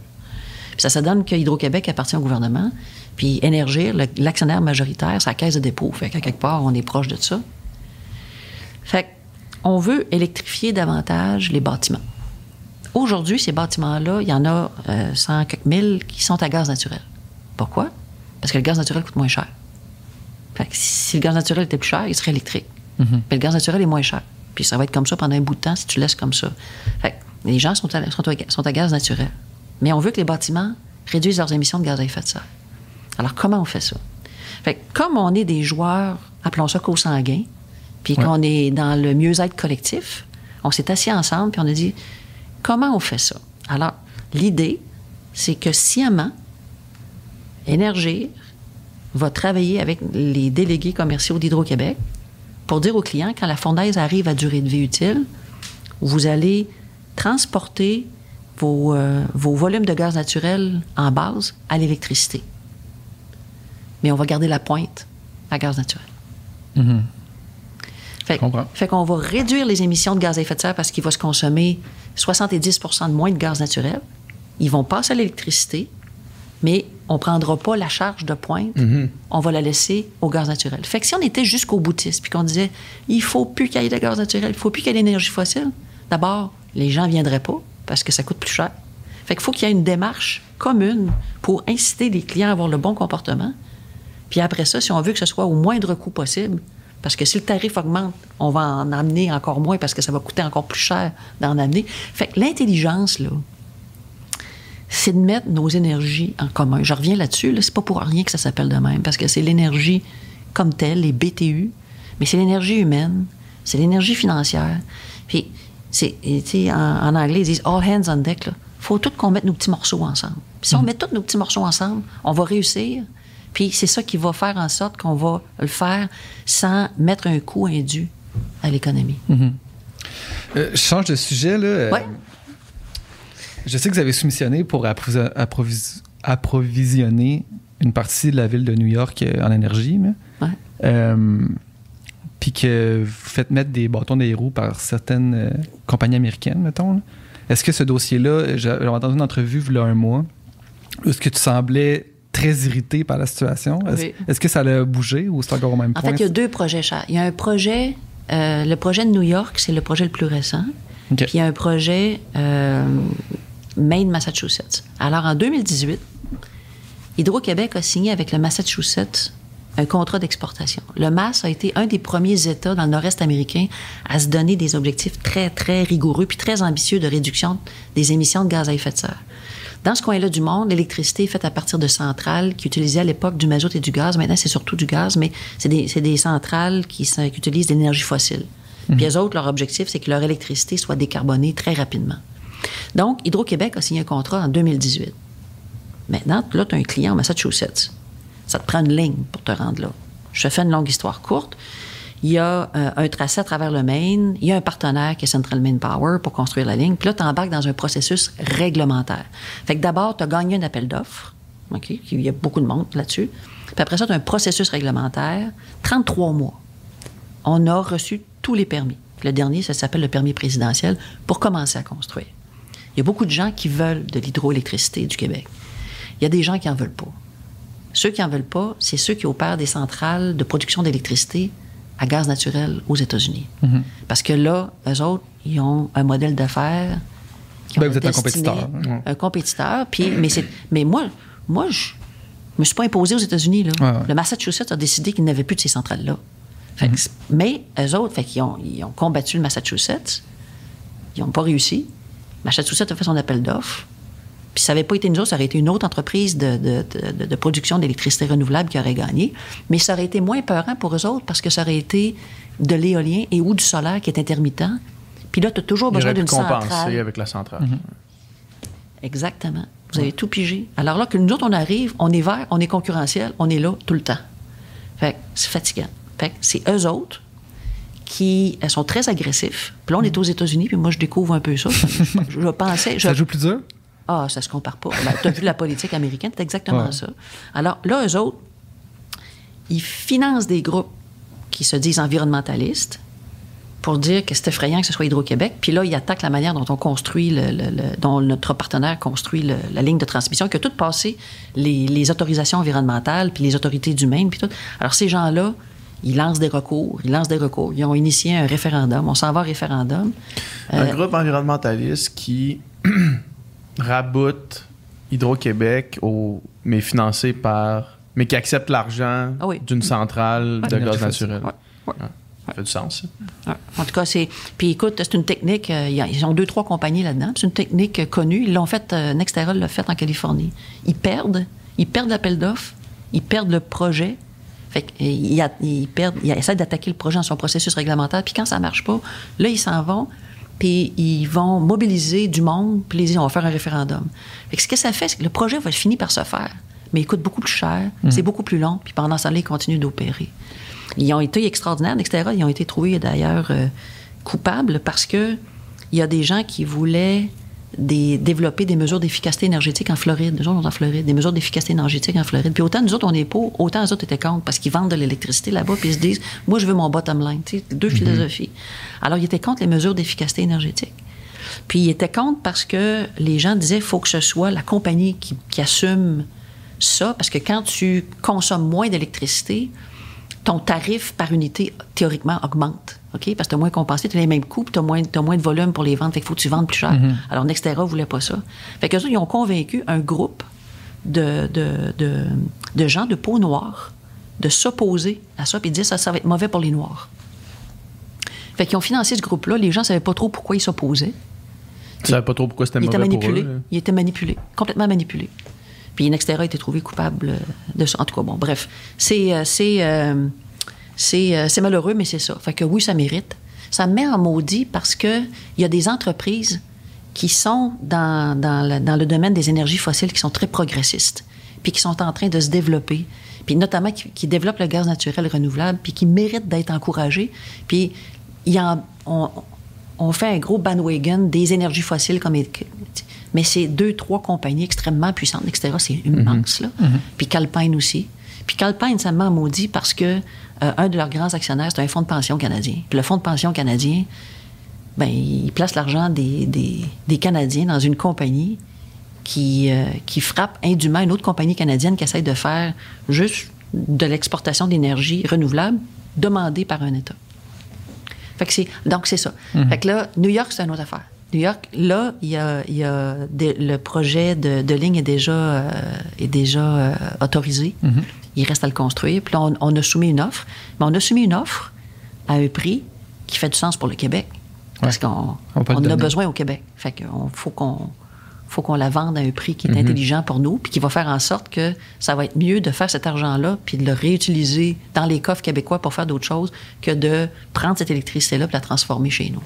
Ça, ça donne que Hydro-Québec appartient au gouvernement, puis Énergir, l'actionnaire majoritaire, c'est caisse de dépôt. Quelque part, on est proche de ça. Fait on veut électrifier davantage les bâtiments. Aujourd'hui, ces bâtiments-là, il y en a euh, 100 quelques mille qui sont à gaz naturel. Pourquoi? Parce que le gaz naturel coûte moins cher. Fait que si le gaz naturel était plus cher, il serait électrique. Mais le gaz naturel est moins cher. Puis ça va être comme ça pendant un bout de temps si tu laisses comme ça. Fait que les gens sont à, sont à- sont à gaz naturel. Mais on veut que les bâtiments réduisent leurs émissions de gaz à effet de serre. Alors, comment on fait ça? Fait que comme on est des joueurs, appelons ça co-sanguins, puis qu'on est dans le mieux-être collectif, on s'est assis ensemble, puis on a dit, comment on fait ça? Alors, l'idée, c'est que sciemment, Énergir va travailler avec les délégués commerciaux d'Hydro-Québec pour dire aux clients, quand la fournaise arrive à durée de vie utile, vous allez transporter vos, euh, vos volumes de gaz naturel en base à l'électricité. Mais on va garder la pointe à gaz naturel. Comprends. fait qu'on va réduire les émissions de gaz à effet de serre parce qu'il va se consommer 70% de moins de gaz naturel. Ils vont passer à l'électricité, mais on ne prendra pas la charge de pointe. On va la laisser au gaz naturel. Fait que si on était jusqu'au boutiste puis qu'on disait il faut plus qu'il y ait de gaz naturel, il faut plus qu'il y ait d'énergie fossile, d'abord, les gens ne viendraient pas parce que ça coûte plus cher. Fait qu'il faut qu'il y ait une démarche commune pour inciter les clients à avoir le bon comportement. Puis après ça, si on veut que ce soit au moindre coût possible, parce que si le tarif augmente, on va en amener encore moins parce que ça va coûter encore plus cher d'en amener. Fait que l'intelligence, là, c'est de mettre nos énergies en commun. Je reviens là-dessus, là, c'est pas pour rien que ça s'appelle de même, parce que c'est l'énergie comme telle, les BTU, mais c'est l'énergie humaine, c'est l'énergie financière. Puis, c'est, et tu sais, en, en anglais, ils disent all hands on deck. Il faut tout qu'on mette nos petits morceaux ensemble. Puis si on met tous nos petits morceaux ensemble, on va réussir. Puis c'est ça qui va faire en sorte qu'on va le faire sans mettre un coût indu à l'économie. Euh, je change de sujet, là. Euh, Ouais. Je sais que vous avez soumissionné pour approvis- approvis- approvisionner une partie de la ville de New York euh, en énergie, mais, Ouais. euh, puis que vous faites mettre des bâtons des roues par certaines euh, compagnies américaines, mettons. Est-ce que ce dossier-là, j'ai entendu une entrevue il y a un mois, où est-ce que tu semblais très irrité par la situation? Est-ce Oui. que ça a bougé ou c'est encore au même En point? fait, il y a deux projets chers. Il y a un projet, euh, le projet de New York, c'est le projet le plus récent. OK. Puis il y a un projet euh, Maine, Massachusetts. Alors en 2018, Hydro-Québec a signé avec le Massachusetts un contrat d'exportation. Le Mass a été un des premiers États dans le nord-est américain à se donner des objectifs très, très rigoureux puis très ambitieux de réduction des émissions de gaz à effet de serre. Dans ce coin-là du monde, l'électricité est faite à partir de centrales qui utilisaient à l'époque du mazout et du gaz. Maintenant, c'est surtout du gaz, mais c'est des, centrales qui, sont- qui utilisent de l'énergie fossile. Puis eux autres, leur objectif, c'est que leur électricité soit décarbonée très rapidement. Donc, Hydro-Québec a signé un contrat en 2018. Maintenant, là, tu as un client au Massachusetts. Ça te prend une ligne pour te rendre là. Je te fais une longue histoire courte. Il y a euh, un tracé à travers le Maine. Il y a un partenaire qui est Central Maine Power pour construire la ligne. Puis là, tu embarques dans un processus réglementaire. Fait que d'abord, tu as gagné un appel d'offres. OK? Il y a beaucoup de monde là-dessus. Puis après ça, tu as un processus réglementaire. 33 mois. On a reçu tous les permis. Le dernier, ça s'appelle le permis présidentiel pour commencer à construire. Il y a beaucoup de gens qui veulent de l'hydroélectricité du Québec. Il y a des gens qui n'en veulent pas. Ceux qui n'en veulent pas, c'est ceux qui opèrent des centrales de production d'électricité à gaz naturel aux États-Unis. Parce que là, eux autres, ils ont un modèle d'affaires. qui Ben, vous êtes un compétiteur. hein. Un compétiteur. Puis, mais, c'est- mais moi, moi, je me suis pas imposé aux États-Unis. là. Ouais, ouais. Le Massachusetts a décidé qu'il n'avait plus de ces centrales-là. C'est- Mais eux autres, fait qu'ils ont, ils ont combattu le Massachusetts. Ils n'ont pas réussi. Massachusetts a fait son appel d'offres. Puis ça n'avait pas été nous autres, ça aurait été une autre entreprise de, de- de- de production d'électricité renouvelable qui aurait gagné. Mais ça aurait été moins peurant pour eux autres parce que ça aurait été de l'éolien et ou du solaire qui est intermittent. Puis là, tu as toujours besoin d'une compenser centrale. avec la centrale. Exactement. Vous avez tout pigé. Alors là que nous autres, on arrive, on est vert, on est concurrentiel, on est là tout le temps. Fait que c'est fatigant. Fait que c'est eux autres qui elles sont très agressifs. Puis là, on est aux États-Unis, puis moi, je découvre un peu ça. je, <laughs> je pensais... Je, Ça joue plus dur? Ah, ça se compare pas. Ben, tu as vu la politique américaine, c'est exactement Ouais. ça. Alors là, eux autres, ils financent des groupes qui se disent environnementalistes pour dire que c'est effrayant que ce soit Hydro-Québec. Puis là, ils attaquent la manière dont on construit, le, le- le- dont notre partenaire construit le- la ligne de transmission, qui a tout passé les, les autorisations environnementales, puis les autorités du Maine, puis tout. Alors ces gens-là, ils lancent des recours, ils lancent des recours. Ils ont initié un référendum. On s'en va au référendum. Un Euh, groupe environnementaliste qui <clears throat> <clears throat> raboute Hydro-Québec, au, mais financé par. mais qui accepte l'argent Ah oui. d'une centrale de gaz naturel. Ouais. Ouais. Ça fait du sens. ça. En tout cas, c'est. Puis écoute, c'est une technique. euh, ils ont deux, trois compagnies là-dedans. C'est une technique euh, connue. Ils l'ont fait, euh, l'a fait en Californie. Ils perdent. Ils perdent l'appel d'offres. Ils perdent le projet. Fait qu'ils a- ils perdent. Ils essaient d'attaquer le projet dans son processus réglementaire. Puis quand ça marche pas, là, ils s'en vont. Puis ils vont mobiliser du monde. Puis ils disent on va faire un référendum. Fait que ce que ça fait, c'est que le projet va finir par se faire. Mais il coûte beaucoup plus cher. C'est beaucoup plus long. Puis pendant ce temps-là, ils continuent d'opérer. Ils ont été extraordinaires, etc. Ils ont été trouvés d'ailleurs euh, coupables parce que il y a des gens qui voulaient des- développer des mesures d'efficacité énergétique en Floride. Nous autres, on est en Floride, des mesures d'efficacité énergétique en Floride. Puis autant nous autres, on est pour, autant les autres étaient contre parce qu'ils vendent de l'électricité là-bas puis ils se disent, moi, je veux mon bottom line. Tu sais, deux philosophies. Alors, ils étaient contre les mesures d'efficacité énergétique. Puis ils étaient contre parce que les gens disaient, il faut que ce soit la compagnie qui, qui assume ça, parce que quand tu consommes moins d'électricité, ton tarif par unité, théoriquement, augmente. OK? Parce que tu as moins compensé, tu as les mêmes coûts, tu as moins, de volume pour les ventes, fait qu'il faut que tu vendes plus cher. Alors, Nextera voulait pas ça. Fait autres, ils ont convaincu un groupe de, de, de, de gens de peau noire de s'opposer à ça, puis de dire ça, ça va être mauvais pour les Noirs. Fait qu'ils ont financé ce groupe-là. Les gens ne savaient pas trop pourquoi ils s'opposaient. Je savais pas trop pourquoi c'était mauvais pour manipulé. eux. là. Il était manipulé, complètement manipulé. Puis Nextera a été trouvé coupable euh, de ça. En tout cas, bon, bref, c'est euh, c'est euh, c'est c'est malheureux, mais c'est ça. Fait que oui, ça mérite. Ça me met en maudit parce que il y a des entreprises qui sont dans, dans, le, dans le domaine des énergies fossiles qui sont très progressistes, puis qui sont en train de se développer, puis notamment qui, qui développent le gaz naturel renouvelable, puis qui méritent d'être encouragés. Puis il y en, on, on fait un gros bandwagon des énergies fossiles comme mais c'est deux trois compagnies extrêmement puissantes etc c'est immense là. Puis Calpine aussi. Puis Calpine ça m'a maudit parce que euh, un de leurs grands actionnaires c'est un fonds de pension canadien. Puis le fonds de pension canadien ben il place l'argent des, des, des Canadiens dans une compagnie qui, euh, qui frappe indûment une autre compagnie canadienne qui essaie de faire juste de l'exportation d'énergie renouvelable demandée par un État. Fait que c'est, donc, c'est ça. Fait que là, New York, c'est une autre affaire. New York, là, il y a, il y a des- le projet de, de ligne est déjà, euh, est déjà euh, autorisé. Il reste à le construire. Puis là, on, on a soumis une offre. Mais on a soumis une offre à un prix qui fait du sens pour le Québec. Parce qu'on On on en a besoin au Québec. Fait qu'on faut qu'on faut qu'on la vende à un prix qui est intelligent pour nous, puis qui va faire en sorte que ça va être mieux de faire cet argent-là, puis de le réutiliser dans les coffres québécois pour faire d'autres choses, que de prendre cette électricité-là et la transformer chez nous.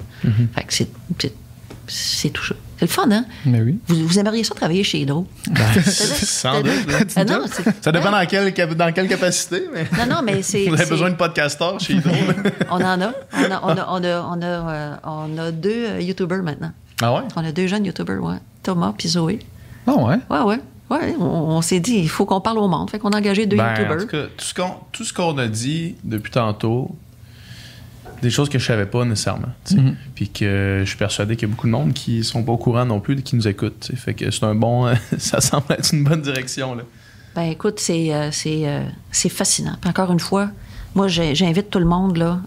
Fait que c'est- c'est- tout ça. C'est le fun, hein? Mais oui. Vous, vous aimeriez ça travailler chez Hydro? <laughs> Sans doute. Ah non, Ça dépend dans quelle, dans quelle capacité, mais. Non, non, mais c'est. Vous avez besoin de podcasteurs chez Hydro. <laughs> On en a. On a, on a, on a, on a, euh, on a deux euh, YouTubers maintenant. Ah ouais? On a deux jeunes YouTubers, ouais. Thomas puis Zoé. Non, ouais? Ouais, ouais. Ouais, on, on s'est dit, il faut qu'on parle au monde. Fait qu'on a engagé deux Ben, en YouTubers. tout cas, tout ce qu'on a dit depuis tantôt, des choses que je savais pas nécessairement. Mhm. Puis que je suis persuadé qu'il y a beaucoup de monde qui sont pas au courant non plus, qui nous écoutent. Fait que c'est un bon. <laughs> ça semble être une bonne direction. Là. Ben écoute, c'est euh, euh, fascinant. Puis encore une fois, moi j'invite tout le monde là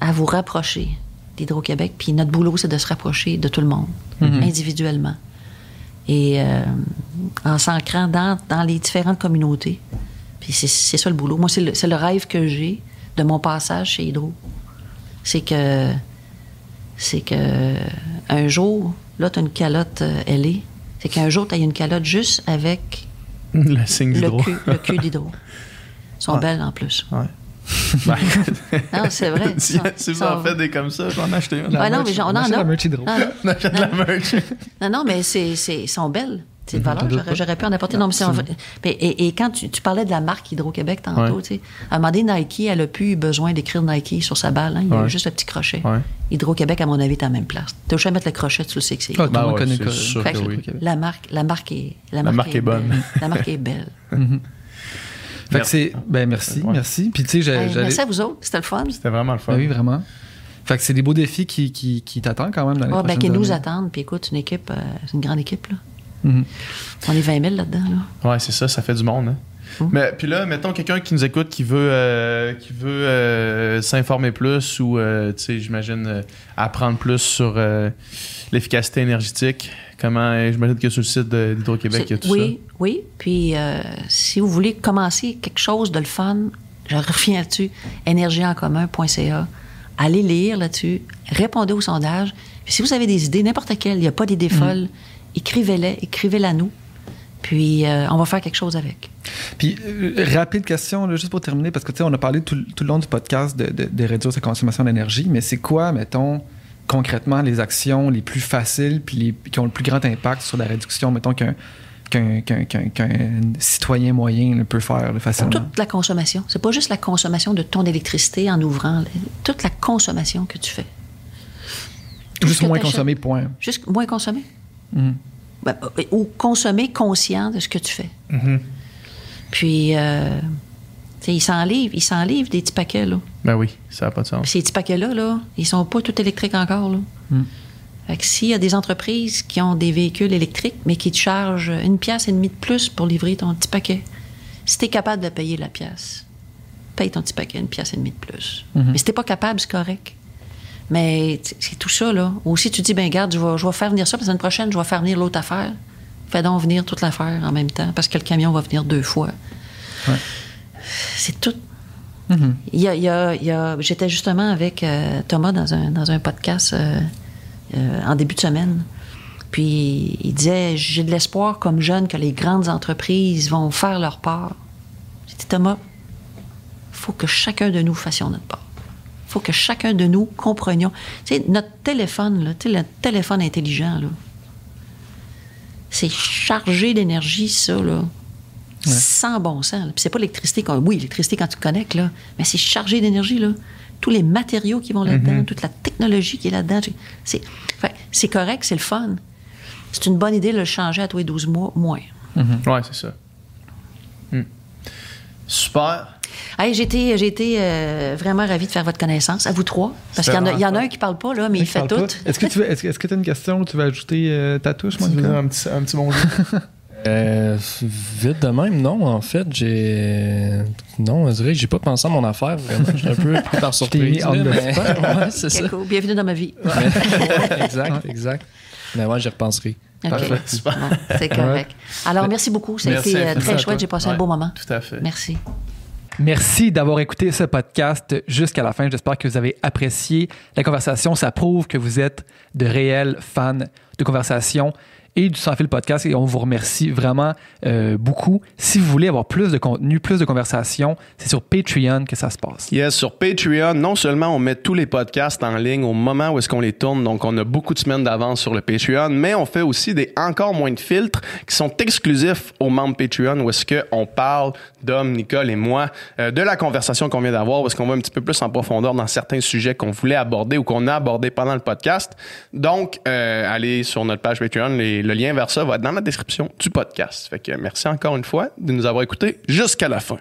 à vous rapprocher d'Hydro-Québec. Puis notre boulot, c'est de se rapprocher de tout le monde, individuellement. Et euh, en s'ancrant dans, dans les différentes communautés. Puis c'est c'est ça le boulot. Moi, c'est le, c'est le rêve que j'ai de mon passage chez Hydro. C'est que c'est que un jour, là, tu as une calotte euh, ailée. C'est qu'un jour, tu as une calotte juste avec Le signe le d'hydro. cul, le cul d'hydro. <laughs> Ils sont Ouais. belles en plus. Ouais. <laughs> Ben, Non, c'est vrai. <laughs> si, Ça- si vous en faites des comme ça, j'en ai acheté un. Ouais, non, mais j'en- on en achète a. la merch Hydro. Ah, non. <laughs> On achète de la merch. Non, non, mais c'est, c'est, sont belles. C'est une valeur, doute j'aurais, pu en apporter. Non, mais c'est en vrai- mais- et, et quand tu, tu parlais de la marque Hydro-Québec tantôt, Ouais. tu sais, à un moment donné, Nike, elle a plus eu besoin d'écrire Nike sur sa balle. hein. il y a Ouais. juste le petit crochet. Ouais. Hydro-Québec, à mon avis, est à la même place. Tu juste à mettre le crochet, tu le sais que c'est. Ah, tout le Ben monde ouais, connaît c'est que- sûr oui. La marque, la marque est, la marque est bonne. La marque est belle. Fait que c'est. Ben, merci, Ouais. merci. Puis, tu sais, Hey, merci à vous autres, c'était le fun. C'était vraiment le fun. Ben oui, vraiment. Fait que c'est des beaux défis qui, qui, qui t'attendent quand même dans les ben, qui nous attendent. Puis écoute, une équipe, euh, c'est une grande équipe. Là. Mhm. On est 20 000 là-dedans. Là. Ouais, c'est ça, ça fait du monde. Hein. Hum. Mais puis là, mettons quelqu'un qui nous écoute, qui veut, euh, qui veut euh, s'informer plus ou, euh, tu sais, j'imagine euh, apprendre plus sur euh, l'efficacité énergétique. Comment, euh, j'imagine que sur le site de- d'Hydro-Québec, il y a tout oui, oui. Puis euh, si vous voulez commencer quelque chose de le fun, je reviens là-dessus, énergieencommun.ca. Allez lire là-dessus, répondez au sondage. Puis si vous avez des idées, n'importe quelles, il n'y a pas d'idées folles, écrivez-les, écrivez-la nous. Puis euh, on va faire quelque chose avec. Puis, euh, rapide question, là, juste pour terminer, parce que tu sais, on a parlé tout, tout le long du podcast de, de- de réduire sa consommation d'énergie, mais c'est quoi, mettons, concrètement, les actions les plus faciles puis les, qui ont le plus grand impact sur la réduction, mettons, qu'un citoyen moyen là, peut faire là, facilement? Toute la consommation. C'est pas juste la consommation de ton électricité en ouvrant. là. Toute la consommation que tu fais. Tout Juste moins consommer, point. Juste moins consommer? Ben, ou consommer conscient de ce que tu fais. Mhm. Puis, euh, ils s'enlivrent, ils s'enlivrent des petits paquets, là. Ben oui, ça n'a pas de sens. Puis ces petits paquets-là, là, ils sont pas tout électriques encore, là. Mm. Fait que s'il y a des entreprises qui ont des véhicules électriques, mais qui te chargent une pièce et demie de plus pour livrer ton petit paquet, si tu es capable de payer la pièce, paye ton petit paquet une pièce et demie de plus. Mhm. Mais si t'es pas capable, c'est correct. Mais c'est tout ça, là. Ou si tu dis, ben garde, je vais, je vais faire venir ça, la semaine prochaine, je vais faire venir l'autre affaire. Fais donc venir toute l'affaire en même temps, parce que le camion va venir deux fois. Ouais. C'est tout. Il y a, il y a- il y a- J'étais justement avec euh, Thomas dans un, dans un podcast euh, euh, en début de semaine. Puis il disait J'ai de l'espoir comme jeune que les grandes entreprises vont faire leur part. J'ai dit Thomas, faut que chacun de nous fassions notre part. faut que chacun de nous comprenions. Tu sais, notre téléphone, là, tu sais, le téléphone intelligent, là, c'est chargé d'énergie, ça, là. Sans bon sens. là. Puis c'est pas l'électricité, quand, oui, l'électricité quand tu te connectes, là, mais c'est chargé d'énergie, là. Tous les matériaux qui vont là-dedans, toute la technologie qui est là-dedans. C'est, c'est correct, c'est le fun. C'est une bonne idée de le changer à tous les 12 mois, moins. Ouais, c'est ça. Hmm. Super. Hey, j'ai été, j'ai été euh, vraiment ravie de faire votre connaissance, à vous trois. Parce qu'il y en a, il y en a un qui parle pas, là, mais il fait tout. Est-ce que tu veux, est-ce, que- tu as une question où tu veux ajouter euh, ta touche, moi, Tu veux dire Nicolas? un petit, un petit bonjour? <laughs> Euh, vite de même, non, en fait, j'ai. Non, on dirait que j'ai pas pensé à mon affaire, vraiment. Je suis un peu pris <laughs> par surprise. mais- <laughs> ouais, c'est ça. Cool. Bienvenue dans ma vie. Ouais, exact, exact. Mais ouais, j'y repenserai. C'est correct. Alors, merci beaucoup. Ça a Merci été euh, très chouette. J'ai passé un beau moment. Tout à fait. Merci. Merci d'avoir écouté ce podcast jusqu'à la fin. J'espère que vous avez apprécié la conversation. Ça prouve que vous êtes de réels fans de conversation et du Sans Fil Podcast et on vous remercie vraiment euh, beaucoup. Si vous voulez avoir plus de contenu, plus de conversation, c'est sur Patreon que ça se passe. Yes, sur Patreon, non seulement on met tous les podcasts en ligne au moment où est-ce qu'on les tourne, donc on a beaucoup de semaines d'avance sur le Patreon, mais on fait aussi des encore moins de filtres qui sont exclusifs aux membres Patreon où est-ce qu'on parle, Dom, Nicole et moi, euh, de la conversation qu'on vient d'avoir, où est-ce qu'on va un petit peu plus en profondeur dans certains sujets qu'on voulait aborder ou qu'on a abordé pendant le podcast. Donc, euh, allez sur notre page Patreon, les- le lien vers ça va être dans la description du podcast. Fait que merci encore une fois de nous avoir écoutés jusqu'à la fin.